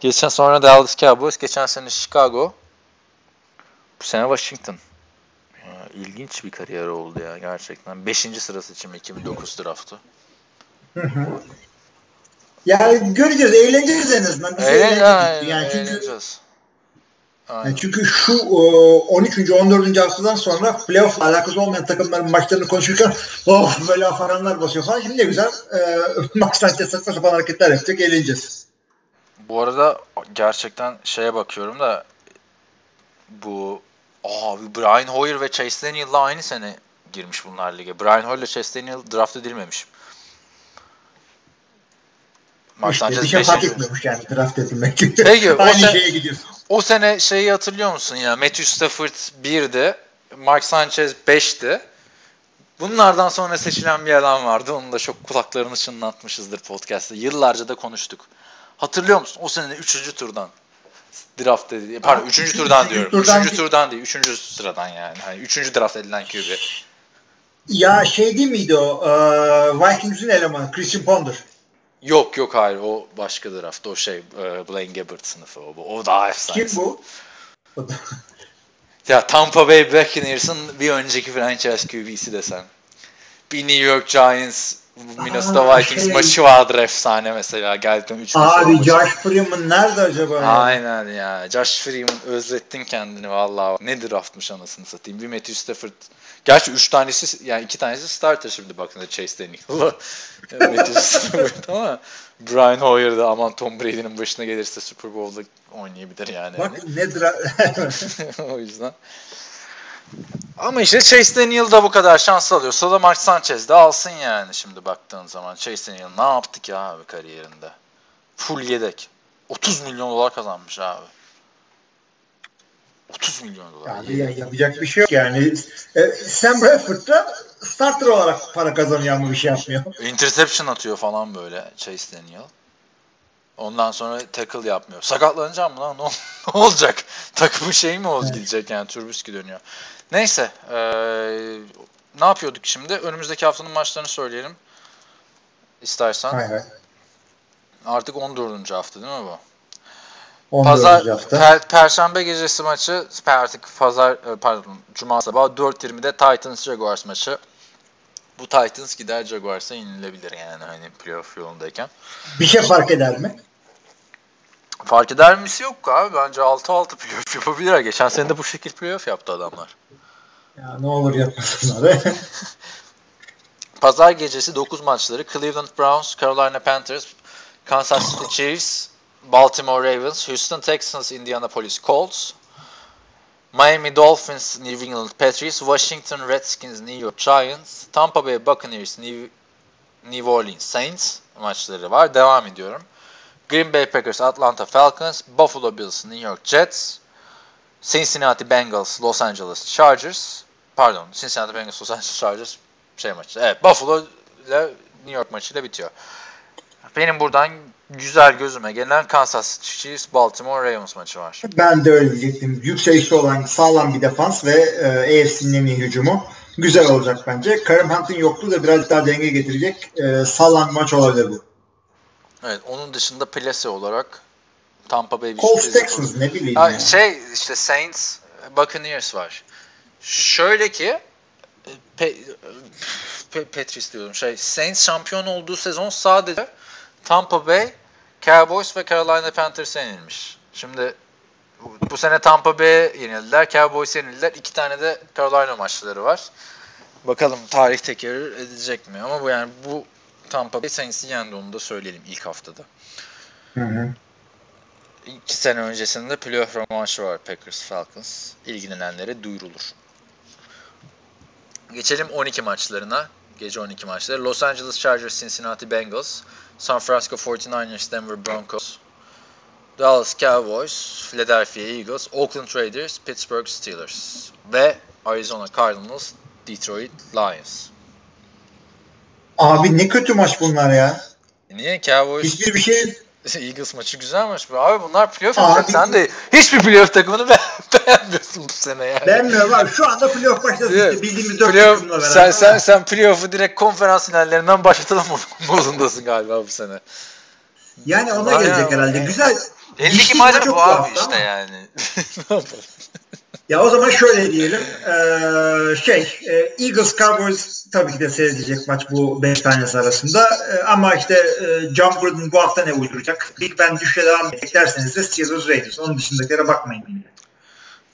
Geçen sonra Dallas Cowboys, geçen sene Chicago. Bu sene Washington. Ya, ilginç bir kariyer oldu ya gerçekten. Beşinci sırası için 2009 draftı. Yani göreceğiz, eğleneceğiz en azından. Biz Eğlen, eğleneceğiz. yani çünkü eğleneceğiz. Aynen. Yani çünkü şu e, 13. 14. haftadan sonra playoff alakası olmayan takımların maçlarını konuşurken of böyle afaranlar basıyor falan. Şimdi ne güzel e, Sanchez saçma sapan hareketler yapacak eğleneceğiz. Bu arada gerçekten şeye bakıyorum da bu abi Brian Hoyer ve Chase Daniel'la aynı sene girmiş bunlar lige. Brian Hoyer ile Chase Daniel draft edilmemiş. Mark işte Sanchez bir şey fark etmiyormuş yani draft edilmek. Peki, o Aynı sen- şeye gidiyorsun. O sene şeyi hatırlıyor musun ya? Matthew Stafford 1'di. Mark Sanchez 5'ti. Bunlardan sonra seçilen bir adam vardı. Onu da çok kulaklarını çınlatmışızdır podcast'te. Yıllarca da konuştuk. Hatırlıyor musun? O sene 3. turdan draft edildi. Pardon 3. üçüncü- turdan üçüncü diyorum. turdan 3. değil. turdan değil. 3. sıradan yani. Hani 3. draft edilen QB. Ya şey değil miydi o? E, Vikings'in elemanı Christian Ponder. Yok yok hayır o başka draft. O şey e, Blaine Gabbert sınıfı o. O daha efsane. Kim bu? Ya Tampa Bay Buccaneers'ın bir önceki franchise QB'si desem. Bir New York Giants Minnesota Aa, Vikings şey. maçı vardır efsane mesela. Geldikten 3 Abi Josh Freeman nerede acaba? ya? Aynen ya. Josh Freeman özlettin kendini vallahi. Ne draftmış anasını satayım. Bir Matthew Stafford. Gerçi 3 tanesi yani 2 tanesi starter şimdi baktığında Chase Daniel'la. Matthew Stafford ama Brian Hoyer da aman Tom Brady'nin başına gelirse Super Bowl'da oynayabilir yani. Bak ne dra- o yüzden. Ama işte Chase Daniel da bu kadar şans alıyorsa da Mark Sanchez de alsın yani şimdi baktığın zaman. Chase Daniel ne yaptık ya abi kariyerinde? Full yedek. 30 milyon dolar kazanmış abi. 30 milyon dolar. Yani ya- yapacak bir şey yok yani. E, Sam Bradford da starter olarak para kazanıyor ama bir şey yapmıyor. Interception atıyor falan böyle Chase Daniel. Ondan sonra tackle yapmıyor. Sakatlanacağım mı lan? Ne, ol- ne olacak? Takımın şeyi mi olacak gidecek yani? Trubisky dönüyor. Neyse. eee, ne yapıyorduk şimdi? Önümüzdeki haftanın maçlarını söyleyelim. İstersen. Hay. Artık 14. hafta değil mi bu? 14. Pazar, hafta. per- Perşembe gecesi maçı artık pazar e, pardon Cuma sabahı 4.20'de Titans Jaguars maçı. Bu Titans gider Jaguars'a yenilebilir yani hani playoff yolundayken. Bir şey fark eder mi? Fark eder misi yok abi. Bence 6-6 playoff yapabilirler. Geçen sene de bu şekil playoff yaptı adamlar. Ya ne olur yapmasınlar. Pazar gecesi 9 maçları Cleveland Browns, Carolina Panthers, Kansas City Chiefs, Baltimore Ravens, Houston Texans, Indianapolis Colts, Miami Dolphins, New England Patriots, Washington Redskins, New York Giants, Tampa Bay Buccaneers, New, New Orleans Saints maçları var. Devam ediyorum. Green Bay Packers, Atlanta Falcons, Buffalo Bills, New York Jets, Cincinnati Bengals, Los Angeles Chargers, pardon Cincinnati Bengals, Los Angeles şey maçı. Evet Buffalo ile New York maçıyla bitiyor. Benim buradan güzel gözüme gelen Kansas City Chiefs Baltimore Ravens maçı var. ben de öyle diyecektim. Yükselişi olan sağlam bir defans ve e, AFC'nin hücumu. Güzel olacak bence. Karim Hunt'ın yokluğu da biraz daha denge getirecek. E, sağlam bir maç olabilir bu. Evet onun dışında plase olarak Tampa Bay Colts. Texans ne bileyim Ha, ya. şey işte Saints Buccaneers var. Şöyle ki Pe, Pe, Patriots diyorum. Şey Saints şampiyon olduğu sezon sadece Tampa Bay, Cowboys ve Carolina Panthers'e yenilmiş. Şimdi bu, bu sene Tampa Bay'e yenildiler, Cowboys'e yenildiler. İki tane de Carolina maçları var. Bakalım tarih tekerrür edecek mi? Ama bu yani bu Tampa Bay Saints'i yendi onu da söyleyelim ilk haftada. Hı hı. İki sene öncesinde playoff rövanşı var Packers Falcons. İlgilenenlere duyurulur. Geçelim 12 maçlarına. Gece 12 maçları. Los Angeles Chargers, Cincinnati Bengals, San Francisco 49ers, Denver Broncos, Dallas Cowboys, Philadelphia Eagles, Oakland Raiders, Pittsburgh Steelers ve Arizona Cardinals, Detroit Lions. Abi ne kötü maç bunlar ya. Niye Cowboys? Hiçbir bir şey Eagles maçı güzel maç. bu. Abi bunlar playoff yapacak. Sen de hiçbir playoff takımını be- beğenmiyorsun bu sene yani. Beğenmiyorum abi. Şu anda playoff başlasın. Evet. Bildiğimiz dört Playoff- takımla beraber. sen, sen, sen playoff'u direkt konferans finallerinden başlatalım modundasın galiba bu sene. Yani ona Aynen. gelecek herhalde. Güzel. Eldeki madem bu abi işte ama. yani. ne yapalım? Ya o zaman şöyle diyelim. Ee, şey, e, Eagles Cowboys tabii ki de seyredecek maç bu 5 tanesi arasında. Ee, ama işte e, John Gruden bu hafta ne uyduracak? Big Ben düşe devam edecek derseniz de Steelers Raiders. Onun dışındakilere bakmayın.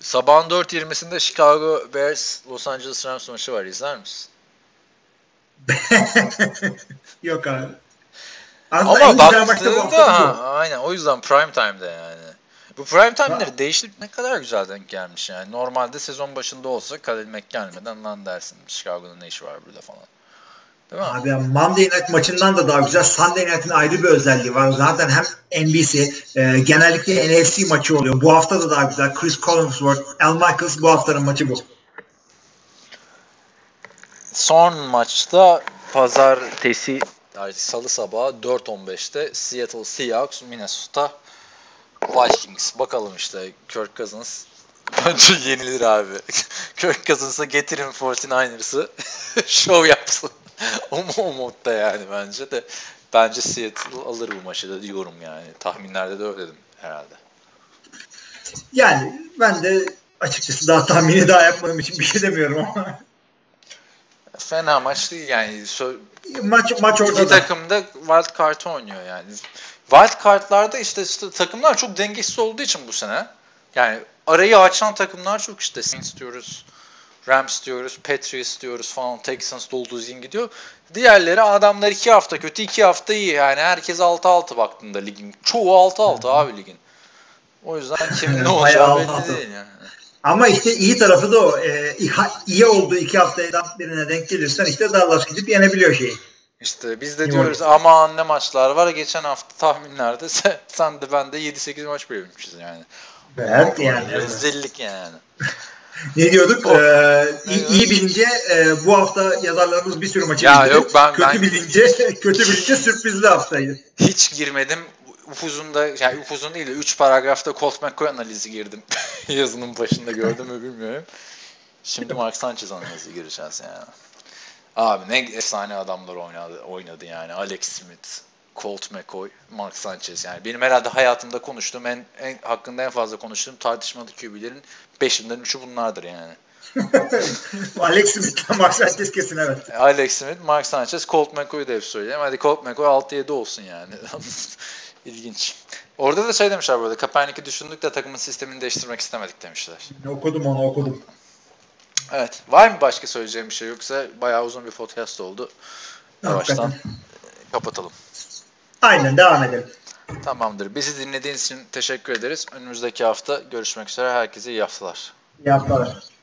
Sabahın 4.20'sinde Chicago Bears Los Angeles Rams maçı var. İzler misin? Yok abi. Aslında Ama baktığında ha, aynen o yüzden prime time'da yani. Bu prime time'leri değiştirip ne kadar güzel denk gelmiş yani. Normalde sezon başında olsa Khalil Mack gelmeden lan dersin Chicago'nun ne işi var burada falan. Değil mi? Abi ya Monday Night maçından da daha güzel. Sunday Night'in ayrı bir özelliği var. Zaten hem NBC e, genellikle NFC maçı oluyor. Bu hafta da daha güzel. Chris Collinsworth, Al Michaels bu haftanın maçı bu. Son maçta pazartesi ay, salı sabahı 4.15'te Seattle Seahawks Minnesota Vikings. Bakalım işte Kirk Cousins bence yenilir abi. Kirk Cousins'a getirin 49ers'ı show yapsın. o, o modda yani bence de. Bence Seattle alır bu maçı da diyorum yani. Tahminlerde de öyle dedim herhalde. Yani ben de açıkçası daha tahmini daha yapmadığım için bir şey demiyorum ama Fena maç değil yani. Maç maç İki orada da. takım da wild card oynuyor yani. Wild card'larda işte, işte takımlar çok dengesiz olduğu için bu sene. Yani arayı açan takımlar çok işte Saints diyoruz, Rams diyoruz, Patriots diyoruz falan, Texans dolu düzgün gidiyor. Diğerleri adamlar iki hafta kötü, iki hafta iyi. Yani herkes 6-6 baktığında ligin. Çoğu 6-6 abi ligin. O yüzden kimin ne olacağı belli 6-6. değil yani. Ama işte iyi tarafı da o. E, iha- iyi olduğu iki haftadan birine denk gelirsen işte Dallas gidip yenebiliyor şeyi. İşte biz de diyoruz aman ne maçlar var. Geçen hafta tahminlerde sen, de ben de 7-8 maç belirmişiz yani. Evet yani. Rezillik yani. Ne diyorduk? Oh. Ee, iyi, iyi bilince e, bu hafta yazarlarımız bir sürü maçı Ya bildi. yok, ben- kötü ben- bilince kötü bilince sürprizli haftaydı. Hiç girmedim. Upuzunda, yani upuzun değil de 3 paragrafta Colt McCoy analizi girdim. Yazının başında gördüm mü bilmiyorum. Şimdi Mark Sanchez analizi gireceğiz yani. Abi ne efsane adamlar oynadı, oynadı yani. Alex Smith, Colt McCoy, Mark Sanchez yani. Benim herhalde hayatımda konuştuğum en, en hakkında en fazla konuştuğum tartışmalı QB'lerin 5'inden 3'ü bunlardır yani. Alex Smith'ten Max Sanchez kesin evet. Alex Smith, Mark Sanchez, Colt McCoy'u da hep söyleyeyim. Hadi Colt McCoy 6-7 olsun yani. İlginç. Orada da şey demişler burada. Kaepernick'i düşündük de takımın sistemini değiştirmek istemedik demişler. Okudum onu okudum. Evet. Var mı başka söyleyeceğim bir şey yoksa bayağı uzun bir podcast oldu. Yavaştan Hakikaten. kapatalım. Aynen devam edelim. Tamamdır. Bizi dinlediğiniz için teşekkür ederiz. Önümüzdeki hafta görüşmek üzere. Herkese iyi haftalar. İyi haftalar.